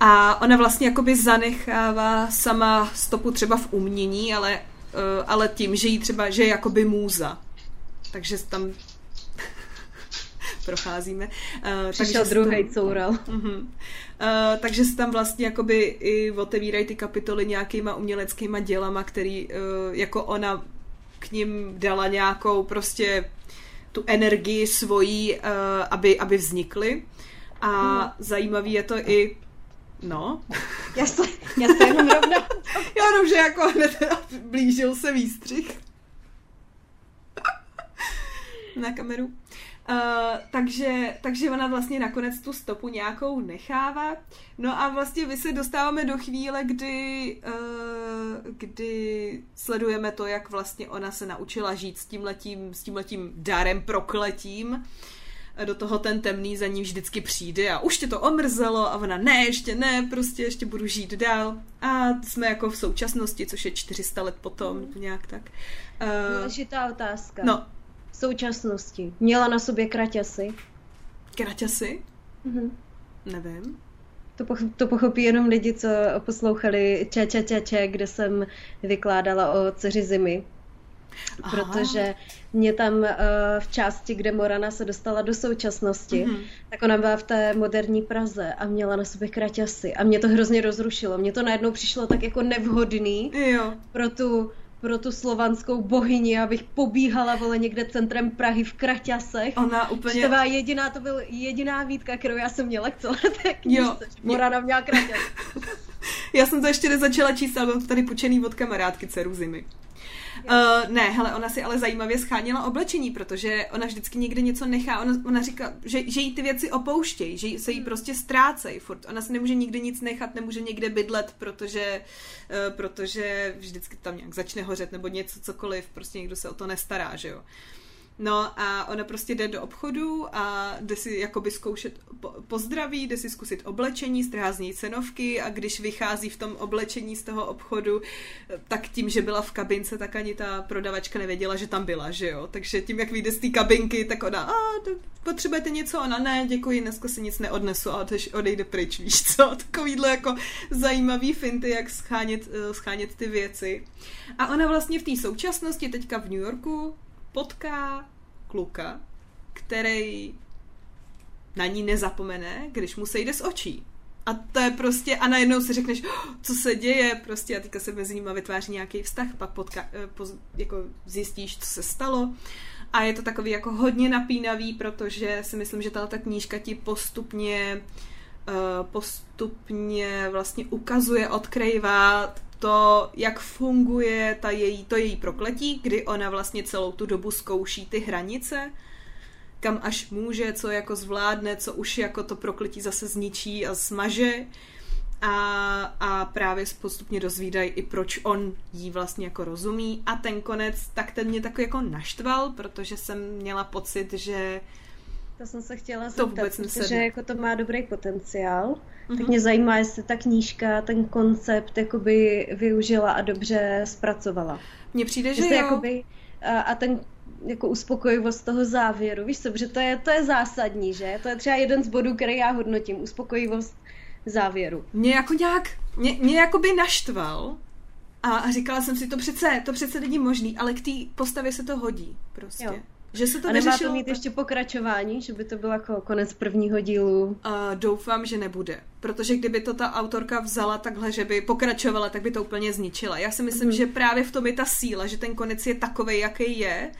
a ona vlastně jakoby zanechává sama stopu třeba v umění, ale, uh, ale tím, že jí třeba, že je jakoby můza. Takže tam procházíme. Uh, Přišel druhý coural. Uh-huh. Uh, takže se tam vlastně jakoby i otevírají ty kapitoly nějakýma uměleckýma dělama, který uh, jako ona k ním dala nějakou prostě tu energii svojí, uh, aby, aby vznikly. A uh-huh. zajímavý je to i No. Já se, já jenom rovna. já jenom, že jako hned blížil se výstřih. Na kameru. Uh, takže, takže ona vlastně nakonec tu stopu nějakou nechává. No a vlastně my se dostáváme do chvíle, kdy, uh, kdy sledujeme to, jak vlastně ona se naučila žít s tímhletím, s tímhletím darem prokletím. Do toho ten temný za ní vždycky přijde a už tě to omrzelo a ona ne, ještě ne, prostě ještě budu žít dál. A jsme jako v současnosti, což je 400 let potom, nějak tak. Uh, Důležitá otázka. No, současnosti. Měla na sobě kraťasy. Kraťasy? Mhm. Nevím. To, poch- to pochopí jenom lidi, co poslouchali Če, če, če, če, kde jsem vykládala o dceři zimy. Aha. Protože mě tam uh, v části, kde Morana se dostala do současnosti, mm-hmm. tak ona byla v té moderní Praze a měla na sobě kraťasy. A mě to hrozně rozrušilo. Mně to najednou přišlo tak jako nevhodný jo. pro tu pro tu slovanskou bohyni, abych pobíhala vole někde centrem Prahy v kraťasech. Ona úplně... To byla jediná, to byl jediná výtka, kterou já jsem měla k celé té knižce. Jo. Morana měla kraťas. já jsem to ještě nezačala číst, ale mám to tady počený od kamarádky dceru zimy. Uh, ne, hele, ona si ale zajímavě schánila oblečení, protože ona vždycky někde něco nechá. Ona, ona říká, že, že jí ty věci opouštějí, že se jí prostě ztrácejí furt. Ona si nemůže nikdy nic nechat, nemůže někde bydlet, protože, uh, protože vždycky tam nějak začne hořet nebo něco, cokoliv, prostě někdo se o to nestará, že jo. Uh, No a ona prostě jde do obchodu a jde si jakoby zkoušet po, pozdraví, jde si zkusit oblečení, strhá z něj cenovky a když vychází v tom oblečení z toho obchodu, tak tím, že byla v kabince, tak ani ta prodavačka nevěděla, že tam byla, že jo. Takže tím, jak vyjde z té kabinky, tak ona, a potřebujete něco? Ona, ne, děkuji, dneska si nic neodnesu a odejde pryč, víš co. Takovýhle jako zajímavý finty, jak schánět, eh, schánět ty věci. A ona vlastně v té současnosti teďka v New Yorku potká kluka, který na ní nezapomene, když mu sejde z očí. A to je prostě, a najednou si řekneš, oh, co se děje, prostě a teďka se mezi nimi vytváří nějaký vztah, pak potka, eh, poz, jako zjistíš, co se stalo. A je to takový jako hodně napínavý, protože si myslím, že tato knížka ti postupně uh, postupně vlastně ukazuje, odkrývá to, jak funguje ta její, to její prokletí, kdy ona vlastně celou tu dobu zkouší ty hranice, kam až může, co jako zvládne, co už jako to prokletí zase zničí a smaže. a, a právě postupně dozvídají i proč on jí vlastně jako rozumí a ten konec, tak ten mě takový jako naštval, protože jsem měla pocit, že to jsem se chtěla to zeptat, vůbec protože jako to má dobrý potenciál. Mm-hmm. Tak Mhm. mě zajímá, jestli ta knížka ten koncept jakoby využila a dobře zpracovala. mně přijde, že Jestli jo. jakoby, a, a ten jako uspokojivost toho závěru, víš co, protože to je, to je zásadní, že? To je třeba jeden z bodů, který já hodnotím, uspokojivost závěru. mě jako nějak, mě, mě jako by naštval a říkala jsem si, to přece, to přece není možný, ale k té postavě se to hodí prostě. Jo. Že se to a nemá to mít tak- ještě pokračování, že by to byl jako konec prvního dílu. Uh, doufám, že nebude. Protože kdyby to ta autorka vzala takhle, že by pokračovala, tak by to úplně zničila. Já si myslím, Mhm. že právě v tom je ta síla, že ten konec je takový, jaký je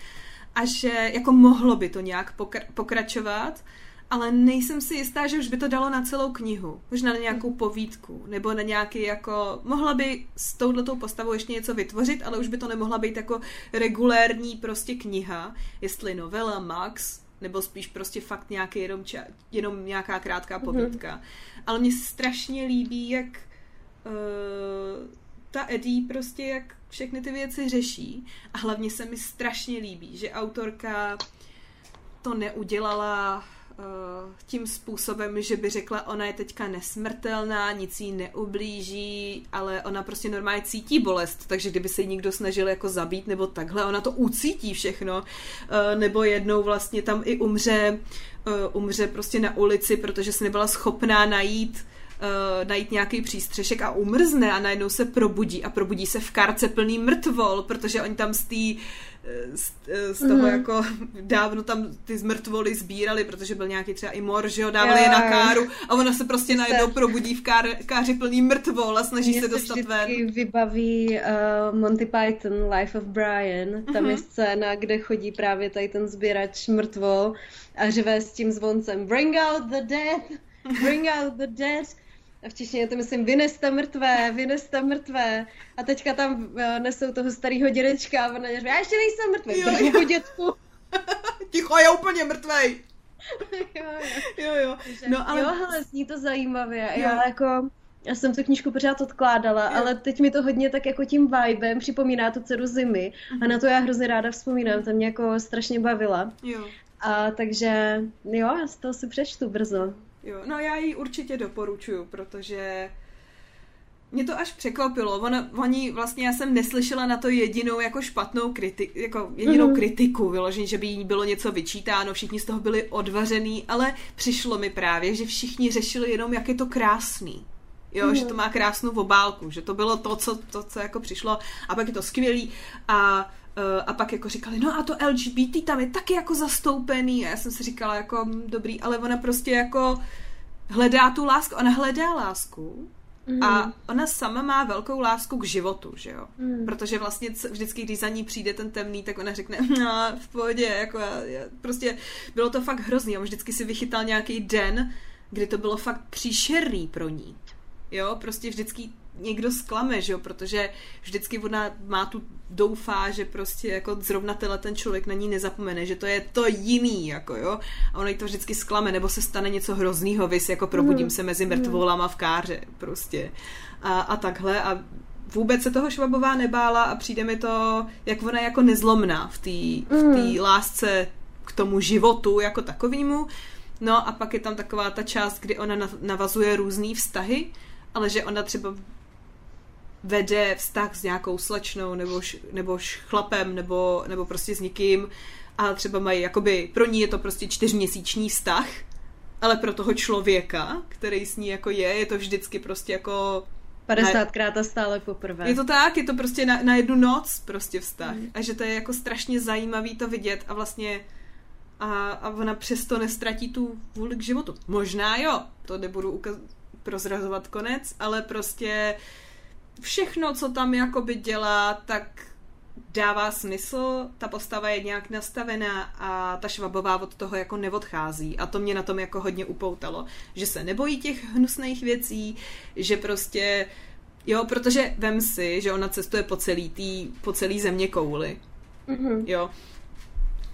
a že jako mohlo by to nějak pokra- pokračovat, ale nejsem si jistá, že už by to dalo na celou knihu. Možná na nějakou povídku, nebo na nějaký jako... Mohla by s touhletou postavou ještě něco vytvořit, ale už by to nemohla být jako regulérní prostě kniha, jestli novela, max, nebo spíš prostě fakt nějaký jenom, ča- jenom nějaká krátká povídka. Mm-hmm. Ale mně se strašně líbí, jak uh, ta Eddie prostě, jak všechny ty věci řeší. A hlavně se mi strašně líbí, že autorka to neudělala tím způsobem, že by řekla, ona je teďka nesmrtelná, nic jí neublíží, ale ona prostě normálně cítí bolest, takže kdyby se jí někdo snažil jako zabít nebo takhle, ona to ucítí všechno, uh, nebo jednou vlastně tam i umře, uh, umře prostě na ulici, protože se nebyla schopná najít uh, najít nějaký přístřešek a umrzne a najednou se probudí a probudí se v kárce plný mrtvol, protože oni tam z té z, z toho mm-hmm. jako dávno tam ty zmrtvoly sbírali, protože byl nějaký třeba i mor, že jo, dávali je na káru a ona se prostě najednou probudí v kár, káři plný mrtvol a snaží Mně se dostat se ven. vybaví uh, Monty Python Life of Brian. Tam mm-hmm. je scéna, kde chodí právě tady ten sběrač mrtvol a řve s tím zvoncem Bring out the dead! Bring out the dead! A v češtině to myslím, vyneste mrtvé, vyneste mrtvé. A teďka tam uh, nesou toho starého dědečka a ona řve, já ještě nejsem mrtvý, Jo, jo, dětku. Ticho, je úplně mrtvej. jo, jo. Jo, jo. No, ale... Jo, hele, zní to zajímavě. Jo. Já jako, já jsem tu knížku pořád odkládala, jo. ale teď mi to hodně tak jako tím vibem připomíná tu dceru zimy a na to já hrozně ráda vzpomínám, to mě jako strašně bavila. Jo. A takže jo, já z toho si přečtu brzo. Jo, no já ji určitě doporučuju, protože mě to až překvapilo. Ona, oni vlastně, já jsem neslyšela na to jedinou jako špatnou kritiku, jako jedinou mm. kritiku vyložení, že by jí bylo něco vyčítáno, všichni z toho byli odvařený, ale přišlo mi právě, že všichni řešili jenom, jak je to krásný. Jo, mm. že to má krásnou obálku, že to bylo to, co, to, co jako přišlo a pak je to skvělý a a pak jako říkali, no a to LGBT tam je taky jako zastoupený a já jsem si říkala jako hm, dobrý, ale ona prostě jako hledá tu lásku, ona hledá lásku mm. a ona sama má velkou lásku k životu, že jo, mm. protože vlastně vždycky, když za ní přijde ten temný, tak ona řekne, no v pohodě, jako já, já, prostě bylo to fakt hrozný, on vždycky si vychytal nějaký den, kdy to bylo fakt příšerný pro ní, jo, prostě vždycky někdo zklame, že jo, protože vždycky ona má tu doufá, že prostě jako zrovna tenhle ten člověk na ní nezapomene, že to je to jiný, jako jo, a ona jí to vždycky zklame, nebo se stane něco hroznýho, vys jako probudím mm. se mezi mrtvolama v káře, prostě, a, a takhle. A vůbec se toho Švabová nebála a přijde mi to, jak ona je jako nezlomná v té mm. v lásce k tomu životu jako takovýmu, no a pak je tam taková ta část, kdy ona navazuje různý vztahy, ale že ona třeba vede vztah s nějakou slečnou nebo, š, nebo š chlapem nebo, nebo prostě s někým a třeba mají jakoby, pro ní je to prostě čtyřměsíční vztah, ale pro toho člověka, který s ní jako je, je to vždycky prostě jako 50krát a stále poprvé. Je to tak, je to prostě na, na jednu noc prostě vztah. Mm. A že to je jako strašně zajímavý to vidět a vlastně a, a ona přesto nestratí tu vůli k životu. Možná jo, to nebudu ukaz- prozrazovat konec, ale prostě všechno, co tam jakoby dělá, tak dává smysl, ta postava je nějak nastavená a ta švabová od toho jako neodchází. A to mě na tom jako hodně upoutalo, že se nebojí těch hnusných věcí, že prostě jo, protože vem si, že ona cestuje po celý tý, po celý země kouli, mm-hmm. jo,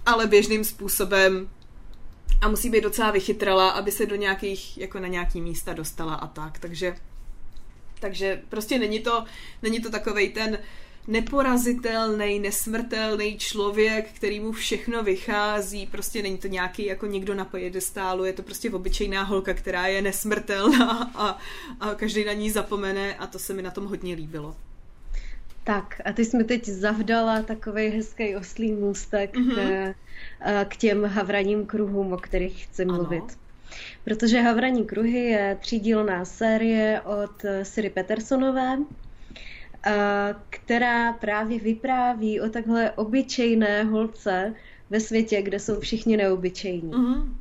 ale běžným způsobem a musí být docela vychytrala, aby se do nějakých, jako na nějaký místa dostala a tak, takže Takže prostě není to, není to takovej ten neporazitelný, nesmrtelný člověk, který mu všechno vychází, prostě není to nějaký jako někdo na pojedestálu, je to prostě obyčejná holka, která je nesmrtelná a, a každý na ní zapomene a to se mi na tom hodně líbilo. Tak a ty jsi mi teď zavdala takový hezký oslý můstek mm-hmm. k, k těm havraním kruhům, o kterých chci ano. Protože Havraní kruhy je třídílná série od Siri Petersonové, která právě vypráví o takhle obyčejné holce ve světě, kde jsou všichni neobyčejní. Mm-hmm.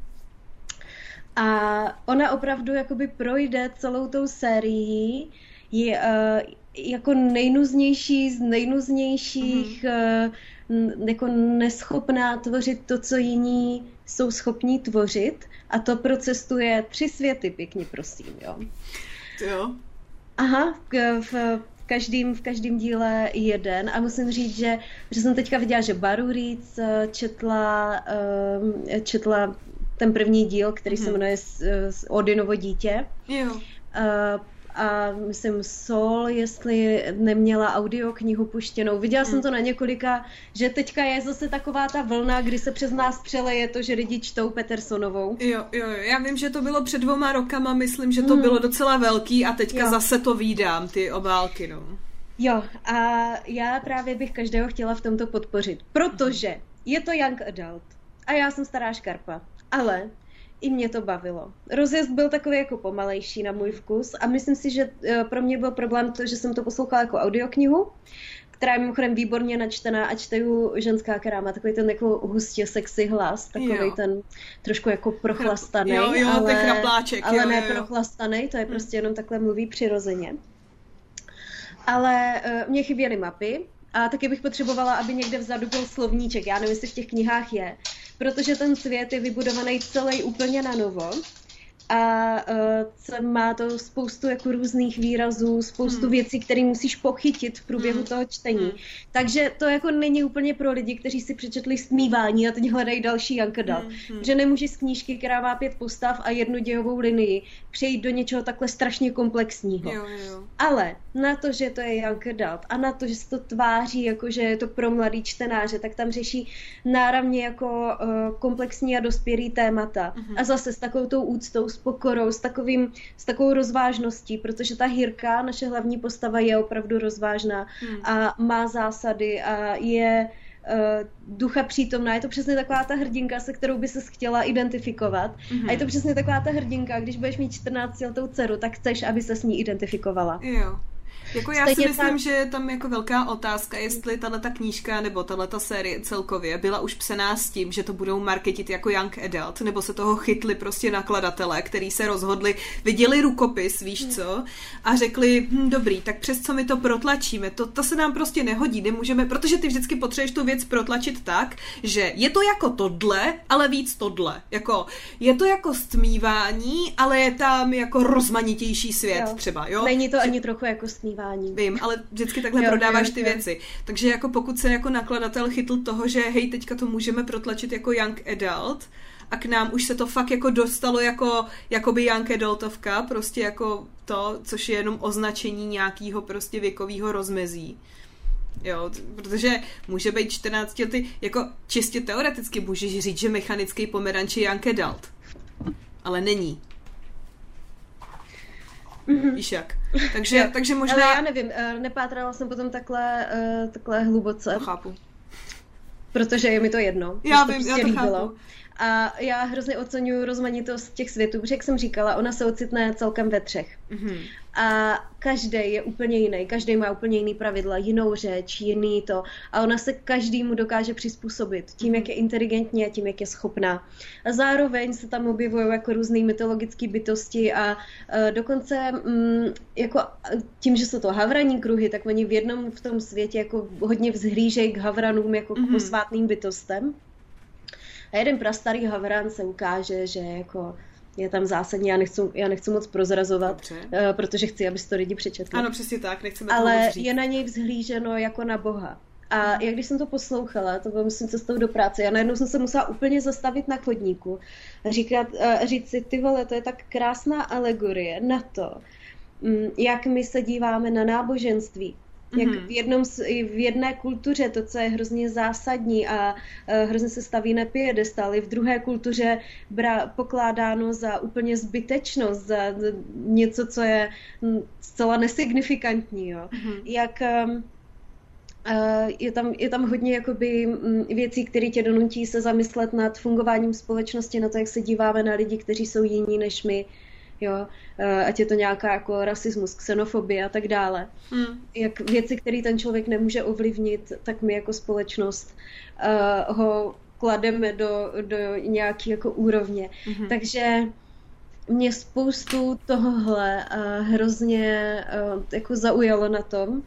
A ona opravdu jakoby projde celou tou sérií, je uh, jako nejnuznější z nejnuznějších, mm-hmm. uh, jako neschopná tvořit to, co jiní jsou schopní tvořit a to procestuje tři světy, pěkně prosím, jo. Jo. Aha, v, v každém, v každém díle jeden a musím říct, že, že jsem teďka viděla, že Baru Reeds eh, četla, eh, četla ten první díl, který mm-hmm. se mhm. jmenuje Odinovo dítě. Jo. A myslím Sol, jestli neměla audioknihu puštěnou. Viděla hmm. jsem to na několika, že teďka je zase taková ta vlna, kdy se přes nás přeleje to, že lidi čtou Petersonovou. Jo, jo, jo, já vím, že to bylo před dvoma rokama, myslím, že to hmm. bylo docela velký a teďka jo. zase to výdám, ty obálky, no. Jo, a já právě bych každého chtěla v tomto podpořit, protože je to young adult a já jsem stará škarpa, ale i mě to bavilo. Rozjezd byl takový jako pomalejší na můj vkus a myslím si, že eh, pro mě byl problém to, že jsem to poslouchala jako audioknihu, která je mimochodem výborně načtená a čteju ženská, která má takový ten jako hustě sexy hlas, takový jo. ten trošku jako prochlastaný, jo, jo, ale, chrapláček, ale jo, ne jo. prochlastaný, to je hmm. prostě jenom takhle mluví přirozeně. Ale uh, mě chyběly mapy a taky bych potřebovala, aby někde vzadu byl slovníček. Já nevím, jestli v těch knihách je protože ten svět je vybudovaný celý úplně na novo a uh, má to spoustu jako různých výrazů, spoustu hmm. věcí, které musíš pochytit v průběhu hmm. toho čtení. Hmm. Takže to jako není úplně pro lidi, kteří si přečetli smívání a teď hledají další Jankedal. Hmm. hmm. Že nemůžeš z knížky, která má pět postav a jednu dějovou linii, přejít do něčeho takhle strašně komplexního. Jo, jo. Ale na to, že to je Jankedal a na to, že se to tváří jako, že je to pro mladý čtenáře, tak tam řeší náravně jako uh, komplexní a dospělý témata. Hmm. A zase s takovou tou úctou s pokorou, s, takovým, s takovou rozvážností, protože ta Hirka, naše hlavní postava, je opravdu rozvážná hmm. a má zásady a je uh, ducha přítomná. Je to přesně taková ta hrdinka, se kterou by se chtěla identifikovat. Mm-hmm. A je to přesně taková ta hrdinka, když budeš mít 14 letou dceru, tak chceš, aby se s ní identifikovala. Jo. Jako já Stejně si myslím, tak... že je tam jako velká otázka, jestli tahle ta knížka nebo tahle ta série celkově byla už psená s tím, že to budou marketit jako young adult, nebo se toho chytli prostě nakladatelé, který se rozhodli, viděli rukopis, víš hmm. co, a řekli, hm, dobrý, tak přes co my to protlačíme, to, to se nám prostě nehodí, nemůžeme, protože ty vždycky potřebuješ tu věc protlačit tak, že je to jako tohle, ale víc tohle. Jako, je to jako stmívání, ale je tam jako rozmanitější svět jo. třeba, jo? Není to ani trochu jako stmívání vysílání. Vím, ale vždycky takhle jo, prodáváš jo, ty jo. věci. Takže jako pokud se jako nakladatel chytl toho, že hej, teďka to můžeme protlačit jako young adult, a k nám už se to fakt jako dostalo jako jakoby young adultovka, prostě jako to, což je jenom označení nějakého prostě věkového rozmezí. Jo, protože může být 14 lety, jako čistě teoreticky můžeš říct, že mechanický pomeranč je young adult. Ale není. Mm-hmm. Víš jak? Takže, takže možná... Ale já nevím, eh, nepátrala jsem potom takhle, eh, takhle hluboce. To chápu. Protože je mi to jedno. Já vím, prostě já to líbilo. chápu. A já hrozně oceňuju rozmanitost těch světů, protože jak jsem říkala, ona se ocitne celkem ve třech. Mm-hmm. A každý je úplně jiný, každý má úplně jiný pravidla, jinou řeč, jiný to. A ona se každému dokáže přizpůsobit tím, mm-hmm. jak je inteligentní a tím, jak je schopná. A zároveň se tam objevují jako různé mytologické bytosti a uh, dokonce um, jako tím, že jsou to havraní kruhy, tak oni v jednom v tom světě jako hodně vzhlížejí k havranům jako k posvátným bytostem. A jeden prastarý havran se ukáže, že jako je tam zásadní, já nechci, já nechci moc prozrazovat, Dobře. Uh, protože chci, aby to lidi přečetli. Ano, přesně tak, nechceme Ale je na něj vzhlíženo jako na Boha. A jak když jsem to poslouchala, to bylo myslím cestou do práce, já najednou jsem se musela úplně zastavit na chodníku a říkat, uh, říct si, ty vole, to je tak krásná alegorie na to, mm, jak my se díváme na náboženství. Jak Mhm. v, jednom, v jedné kultuře to, co je hrozně zásadní a eh, hrozně se staví na piedestal, je v druhé kultuře bra, pokládáno za úplně zbytečnost, za něco, co je zcela nesignifikantní. Jo. Mhm. Jak eh, je tam, je tam hodně jakoby věcí, které tě donutí se zamyslet nad fungováním společnosti, na to, jak se díváme na lidi, kteří jsou jiní než my, jo, Eh, ať je to nějaká jako rasismus, xenofobie a tak dále. Mm. Jak věci, které ten člověk nemůže ovlivnit, tak my jako společnost uh, ho klademe do, do nějaké jako úrovně. Mhm. Takže mě spoustu tohohle uh, hrozně uh, jako zaujalo na tom,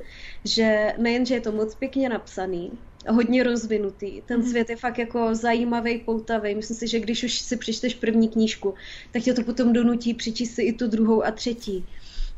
že nejen, že je to moc pěkně napsaný, hodně rozvinutý. Ten Mhm. svět je fakt jako zajímavý, poutavý. Myslím si, že když už si přečteš první knížku, tak tě to potom donutí přečíst si i tu druhou a třetí.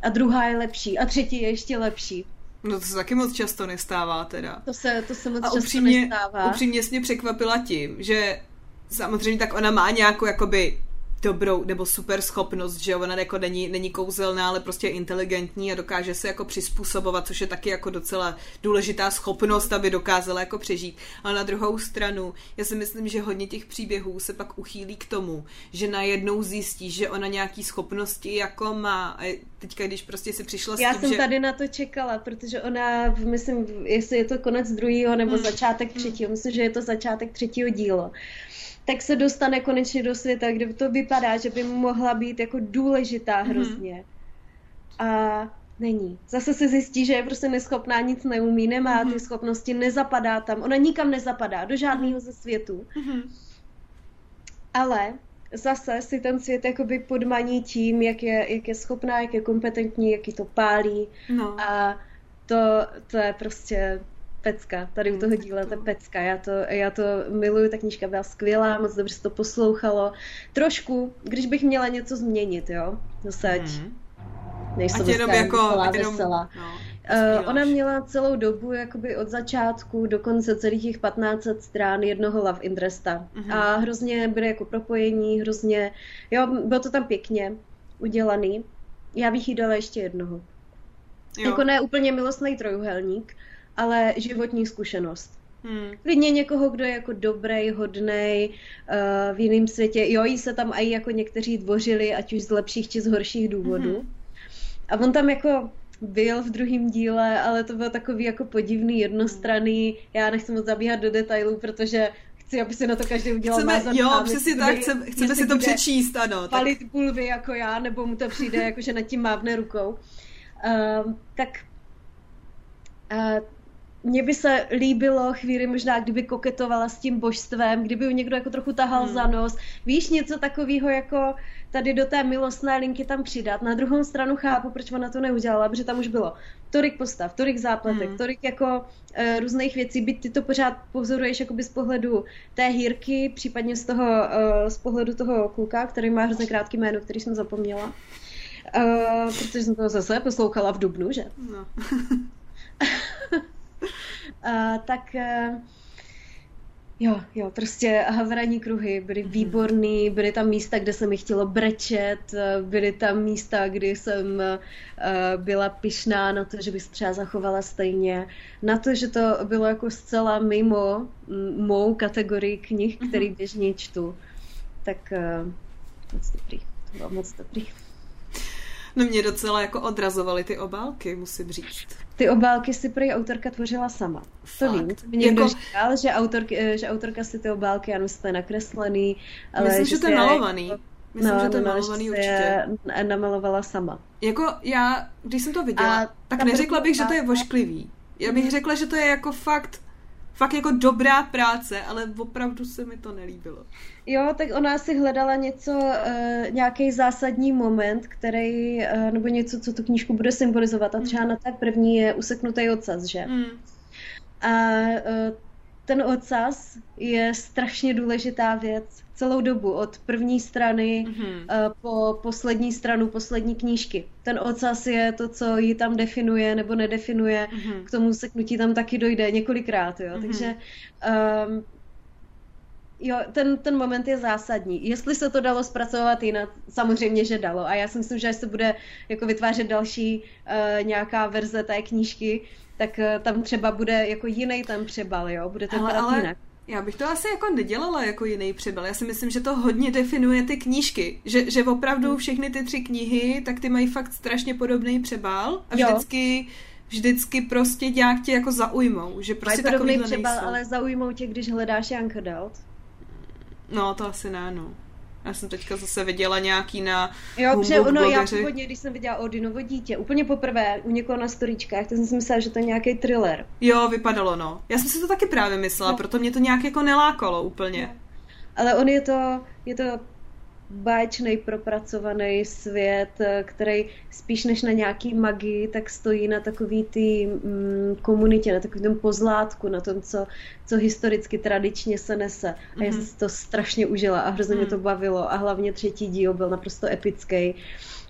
A druhá je lepší a třetí je ještě lepší. No to se taky moc často nestává teda. To se, to se moc A často upřímně, nestává. upřímně mě překvapila tím, že samozřejmě tak ona má nějakou jakoby dobrou nebo super schopnost, že ona jako není, není kouzelná, ale prostě je inteligentní a dokáže se jako přizpůsobovat, což je taky jako docela důležitá schopnost, aby dokázala jako přežít. Ale na druhou stranu, já si myslím, že hodně těch příběhů se pak uchýlí k tomu, že najednou zjistí, že ona nějaký schopnosti jako má. A teďka, když prostě si přišla s Já tím, jsem že... tady na to čekala, protože ona, myslím, jestli je to konec druhého nebo Hmm. začátek třetího, myslím, že je to začátek třetího díla, tak se dostane konečně do světa, kde to vypadá, že by mohla být jako důležitá Mhm. hrozně. A není. Zase se zjistí, že je prostě neschopná, nic neumí, nemá Mhm. ty schopnosti, nezapadá tam. Ona nikam nezapadá, do žádného ze světů. Mhm. Ale zase si ten svět jakoby podmaní tím, jak je, jak je schopná, jak je kompetentní, jak ji to pálí. No. A to, to je prostě pecka. Tady u Hmm, toho díla je pecka. Já to, já to miluju, ta knížka byla skvělá, moc dobře se to poslouchalo. Trošku, když bych měla něco změnit, jo, zase ať Mhm. nejsem Ať jenom jako... veselá, jenom, veselá. No, Uh, ona měla celou dobu, jakoby od začátku do konce celých těch 1500 strán jednoho love interesta. Mhm. A hrozně byly jako propojení, hrozně, jo, bylo to tam pěkně udělaný. Já bych jí dala ještě jednoho. Jo. Jako ne úplně milostný trojuhelník, ale životní zkušenost. Hmm. Klidně někoho, kdo je jako dobrý, hodnej uh, v jiném světě. Jo, jí se tam i jako někteří dvořili, ať už z lepších či z horších důvodů. Mhm. A on tam jako byl v druhém díle, ale to bylo takový jako podivný, jednostranný. Já nechci moc zabíhat do detailů, protože chci, aby si na to každý udělal Chceme, názor jo, přesně tak, chceme, chceme si to přečíst, ano. Tak, Palit bulvy jako já, nebo mu to přijde, jako že nad tím mávne rukou. Um, tak uh, mně by se líbilo chvíli možná, kdyby koketovala s tím božstvem, kdyby ju někdo jako trochu tahal Hmm. za nos. Víš, něco takového jako tady do té milostné linky tam přidat. Na druhou stranu chápu, proč ona to neudělala, protože tam už bylo tolik postav, tolik zápletek, Hmm. tolik jako uh, různých věcí, byť ty to pořád pozoruješ jakoby z pohledu té hírky, případně z toho, uh, z pohledu toho kluka, který má hrozně krátký jméno, který jsem zapomněla. Uh, protože jsem to zase poslouchala v Dubnu, že? no. Uh, tak uh, jo, jo, prostě havraní kruhy byly Mhm. výborný, byly tam místa, kde se mi chtělo brečet, uh, byly tam místa, kdy jsem uh, byla pyšná na to, že bych se třeba zachovala stejně, na to, že to bylo jako zcela mimo mou kategorii knih, Mhm. který běžně čtu. Tak moc dobrý, to bylo moc dobrý. no mě docela jako odrazovaly ty obálky, musím říct. Ty obálky si prý autorka tvořila sama. To Fakt? vím. To mi někdo Jako- říkal, že, autork, eh, že autorka si ty obálky, ano, že je nakreslený. Ale Myslím, že to je si malovaný. Jako, Myslím, no, že to je no, malovaný že určitě. namalovala sama. Jako já, když jsem to viděla, A tak ta neřekla bych, že to je vošklivý. Já bych Mhm. řekla, že to je jako fakt, fakt jako dobrá práce, ale opravdu se mi to nelíbilo. Jo, tak ona si hledala něco, uh, nějaký zásadní moment, který, uh, nebo něco, co tu knížku bude symbolizovat. A třeba na té první je useknutý ocas, že? Hmm. A uh, ten ocas je strašně důležitá věc celou dobu, od první strany Mhm. eh, po poslední stranu, poslední knížky. Ten ocas je to, co ji tam definuje nebo nedefinuje. Mhm. K tomu seknutí tam taky dojde několikrát, jo. Mhm. Takže um, jo, ten, ten moment je zásadní. Jestli se to dalo zpracovat jinak, samozřejmě, že dalo. A já si myslím, že až se bude jako vytvářet další uh, nějaká verze té knížky, tak uh, tam třeba bude jako jiný ten přebal, jo? Bude to ale, ale... jinak. Já bych to asi jako nedělala jako jiný přebal. Já si myslím, že to hodně definuje ty knížky. Že, že opravdu hmm. všechny ty tři knihy, tak ty mají fakt strašně podobný přebal a vždycky jo vždycky prostě nějak tě jako zaujmou, že prostě takový přebal, nejsou. ale zaujmou tě, když hledáš Young Adult. No, to asi ne, no. Já jsem teďka zase viděla nějaký na Jo, protože ono, já původně, když jsem viděla Odinovo dítě, úplně poprvé u někoho na storíčkách, tak jsem si myslela, že to je nějaký thriller. Jo, vypadalo, no. Já jsem si to taky právě myslela, no. proto mě to nějak jako nelákalo úplně. No. Ale on je to, je to báječný, propracovaný svět, který spíš než na nějaký magii, tak stojí na takový ty mm, komunitě, na takovém pozlátku, na tom, co, co historicky tradičně se nese. A já jsem mhm. si to strašně užila a hrozně mm. mě to bavilo a hlavně třetí díl byl naprosto epický.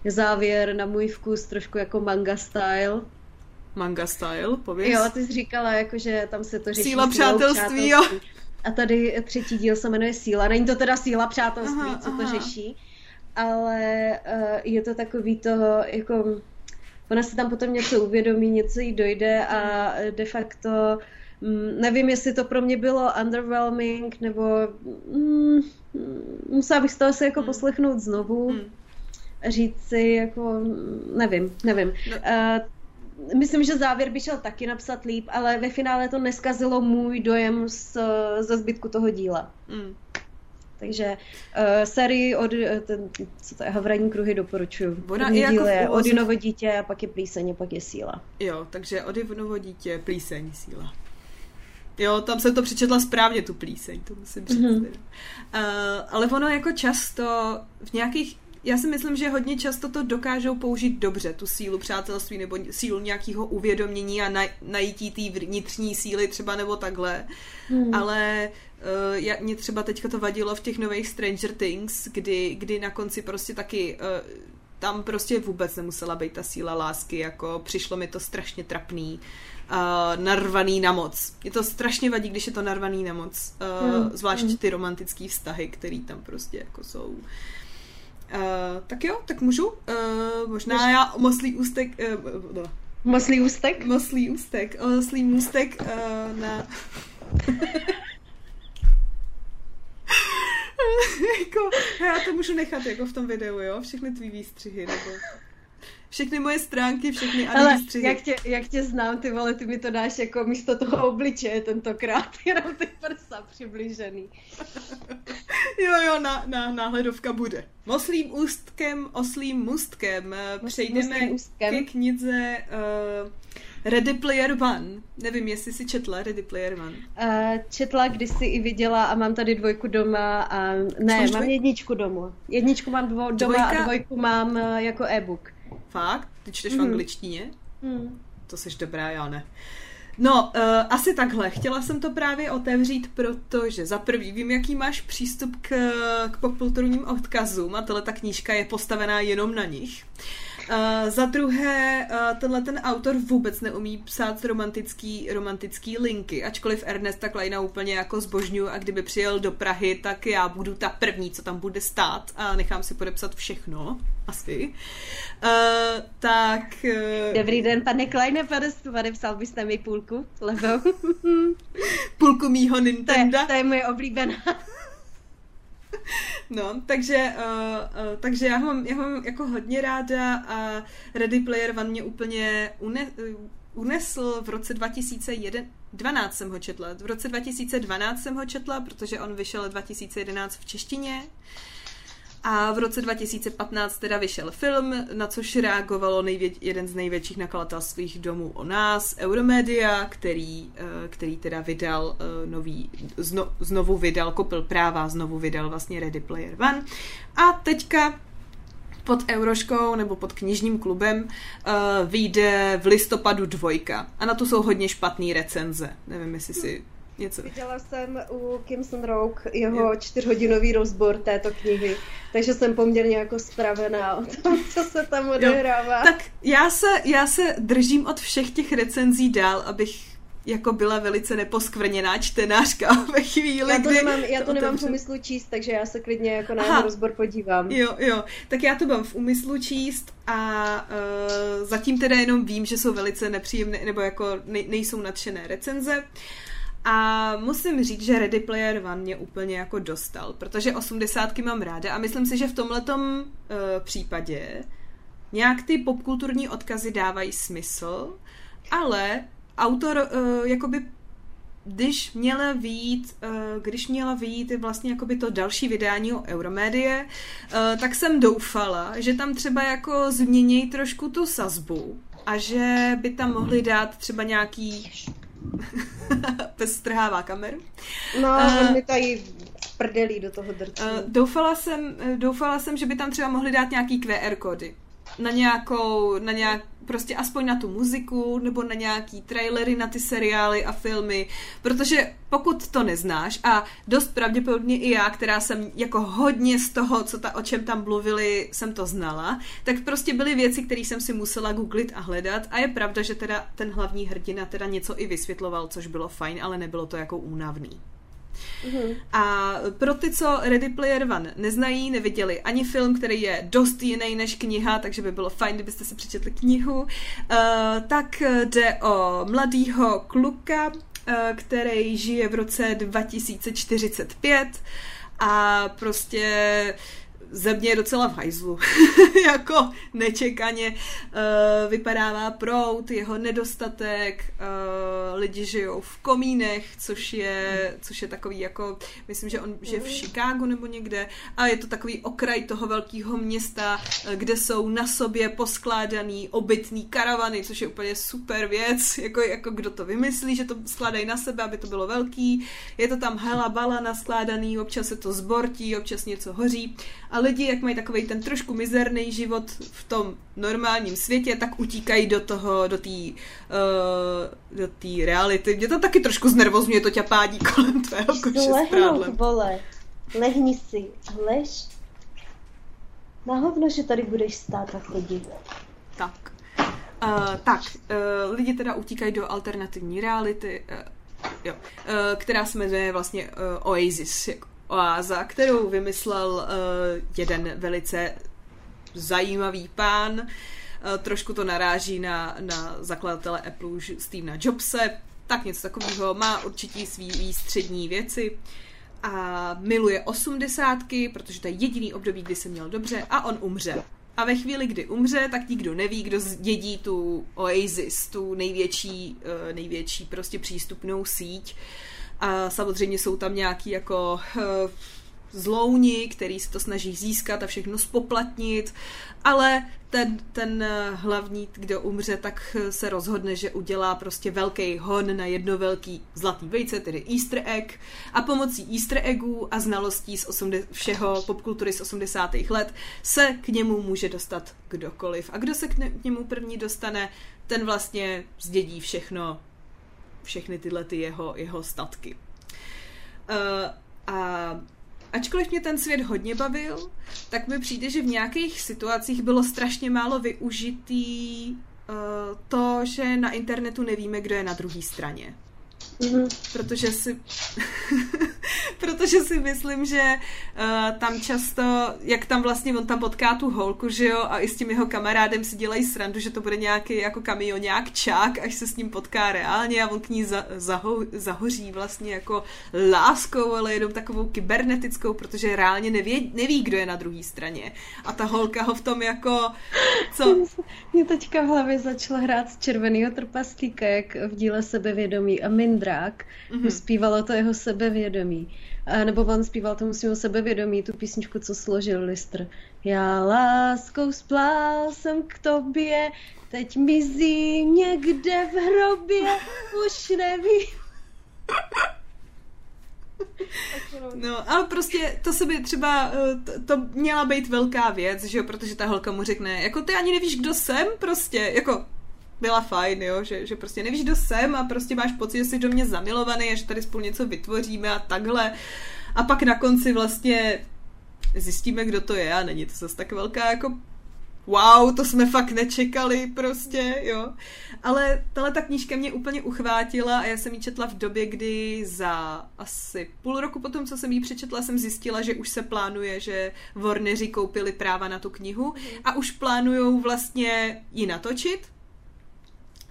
Závěr na můj vkus trošku jako manga style. Manga style, pověz. Jo, ty jsi říkala, jako, že tam se to řeší. Síla přátelství, přátelství, jo. A tady třetí díl se jmenuje Síla. Není to teda Síla přátelství, aha, co to aha. řeší, ale uh, je to takový toho, jako ona se tam potom něco uvědomí, něco jí dojde a de facto mm, nevím, jestli to pro mě bylo underwhelming, nebo mm, musela bych to asi jako hmm. poslechnout znovu. Hmm. Říct si, jako, nevím, nevím. No. Uh, myslím, že závěr by šel taky napsat líp, ale ve finále to neskazilo můj dojem z, ze zbytku toho díla. Mm. Takže uh, sérii od, eh, ten, co to je, Havraní kruhy doporučuju. Ona i jako díl je Odinovo dítě a pak je plíseň a pak je síla. Jo, takže Odinovo dítě, plíseň, síla. Jo, tam jsem to přečetla správně, tu plíseň, to musím říct. Mm-hmm. Uh, ale ono jako často v nějakých já si myslím, že hodně často to dokážou použít dobře, tu sílu přátelství nebo sílu nějakého uvědomění a najítí té vnitřní síly třeba nebo takhle. Hmm. Ale uh, jak mě třeba teďka to vadilo v těch nových Stranger Things, kdy, kdy na konci prostě taky uh, tam prostě vůbec nemusela být ta síla lásky, jako přišlo mi to strašně trapný, uh, narvaný na moc. Je to strašně vadí, když je to narvaný na moc, uh, hmm. zvlášť hmm. ty romantické vztahy, které tam prostě jako jsou. Uh, Uh, tak jo, tak můžu. Uh, možná Můž... já moslý ústek... Uh, no. Moslý ústek? Moslý ústek. Moslý ústek uh, na... jako, já to můžu nechat jako v tom videu, jo? Všechny tvý výstřihy, nebo všechny moje stránky, všechny Ale jak tě, jak tě znám, ty vole, ty mi to dáš jako místo toho obličeje tentokrát, jenom ty prsa přiblížený. jo, jo, na, na, náhledovka bude. Moslým ústkem, oslým můstkem eh, přejdeme ústkem. ke knize uh, Ready Player One. Nevím, jestli jsi četla Ready Player One. Uh, četla, když jsi i viděla a mám tady dvojku doma a ne, mám dvoj... jedničku doma. Jedničku mám dvo, doma Dvojka... a dvojku mám jako e-book. Fakt? Ty čteš mm. v mhm. angličtině? Mm. To jsi dobrá, já ne. No, uh, asi takhle. Chtěla jsem to právě otevřít, protože za prvý vím, jaký máš přístup k, k popkulturním odkazům a tahle ta knížka je postavená jenom na nich. Uh, za druhé, uh, tenhle ten autor vůbec neumí psát romantický, romantický linky, ačkoliv Ernesta Kleina úplně jako zbožňuju a kdyby přijel do Prahy, tak já budu ta první, co tam bude stát a nechám si podepsat všechno, asi. Uh, tak... Uh, Dobrý den, pane Kleine, podepsal byste mi půlku levou? půlku mýho Nintendo. To je, to je moje oblíbená. No, takže, uh, uh, takže já ho, mám, já ho mám jako hodně ráda a Ready Player One mě úplně une, uh, unesl v roce 2012 jsem ho četla. V roce 2012 jsem ho četla, protože on vyšel 2011 v češtině. A v roce 2015 teda vyšel film, na což reagovalo nejvě- jeden z největších nakladatelských domů o nás, Euromedia, který, eh, který teda vydal eh, nový, zno, znovu vydal, kopil práva, znovu vydal vlastně Ready Player One. A teďka pod Euroškou nebo pod knižním klubem uh, vyjde v listopadu dvojka. A na to jsou hodně špatné recenze. Nevím, jestli si něco. Viděla jsem u Kimson Rogue jeho čtyřhodinový rozbor této knihy, takže jsem poměrně jako spravená o tom, co se tam odehrává. Jo. Tak já se, já se držím od všech těch recenzí dál, abych jako byla velice neposkvrněná čtenářka ve chvíli, Já to kdy nemám, já to nemám v úmyslu číst, takže já se klidně jako na Aha. jeho rozbor podívám. Jo, jo, tak já to mám v úmyslu číst a uh, zatím teda jenom vím, že jsou velice nepříjemné, nebo jako nej, nejsou nadšené recenze. A musím říct, že Ready Player One mě úplně jako dostal, protože osmdesátky mám ráda a myslím si, že v tomhletom uh, případě nějak ty popkulturní odkazy dávají smysl, ale autor uh, jakoby když měla vyjít, uh, když měla vyjít vlastně jakoby to další vydání o Euromédie, uh, tak jsem doufala, že tam třeba jako změnějí trošku tu sazbu a že by tam mohli dát třeba nějaký pes strhává kameru. No, on mi tady prdelí do toho drcú. Uh, doufala, jsem, eh, doufala jsem, že by tam třeba mohli dát nějaký QR kódy. Na nějakou, na nějak, prostě aspoň na tu muziku, nebo na nějaký trailery na ty seriály a filmy, protože pokud to neznáš a dost pravděpodobně i já, která jsem jako hodně z toho, co ta, o čem tam mluvili, jsem to znala, tak prostě byly věci, které jsem si musela googlit a hledat a je pravda, že teda ten hlavní hrdina teda něco i vysvětloval, což bylo fajn, ale nebylo to jako únavný. Mhm. A pro ty, co Ready Player One neznají, neviděli ani film, který je dost jiný než kniha, takže by bylo fajn, kdybyste si přečetli knihu, uh, tak jde o mladýho kluka, uh, který žije v roce 2045 a prostě země je docela v hajzlu. jako nečekaně uh, vypadává prout, jeho nedostatek, uh, lidi žijou v komínech, což je, což je takový jako, myslím, že on žije v Chicagu nebo někde a je to takový okraj toho velkého města, eh, kde jsou na sobě poskládaný obytný karavany, což je úplně super věc, jako, jako kdo to vymyslí, že to skládají na sebe, aby to bylo velký. Je to tam hela bala naskládaný, občas se to zbortí, občas něco hoří a lidi, jak mají takový ten trošku mizerný život v tom normálním světě, tak utíkají do toho, do té uh, do té reality. Mě to taky trošku znervozňuje to ťapádí kolem tvého koše s Lehnout, prádlem. vole. Lehni si a lež. Na hovno, že tady budeš stát a chodit. Tak. Uh, tak, uh, lidi teda utíkají do alternativní reality, uh, jo, uh, která se jmenuje vlastně uh, Oasis, jako oáza, kterou vymyslel uh, jeden velice zajímavý pán. Uh, trošku to naráží na, na zakladatele Apple Stevena Jobse, tak něco takového. Má určitě svý výstřední věci a miluje osmdesátky, protože to je jediný období, kdy se měl dobře a on umře. A ve chvíli, kdy umře, tak nikdo neví, kdo zdědí tu Oasis, tu největší, eh, největší prostě přístupnou síť. A samozřejmě jsou tam nějaký jako eh, zlouni, který se to snaží získat a všechno spoplatnit, ale ten, ten eh, hlavní, kdo umře, tak eh, se rozhodne, že udělá prostě velký hon na jedno velký zlatý vejce, tedy easter egg a pomocí easter eggů a znalostí z 80, všeho popkultury z 80. let se k němu může dostat kdokoliv. A kdo se k ne- k němu první dostane, ten vlastně zdědí všechno, všechny tyhle ty jeho, jeho statky. Uh, a ačkoliv mě ten svět hodně bavil, tak mi přijde, že v nějakých situacích bylo strašně málo využitý uh, to, že na internetu nevíme, kdo je na druhé straně. Mhm. Protože si, protože si myslím, že uh, tam často, jak tam vlastně on tam potká tu holku, že jo, a i s tím jeho kamarádem si dělají srandu, že to bude nějaký jako kamionák čák, až se s ním potká reálně a on k ní za, zaho, zahoří vlastně jako láskou, ale jenom takovou kybernetickou, protože reálně neví, neví, kdo je na druhé straně. A ta holka ho v tom jako, co, Mě teďka v hlavě začala hrát z červeného trpaslíka, jak v díle sebevědomí a Mindrák Mhm. mm-hmm. zpívalo to jeho sebevědomí. A nebo on zpíval tomu svého sebevědomí, tu písničku, co složil Listr. Já láskou splál jsem k tobě, teď mizí někde v hrobě, už nevím. No, ale prostě to se by třeba, eh, to, to měla být velká věc, že jo, protože ta holka mu řekne, jako ty ani nevíš, kdo jsem, prostě, jako byla fajn, jo, že, že prostě nevíš, kdo jsem a prostě máš pocit, že jsi do mě zamilovaný a že tady spolu něco vytvoříme a takhle. A pak na konci vlastně zjistíme, kdo to je a není to zase tak velká jako wow, to jsme fakt nečekali prostě, jo. Ale tahle ta knížka mě úplně uchvátila a já jsem ji četla v době, kdy za asi půl roku potom, co jsem ji přečetla, jsem zjistila, že už se plánuje, že Warneri koupili práva na tu knihu a už plánujou vlastně ji natočit,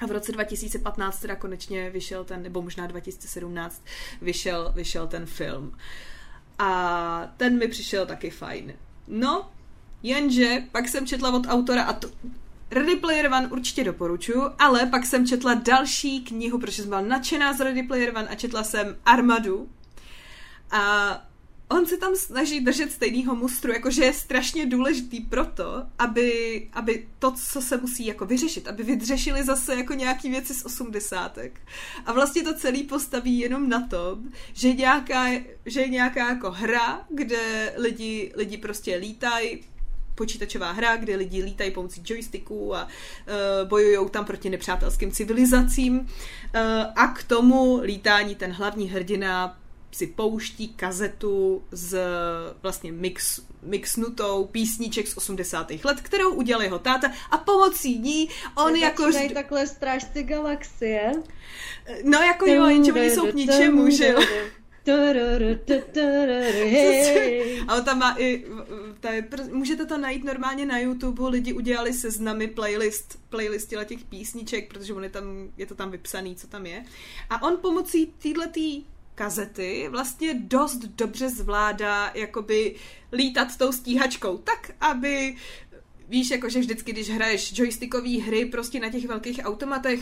a v roce 2015 teda konečně vyšel ten, nebo možná 2017 vyšel, vyšel ten film. A ten mi přišel taky fajn. No, jenže pak jsem četla od autora a to, Ready Player One určitě doporučuji, ale pak jsem četla další knihu, protože jsem byla nadšená z Ready Player One a četla jsem Armadu. A on se tam snaží držet stejného mustru, jakože je strašně důležitý proto, aby, aby to, co se musí jako vyřešit, aby vyřešili zase jako nějaký věci z osmdesátek. A vlastně to celý postaví jenom na tom, že, nějaká, že je nějaká jako hra, kde lidi, lidi prostě lítají, počítačová hra, kde lidi lítají pomocí joysticků a uh, bojují tam proti nepřátelským civilizacím. Uh, a k tomu lítání ten hlavní hrdina si pouští kazetu z vlastně mix, mixnutou písniček z 80. let, kterou udělal jeho táta a pomocí ní on Je jako... Začínají takhle strážci galaxie. No jako jo, jenže oni jsou k ničemu, že jo. A on tam má i, ta je, můžete to najít normálně na YouTube, lidi udělali seznamy playlist, playlisty těch písniček, protože on je, tam, je to tam vypsaný, co tam je. A on pomocí této kazety vlastně dost dobře zvládá jakoby lítat tou stíhačkou, tak aby víš, jakože vždycky, když hraješ joystickové hry prostě na těch velkých automatech,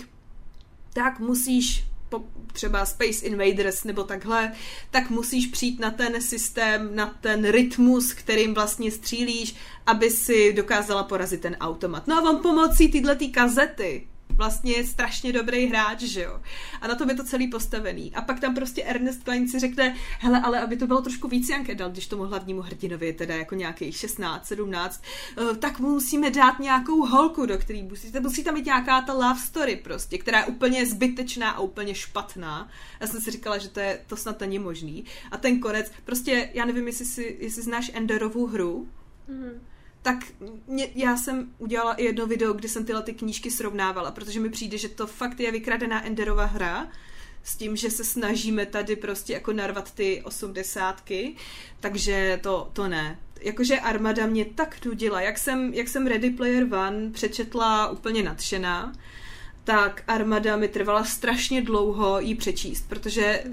tak musíš po, třeba Space Invaders nebo takhle, tak musíš přijít na ten systém, na ten rytmus, kterým vlastně střílíš, aby si dokázala porazit ten automat. No a on pomocí tyhle kazety vlastně je strašně dobrý hráč, že jo. A na tom je to celý postavený. A pak tam prostě Ernest Klein si řekne, hele, ale aby to bylo trošku víc Janke dal, když tomu hlavnímu hrdinovi je teda jako nějakých 16, 17, eh, tak mu musíme dát nějakou holku, do který musíte, musí tam být nějaká ta love story prostě, která je úplně zbytečná a úplně špatná. Já jsem si říkala, že to, je, to snad není možný. A ten konec, prostě, já nevím, jestli, si, jestli znáš Enderovu hru, mm-hmm tak mě, já jsem udělala i jedno video, kdy jsem tyhle ty knížky srovnávala, protože mi přijde, že to fakt je vykradená Enderova hra, s tím, že se snažíme tady prostě jako narvat ty osmdesátky, takže to, to ne. Jakože Armada mě tak nudila, jak jsem, jak jsem Ready Player One přečetla úplně nadšená, tak Armada mi trvala strašně dlouho jí přečíst, protože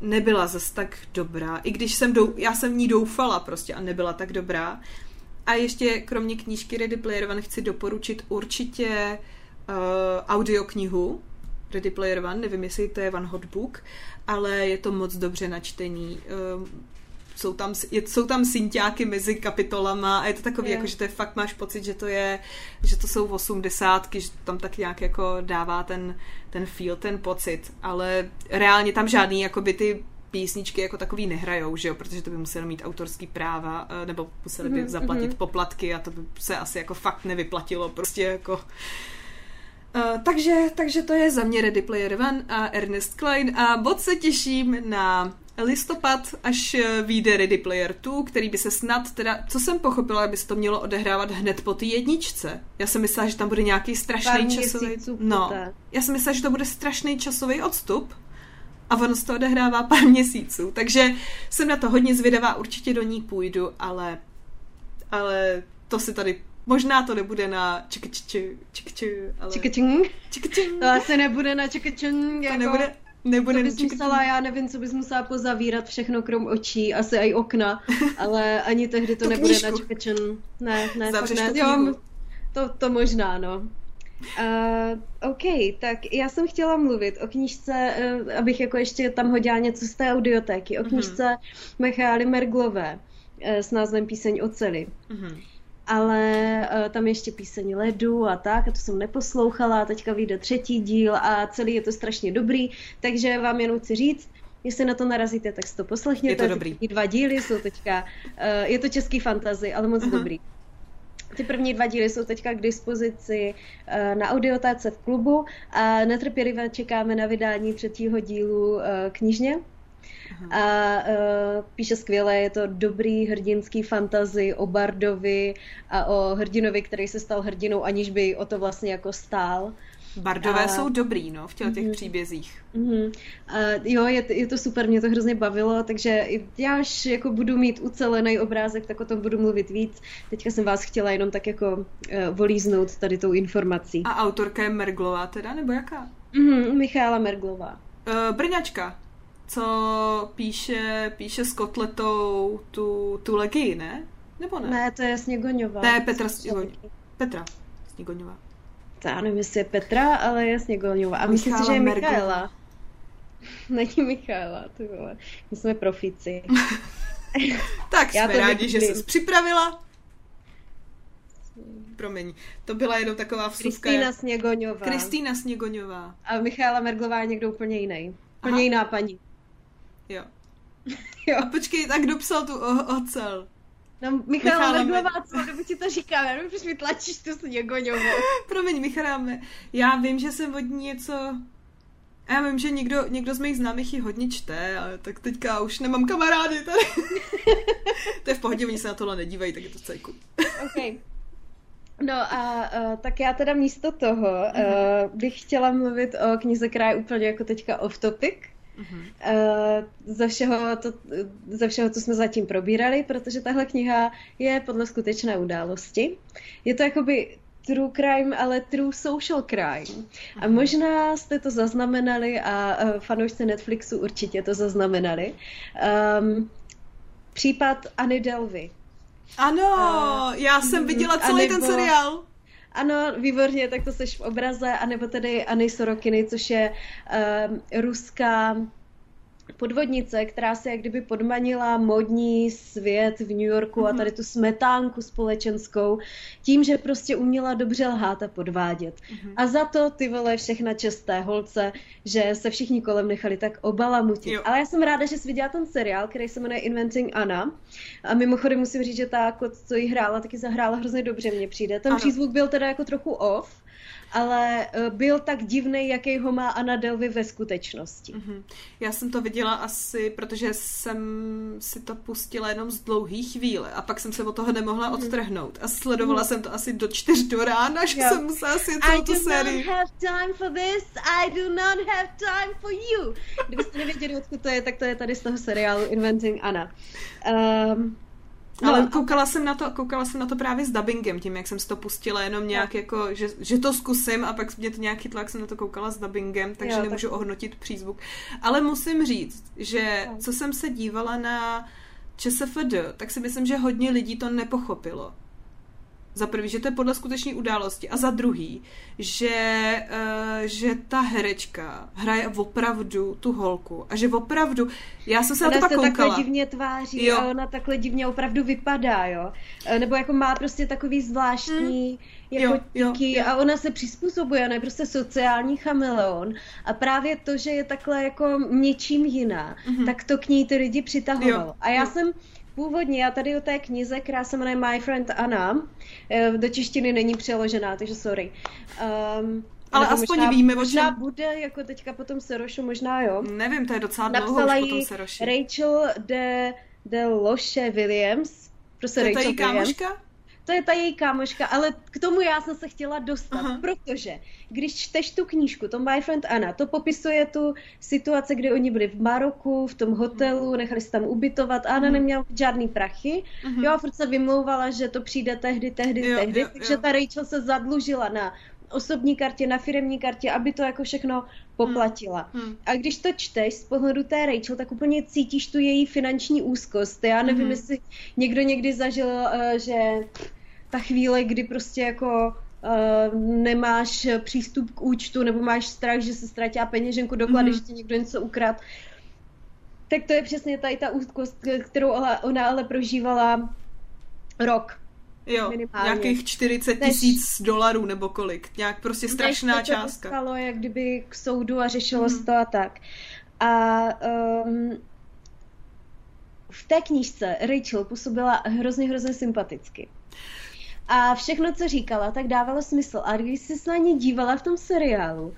nebyla zas tak dobrá. I když jsem, dou, já jsem v ní doufala prostě a nebyla tak dobrá. A ještě kromě knížky Ready Player One chci doporučit určitě uh, audioknihu Ready Player One, nevím, jestli to je One Hot Book, ale je to moc dobře načtený. Uh, jsou tam, je, jsou tam synťáky mezi kapitolama a je to takový, yeah. jako, že to je fakt máš pocit, že to je, že to jsou osmdesátky, že tam tak nějak jako dává ten, ten feel, ten pocit, ale reálně tam žádný jakoby ty písničky jako takový nehrajou, že jo, protože to by museli mít autorský práva, eh, nebo museli by mhm, zaplatit mm-hmm. poplatky a to by se asi jako fakt nevyplatilo, prostě jako... Uh, takže, takže to je za mě Ready Player One a Ernest Klein a moc se těším na listopad, až eh, vyjde Ready Player 2, který by se snad, teda, co jsem pochopila, by se to mělo odehrávat hned po té jedničce. Já jsem myslela, že tam bude nějaký strašný časový... No, já jsem myslela, že to bude strašný časový odstup, a ono se to odehrává pár měsíců, takže jsem na to hodně zvědavá, určitě do ní půjdu, ale, ale to si tady Možná to nebude na čikčči, čikčči, ale... Čikčing? To asi nebude na čikčing, jako... nebude, nebude to bys musela, já nevím, co bys musela pozavírat všechno krom očí, asi i okna, ale ani tehdy to, nebude na čikčing. Ne, ne, Zavřeš ne. Jo, to, to možná, no. Uh, OK, tak já jsem chtěla mluvit o knížce, uh, abych jako ještě tam hodila něco z té audiotéky, o mhm. knížce mm-hmm. Michály Merglové uh, s názvem Píseň o celi. Mm-hmm. Ale uh, tam ještě píseň ledu a tak, a to jsem neposlouchala, teďka vyjde třetí díl a celý je to strašně dobrý, takže vám jenom chci říct, jestli na to narazíte, tak si to poslechněte. Je to dobrý. Dva díly jsou teďka, uh, je to český fantazy, ale moc uh-huh. dobrý. Ty první dva díly jsou teďka k dispozici eh, na audiotáce v klubu a netrpělivě čekáme na vydání třetího dílu eh, knižně. A uh, píše skvěle, je to dobrý hrdinský fantazy o Bardovi a o hrdinovi, který se stal hrdinou, aniž by o to vlastně jako stál. Bardové a... jsou dobrý, no, v těch, těch mm-hmm. příbězích. Mm-hmm. A jo, je, je to super, mě to hrozně bavilo, takže já až jako budu mít ucelený obrázek, tak o tom budu mluvit víc. Teďka jsem vás chtěla jenom tak jako uh, volíznout tady tou informací. A autorka je Merglová teda, nebo jaká? Mm-hmm, Michála Merglová. Uh, Brňačka, co píše, píše s kotletou tu, tu legii, ne? Nebo ne? Ne, to je Sněgoňová. Ne, Petra Sněgoňová. Petra Sněgoňová to já nevím, jestli je Petra, ale je Sněgolňová. A myslím si, že je Michaela. Není Michaela, ty vole. My jsme profici. tak já jsme rádi, že jsi připravila. Promiň, to byla jenom taková vstupka. Kristýna Sněgoňová. Kristýna Sněgoňová. A Michála Merglová je někdo úplně jiný. Úplně Aha. jiná paní. Jo. jo. A počkej, tak kdo psal tu ocel? No, Michala Merglová, co dobu ti to říkám, já nevím, proč mi tlačíš tu Sněgoňovou. Promiň, Michala, já vím, že jsem od ní něco... Já vím, že někdo, někdo z mých známých ji hodně čte, ale tak teďka už nemám kamarády tady. to je v pohodě, oni se na tohle nedívají, tak je to cejku. okay. No a uh, tak já teda místo toho uh, bych chtěla mluvit o knize, která je úplně jako teďka off topic. Uh, ze, všeho to, ze všeho, co jsme zatím probírali, protože tahle kniha je podle skutečné události. Je to jakoby true crime, ale true social crime. A možná jste to zaznamenali a uh, fanoušci Netflixu určitě to zaznamenali. Um, případ Anny Delvey. Ano, uh, já jsem viděla celý ten seriál. Ano, výborně, tak to seš v obraze, anebo tedy Anny Sorokiny, což je uh, ruská podvodnice, která se jak kdyby podmanila modní svět v New Yorku mm-hmm. a mhm. tady tu smetánku společenskou tím, že prostě uměla dobře lhát a podvádět. Mm-hmm. A za to ty vole všechna česté holce, že se všichni kolem nechali tak obalamutit. Jo. Ale já jsem ráda, že jsi viděla ten seriál, který se jmenuje Inventing Anna. A mimochodem musím říct, že ta, co jí hrála, taky zahrála hrozně dobře, mně přijde. Ten ano. přízvuk byl teda jako trochu off, ale eh, byl tak divný, jaký ho má Anna Delvey ve skutečnosti. Mm-hmm. Já jsem to viděla asi, protože jsem si to pustila jenom z dlouhý chvíle a pak jsem se od toho nemohla mm-hmm. odtrhnout a sledovala mm-hmm. jsem to asi do čtyř do rána, že jo. jsem musela si celou tu sérii. I do not have time for this, I do not have time for you. Kdybyste nevěděli, odkud to je, tak to je tady z toho seriálu Inventing Anna. Um, No, ale koukala a... jsem na to, koukala jsem na to právě s dubbingem, tím, jak jsem si to pustila jenom nějak no. jako, že, že to zkusím a pak mě to nějak chytlo, jak jsem na to koukala s dubbingem, takže jo, nemůžu tak... ohodnotit přízvuk. Ale musím říct, že co jsem se dívala na ČSFD, tak si myslím, že hodně lidí to nepochopilo. Za prvý, že to je podle skutečné události a za druhý, že, uh, že ta herečka hraje opravdu tu holku a že opravdu, já jsem se ona na to pak koukala. takhle divně tváří jo. a ona takhle divně opravdu vypadá, jo. Eh, nebo jako má prostě takový zvláštní hmm. jako jo, jo, jo. a ona se přizpůsobuje, ona je prostě sociální chameleon a právě to, že je takhle jako něčím jiná, mm-hmm. tak to k ní ty lidi přitahovalo. Jo, a já jo. jsem původně, já tady o té knize, která se jmenuje My Friend Anna, eh, do češtiny není přeložená, takže sorry. Um, ale aspoň možná, víme, možná čem... bude, jako teďka potom Serošu, možná jo. Nevím, to je docela dlouho už potom Seroši. Rachel de, de Loše Williams. Prostě to je Rachel ta kámoška? To je ta její kámoška, ale k tomu já jsem se chtěla dostat, Aha. protože když čteš tu knížku, to My Friend Anna, to popisuje tu situaci, kdy oni byli v Maroku, v tom hotelu, nechali se tam ubytovat, Anna mhm. neměla žádný prachy, uh-huh. jo, a furt se vymlouvala, že to přijde tehdy, tehdy, jo, tehdy, jo, takže jo. ta Rachel se zadlužila na osobní kartě, na firemní kartě, aby to jako všechno poplatila. Hmm. Hmm. A když to čteš z pohledu té Rachel, tak úplně cítíš tu její finanční úzkost. Já nevím, hmm. jestli někdo někdy zažil, uh, že ta chvíle, kdy prostě jako uh, nemáš přístup k účtu nebo máš strach, že se ztratí peněženku doklady, mm-hmm. že ti někdo něco ukrad, tak to je přesně tady ta úzkost, kterou ona ale prožívala rok. Jo, minimálně. nějakých 40 tisíc dolarů nebo kolik. Nějak prostě strašná než částka. Než to jak kdyby k soudu a řešilo mm. se to a tak. A um, v té knížce Rachel působila hrozně, hrozně sympaticky. A všechno, co říkala, tak dávalo smysl. A když jsi se na ní dívala v tom seriálu,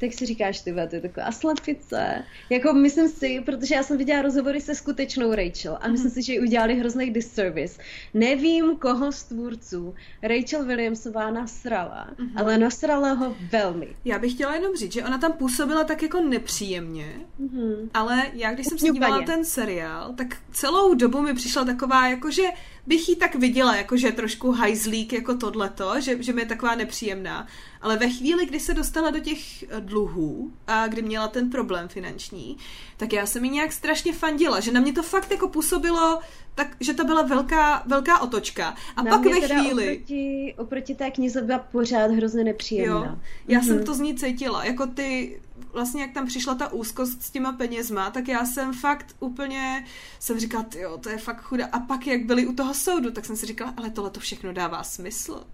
tak si říkáš, ty to je taková slepice. Jako myslím si, protože já jsem viděla rozhovory se skutečnou Rachel a myslím mm-hmm. si, že ji udělali hrozný disservice. Nevím, koho z tvůrců Rachel Williamsová nasrala, mm-hmm. ale nasrala ho velmi. Já bych chtěla jenom říct, že ona tam působila tak jako nepříjemně, mm-hmm. ale já když jsem se dívala ten seriál, tak celou dobu mi přišla taková, jako že bych ji tak viděla, jako že trošku hajzlík jako tohleto, že, že mi je taková nepříjemná. Ale ve chvíli, kdy se dostala do těch eh, dluhů a kdy měla ten problém finanční, tak já jsem mi nějak strašně fandila, že na mě to fakt jako působilo tak, že to byla velká, velká otočka. A na pak ve chvíli... Oproti, oproti té knize byla pořád hrozně nepříjemná. Jo, já mm-hmm. jsem to z ní cítila. Jako ty, vlastně jak tam přišla ta úzkost s těma penězma, tak já jsem fakt úplně, jsem říkala, jo, to je fakt chuda. A pak jak byli u toho soudu, tak jsem si říkala, ale tohle to všechno dává smysl.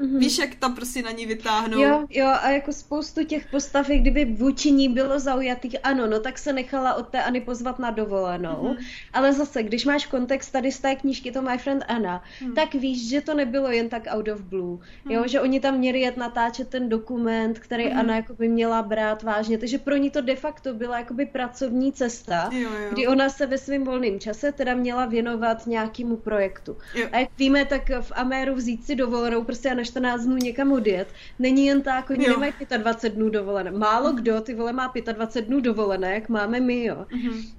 Mm-hmm. Víš, jak tam prostě na ní vytáhnou. Jo, jo, a jako spoustu těch postav, kdyby vůči ní bylo zaujatých, ano, no tak se nechala od té Ani pozvat na dovolenou, mm-hmm. ale zase, když máš kontext tady z té knížky to My Friend Anna, mm. tak víš, že to nebylo jen tak out of blue, mm. jo, že oni tam měli jet natáčet ten dokument, který mm. Anna jakoby měla brát vážně, takže pro ní to de facto byla jakoby pracovní cesta, jo, jo. kdy ona se ve svém volném čase teda měla věnovat nějakému projektu. Jo. A jak víme, tak v Améru vzít si dovolenou prostě na 14 dnů někam odjet. Není jen tak, oni jo. nemají 25 dnů dovolené. Málo kdo, ty vole, má 25 dnů dovolené, jak máme my, jo. Mm-hmm.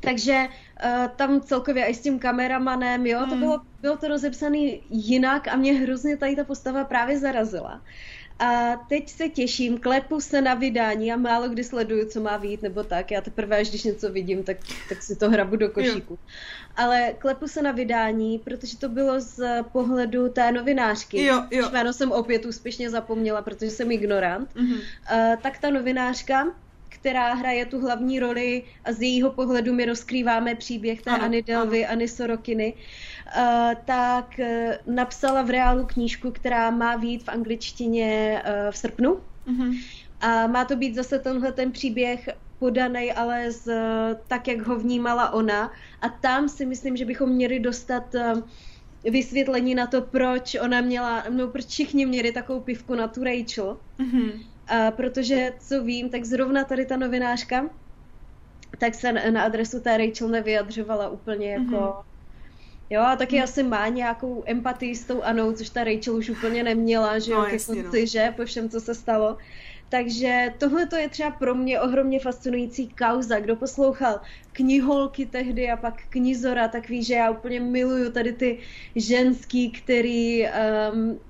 Takže uh, tam celkově i s tím kameramanem, jo, mm. to bylo, bylo to rozepsané jinak a mě hrozně tady ta postava právě zarazila. A teď se těším, klepu se na vydání a málo kdy sleduju, co má vít nebo tak. Já teprve, až když něco vidím, tak, tak si to hrabu do košíku. Jo. Ale klepu se na vydání, protože to bylo z pohledu té novinářky. Jo, jo. Jméno jsem opět úspěšně zapomněla, protože jsem ignorant. Mm-hmm. Uh, tak ta novinářka, která hraje tu hlavní roli a z jejího pohledu my rozkrýváme příběh té ano, Anny Delvy, ano. Anny Sorokiny, uh, tak uh, napsala v reálu knížku, která má být v angličtině uh, v srpnu. Mm-hmm. A má to být zase tenhle ten příběh podaný, ale z, tak, jak ho vnímala ona. A tam si myslím, že bychom měli dostat vysvětlení na to, proč ona měla, no proč všichni měli takovou pivku na tu Rachel. Mm-hmm. A protože, co vím, tak zrovna tady ta novinářka, tak se na adresu té Rachel nevyjadřovala úplně jako... Mm-hmm. Jo, a taky mm. asi má nějakou empatii s tou Anou, což ta Rachel už úplně neměla, že no, jo, jasně, no. že, po všem, co se stalo. Takže tohle to je třeba pro mě ohromně fascinující kauza. Kdo poslouchal kniholky tehdy a pak knizora, tak ví, že já úplně miluju tady ty ženský, který um,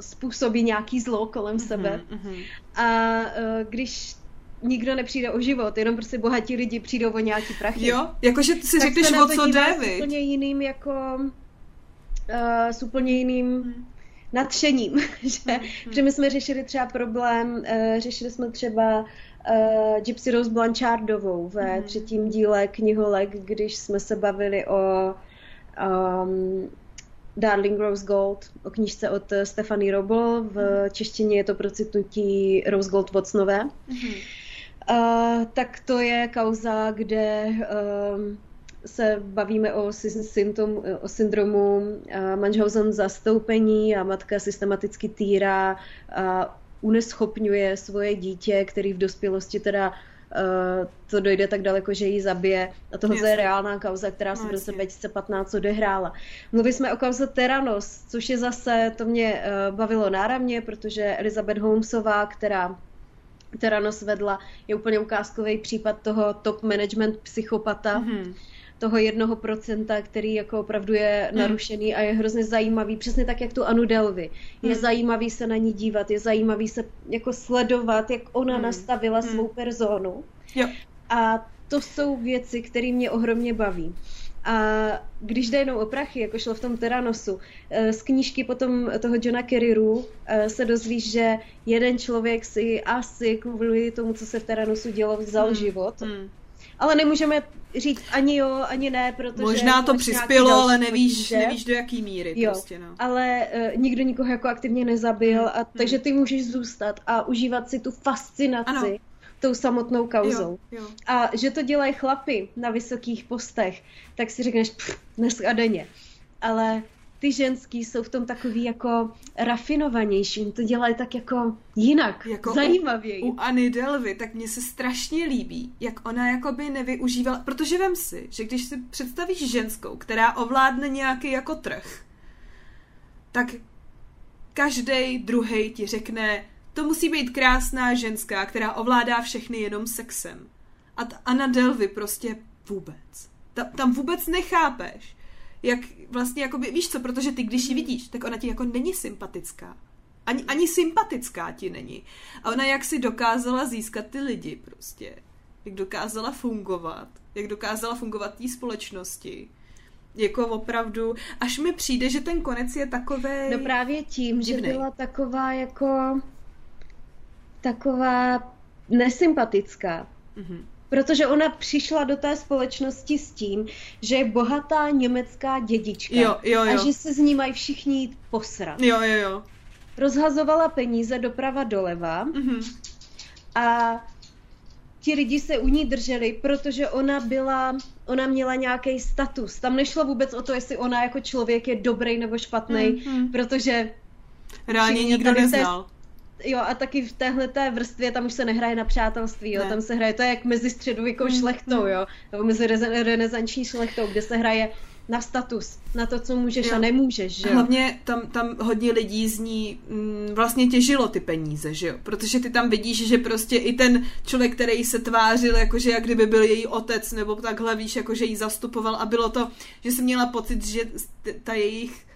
způsobí nějaký zlo kolem mm-hmm, sebe. Mm-hmm. A uh, když nikdo nepřijde o život, jenom prostě bohatí lidi přijdou o nějaký prachy. Jo, jakože ty si řekneš, o co jde, s úplně jiným jako uh, s úplně jiným mm. nadšením, že, mm. že my jsme řešili třeba problém, uh, řešili jsme třeba uh, Gypsy Rose Blanchardovou ve mm. třetím díle kniholek, když jsme se bavili o um, Darling Rose Gold, o knížce od Stefany Robl. V češtině je to procitnutí Rose Gold Watsonové. Mm-hmm. Uh, tak to je kauza, kde um, se bavíme o, symptom, o syndromu uh, Munchausen zastoupení a matka systematicky týrá a uneschopňuje svoje dítě, který v dospělosti teda Uh, to dojde tak daleko, že ji zabije. A tohle je reálná kauza, která se v roce 2015 odehrála. Mluví jsme o kauze Teranos, což je zase, to mě uh, bavilo náramně, protože Elizabeth Holmesová, která Teranos vedla, je úplně ukázkový případ toho top management psychopata. Mm-hmm toho jednoho procenta, který jako opravdu je hmm. narušený a je hrozně zajímavý, přesně tak, jak tu Anu Delvy. Je hmm. zajímavý se na ní dívat, je zajímavý se jako sledovat, jak ona hmm. nastavila hmm. svou personu. Jo. A to jsou věci, které mě ohromně baví. A když jde jenom o prachy, jako šlo v tom Teranosu, eh, z knížky potom toho Johna Kerryru eh, se dozvíš, že jeden člověk si asi kvůli tomu, co se v Teranosu dělo, vzal hmm. život. Hmm ale nemůžeme říct ani jo, ani ne, protože... Možná to přispělo, ale nevíš, nevíš do jaký míry jo, prostě, no. ale uh, nikdo nikoho jako aktivně nezabil, hmm. a, takže hmm. ty můžeš zůstat a užívat si tu fascinaci ano. Tou samotnou kauzou. Jo, jo. A že to dělají chlapy na vysokých postech, tak si řekneš, dnes a denně. Ale ty ženský jsou v tom takový jako rafinovanější, to dělají tak jako jinak, jako zajímavěji. U, u Anny Delvy, tak mně se strašně líbí, jak ona jakoby nevyužívala, protože vem si, že když si představíš ženskou, která ovládne nějaký jako trh, tak každý druhý ti řekne, to musí být krásná ženská, která ovládá všechny jenom sexem. A ta Anna Delvy prostě vůbec. Ta, tam vůbec nechápeš, jak vlastně, jakoby, víš co, protože ty, když ji vidíš, tak ona ti jako není sympatická. Ani, ani sympatická ti není. A ona jak si dokázala získat ty lidi prostě. Jak dokázala fungovat. Jak dokázala fungovat té společnosti. Jako opravdu, až mi přijde, že ten konec je takový. No právě tím, divnej. že byla taková jako taková nesympatická. Mm-hmm. Protože ona přišla do té společnosti s tím, že je bohatá německá dědička. Jo, jo, jo. A že se z ní mají všichni jít posrat. Jo, jo, jo. Rozhazovala peníze doprava doleva mm-hmm. a ti lidi se u ní drželi, protože ona byla, ona měla nějaký status. Tam nešlo vůbec o to, jestli ona jako člověk je dobrý nebo špatný, mm-hmm. protože reálně nikdo neznal. Té, jo, a taky v téhle té vrstvě tam už se nehraje na přátelství, jo, ne. tam se hraje, to je jak mezi středověkou mm. šlechtou, jo, nebo mezi renesanční šlechtou, kde se hraje na status, na to, co můžeš jo. a nemůžeš, že Hlavně tam, tam hodně lidí z ní mm, vlastně těžilo ty peníze, že jo? Protože ty tam vidíš, že prostě i ten člověk, který se tvářil, jakože jak kdyby byl její otec, nebo takhle víš, jakože jí zastupoval a bylo to, že jsi měla pocit, že ta jejich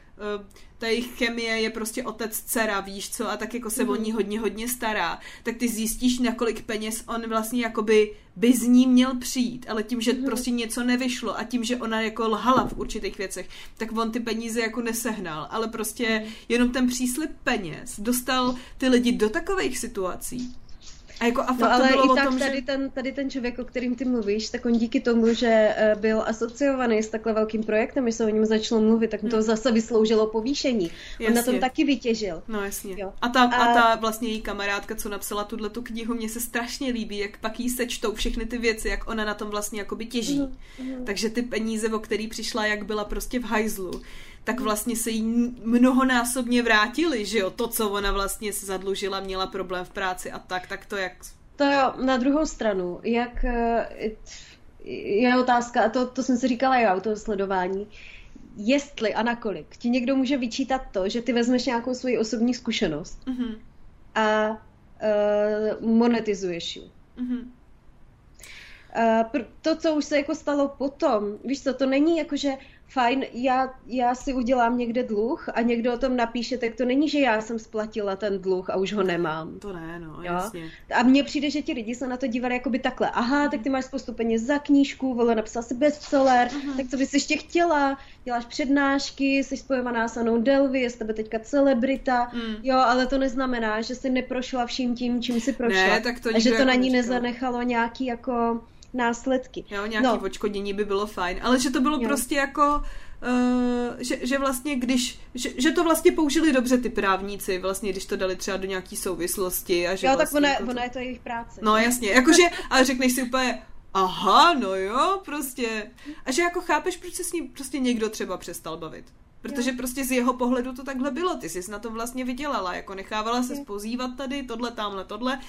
ta jejich chemie je prostě otec dcera, víš co, a tak jako se mm. o ní hodně, hodně stará, tak ty zjistíš, na kolik peněz on vlastně jakoby by z ní měl přijít, ale tím, že mm. prostě něco nevyšlo a tím, že ona jako lhala v určitých věcech, tak on ty peníze jako nesehnal, ale prostě mhm. jenom ten příslip peněz dostal ty lidi do takových situací, a jako a no, ale to bylo i tak tom, tady, že... ten, tady ten člověk, o kterým ty mluvíš, tak on díky tomu, že eh, byl asociovaný s takhle velkým projektem, když se o něm začalo mluvit, tak mu to hmm. zase vysloužilo povýšení. Jasně. On na tom taky vytěžil. No jasně. Jo. A, ta, a... a ta vlastně její kamarádka, co napsala tuhle tu knihu, mně se strašně líbí, jak pak jí sečtou všechny ty věci, jak ona na tom vlastně jakoby těží. Mm, Takže ty peníze, o který přišla, jak byla prostě v hajzlu, tak vlastně se jí mnohonásobně vrátili, že jo, to, co ona vlastně se zadlužila, měla problém v práci a tak, tak to jak... To jo, na druhou stranu, jak eh, je otázka, a to, to jsem si říkala já u toho sledování, jestli a nakolik ti někdo může vyčítat to, že ty vezmeš nějakou svoji osobní zkušenost mm-hmm. a uh, monetizuješ ji. Mm-hmm. Uh, to, co už se jako stalo potom, víš co, to není jako, že fajn, já, já si udělám někde dluh a někdo o tom napíše, tak to není, že já jsem splatila ten dluh a už ho nemám. To ne, no, jo? jasně. A mně přijde, že ti lidi se na to dívali jakoby takhle. Aha, tak ty máš spoustu peněz za knížku, vole, napsal si bestseller, uh-huh. tak co bys ještě chtěla? Děláš přednášky, jsi spojovaná s Anou Delvy, je z tebe teďka celebrita, mm. jo, ale to neznamená, že jsi neprošla vším tím, čím jsi prošla. Ne, tak to a že to na ní nezanechalo nějaký jako následky. Jo, nějaký no. očkodnění by bylo fajn, ale že to bylo jo. prostě jako Uh, že, že vlastně když, že, že to vlastně použili dobře ty právníci, vlastně když to dali třeba do nějaký souvislosti a že Jo, vlastně tak ona, jako to... ona je to jejich práce. No jasně, jakože, ale řekneš si úplně, aha, no jo, prostě. A že jako chápeš, proč se s ním prostě někdo třeba přestal bavit. Protože jo. prostě z jeho pohledu to takhle bylo, ty jsi na to vlastně vydělala, jako nechávala se spozývat tady, tohle, tamhle, tohle.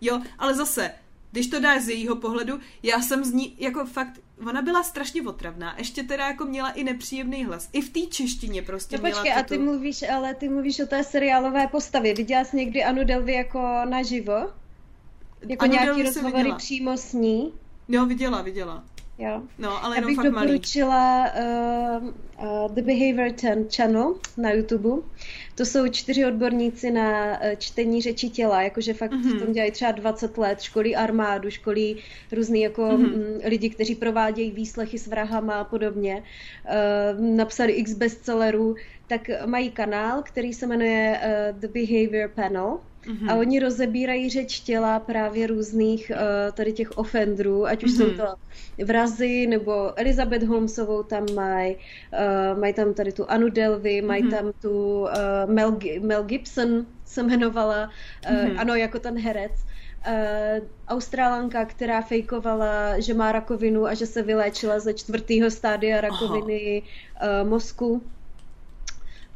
Jo, ale zase, když to dáš z jejího pohledu, já jsem z ní, jako fakt, ona byla strašně otravná, ještě teda jako měla i nepříjemný hlas. I v té češtině prostě no, měla počkej, a ty mluvíš, ale ty mluvíš o té seriálové postavě. Viděla jsi někdy Anu Delvy jako naživo? Jako anu nějaký rozhovory přímo s ní? Jo, viděla, viděla. Jo. No, ale jenom fakt doporučila uh, uh, The Behavior Channel na YouTube. To jsou čtyři odborníci na uh, čtení řeči těla, jakože fakt mm-hmm. v tom dělají třeba 20 let, školí armádu, školí různý jako mm-hmm. lidi, kteří provádějí výslechy s vrahama a podobně. Uh, napsali x bestsellerů, tak mají kanál, který se jmenuje uh, The Behavior Panel Mm-hmm. A oni rozebírají řeč těla právě různých uh, tady těch offendrů, ať už mm-hmm. jsou to vrazy, nebo Elizabeth Holmesovou tam mají, uh, mají tam tady tu Anu Delvy, mají mm-hmm. tam tu uh, Mel, Mel Gibson, se jmenovala, uh, mm-hmm. ano, jako ten herec. Uh, Australanka, která fejkovala, že má rakovinu a že se vyléčila ze čtvrtého stádia rakoviny uh, mozku.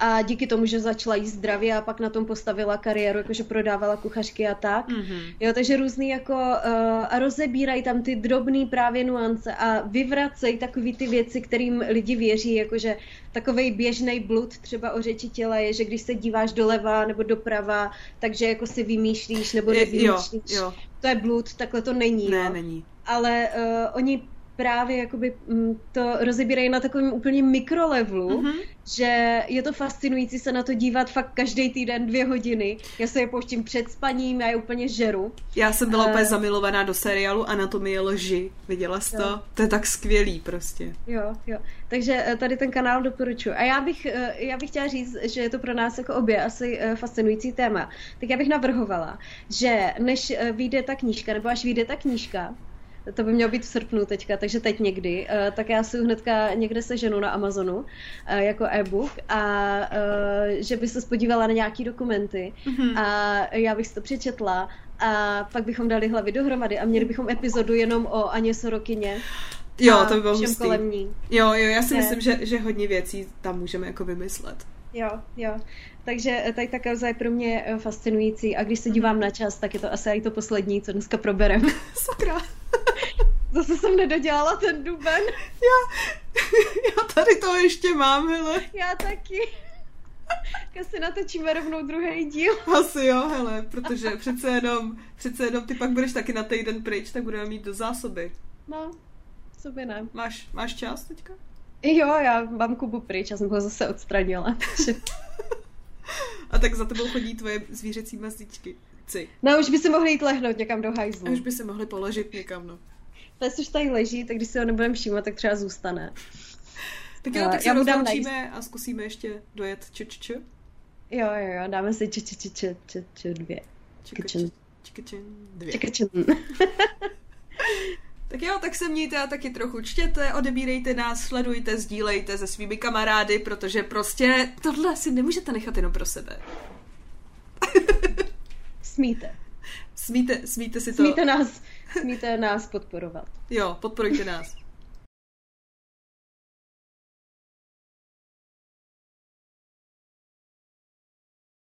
A díky tomu, že začala jíst zdravě a pak na tom postavila kariéru, jakože prodávala kuchařky a tak. Mm-hmm. Jo, takže různý jako uh, a rozebírají tam ty drobné právě nuance a vyvracejí takový ty věci, kterým lidi věří, jakože takový běžný blud třeba o řeči těla je, že když se díváš doleva nebo doprava, takže jako si vymýšlíš nebo nevymýšlíš. Jo, jo. To je blud, takhle to není. Ne, jo. není. Ale uh, oni právě jakoby mm, to rozebírají na takovém úplně mikrolevelu, mm-hmm. že je to fascinující se na to dívat fakt každý týden dvě hodiny. Já se je pouštím před spaním, já je úplně žeru. Já jsem byla uh, úplně zamilovaná do seriálu Anatomie lži. Viděla jsi to? To je tak skvělý prostě. Jo, jo. Takže eh, tady ten kanál doporučuji. A já bych, eh, já bych chtěla říct, že je to pro nás jako obě asi fascinující téma. Tak já bych navrhovala, že než vyjde ta knížka, nebo až vyjde ta knížka, to by mělo být v srpnu teďka, takže teď někdy, uh, tak já si hnedka někde seženu na Amazonu uh, jako e-book a uh, že by se spodívala na nějaký dokumenty mm-hmm. a já bych si to přečetla a pak bychom dali hlavy dohromady a měli bychom epizodu jenom o Aně Sorokině. Jo, to by bylo hustý. Kolem ní. Jo, jo, já si ne. myslím, že, že hodně věcí tam můžeme jako vymyslet. Jo, jo. Takže tady ta kauza je pro mě fascinující a když se dívám na čas, tak je to asi i to poslední, co dneska proberem. Sakra. Zase jsem nedodělala ten duben. Já, já tady to ještě mám, hele. Já taky. Asi natočíme rovnou druhý díl. Asi jo, hele, protože přece jenom, přece jenom ty pak budeš taky na týden pryč, tak budeme mít do zásoby. No, sobě ne. Máš, máš čas teďka? Jo, já mám Kubu pryč, já jsem ho zase odstranila. A tak za tebou chodí tvoje zvířecí mazdičky. Ci. No, už by se mohli jít lehnout někam do hajzlu. A už by se mohli položit někam, no. Pes už tady leží, tak když si ho nebudeme všímat, tak třeba zůstane. Tak jo, tak se rozloučíme a zkusíme ještě dojet č, č, č. Jo, jo, jo, dáme si č, č, č, č, č, č, dvě. Čikačen. Čikačen dvě. Čikačen. Tak jo, tak se mějte a taky trochu čtěte, odebírejte nás, sledujte, sdílejte se svými kamarády, protože prostě tohle si nemůžete nechat jenom pro sebe. Smíte. Smíte, smíte si to. Smíte nás, smíte nás podporovat. Jo, podporujte nás.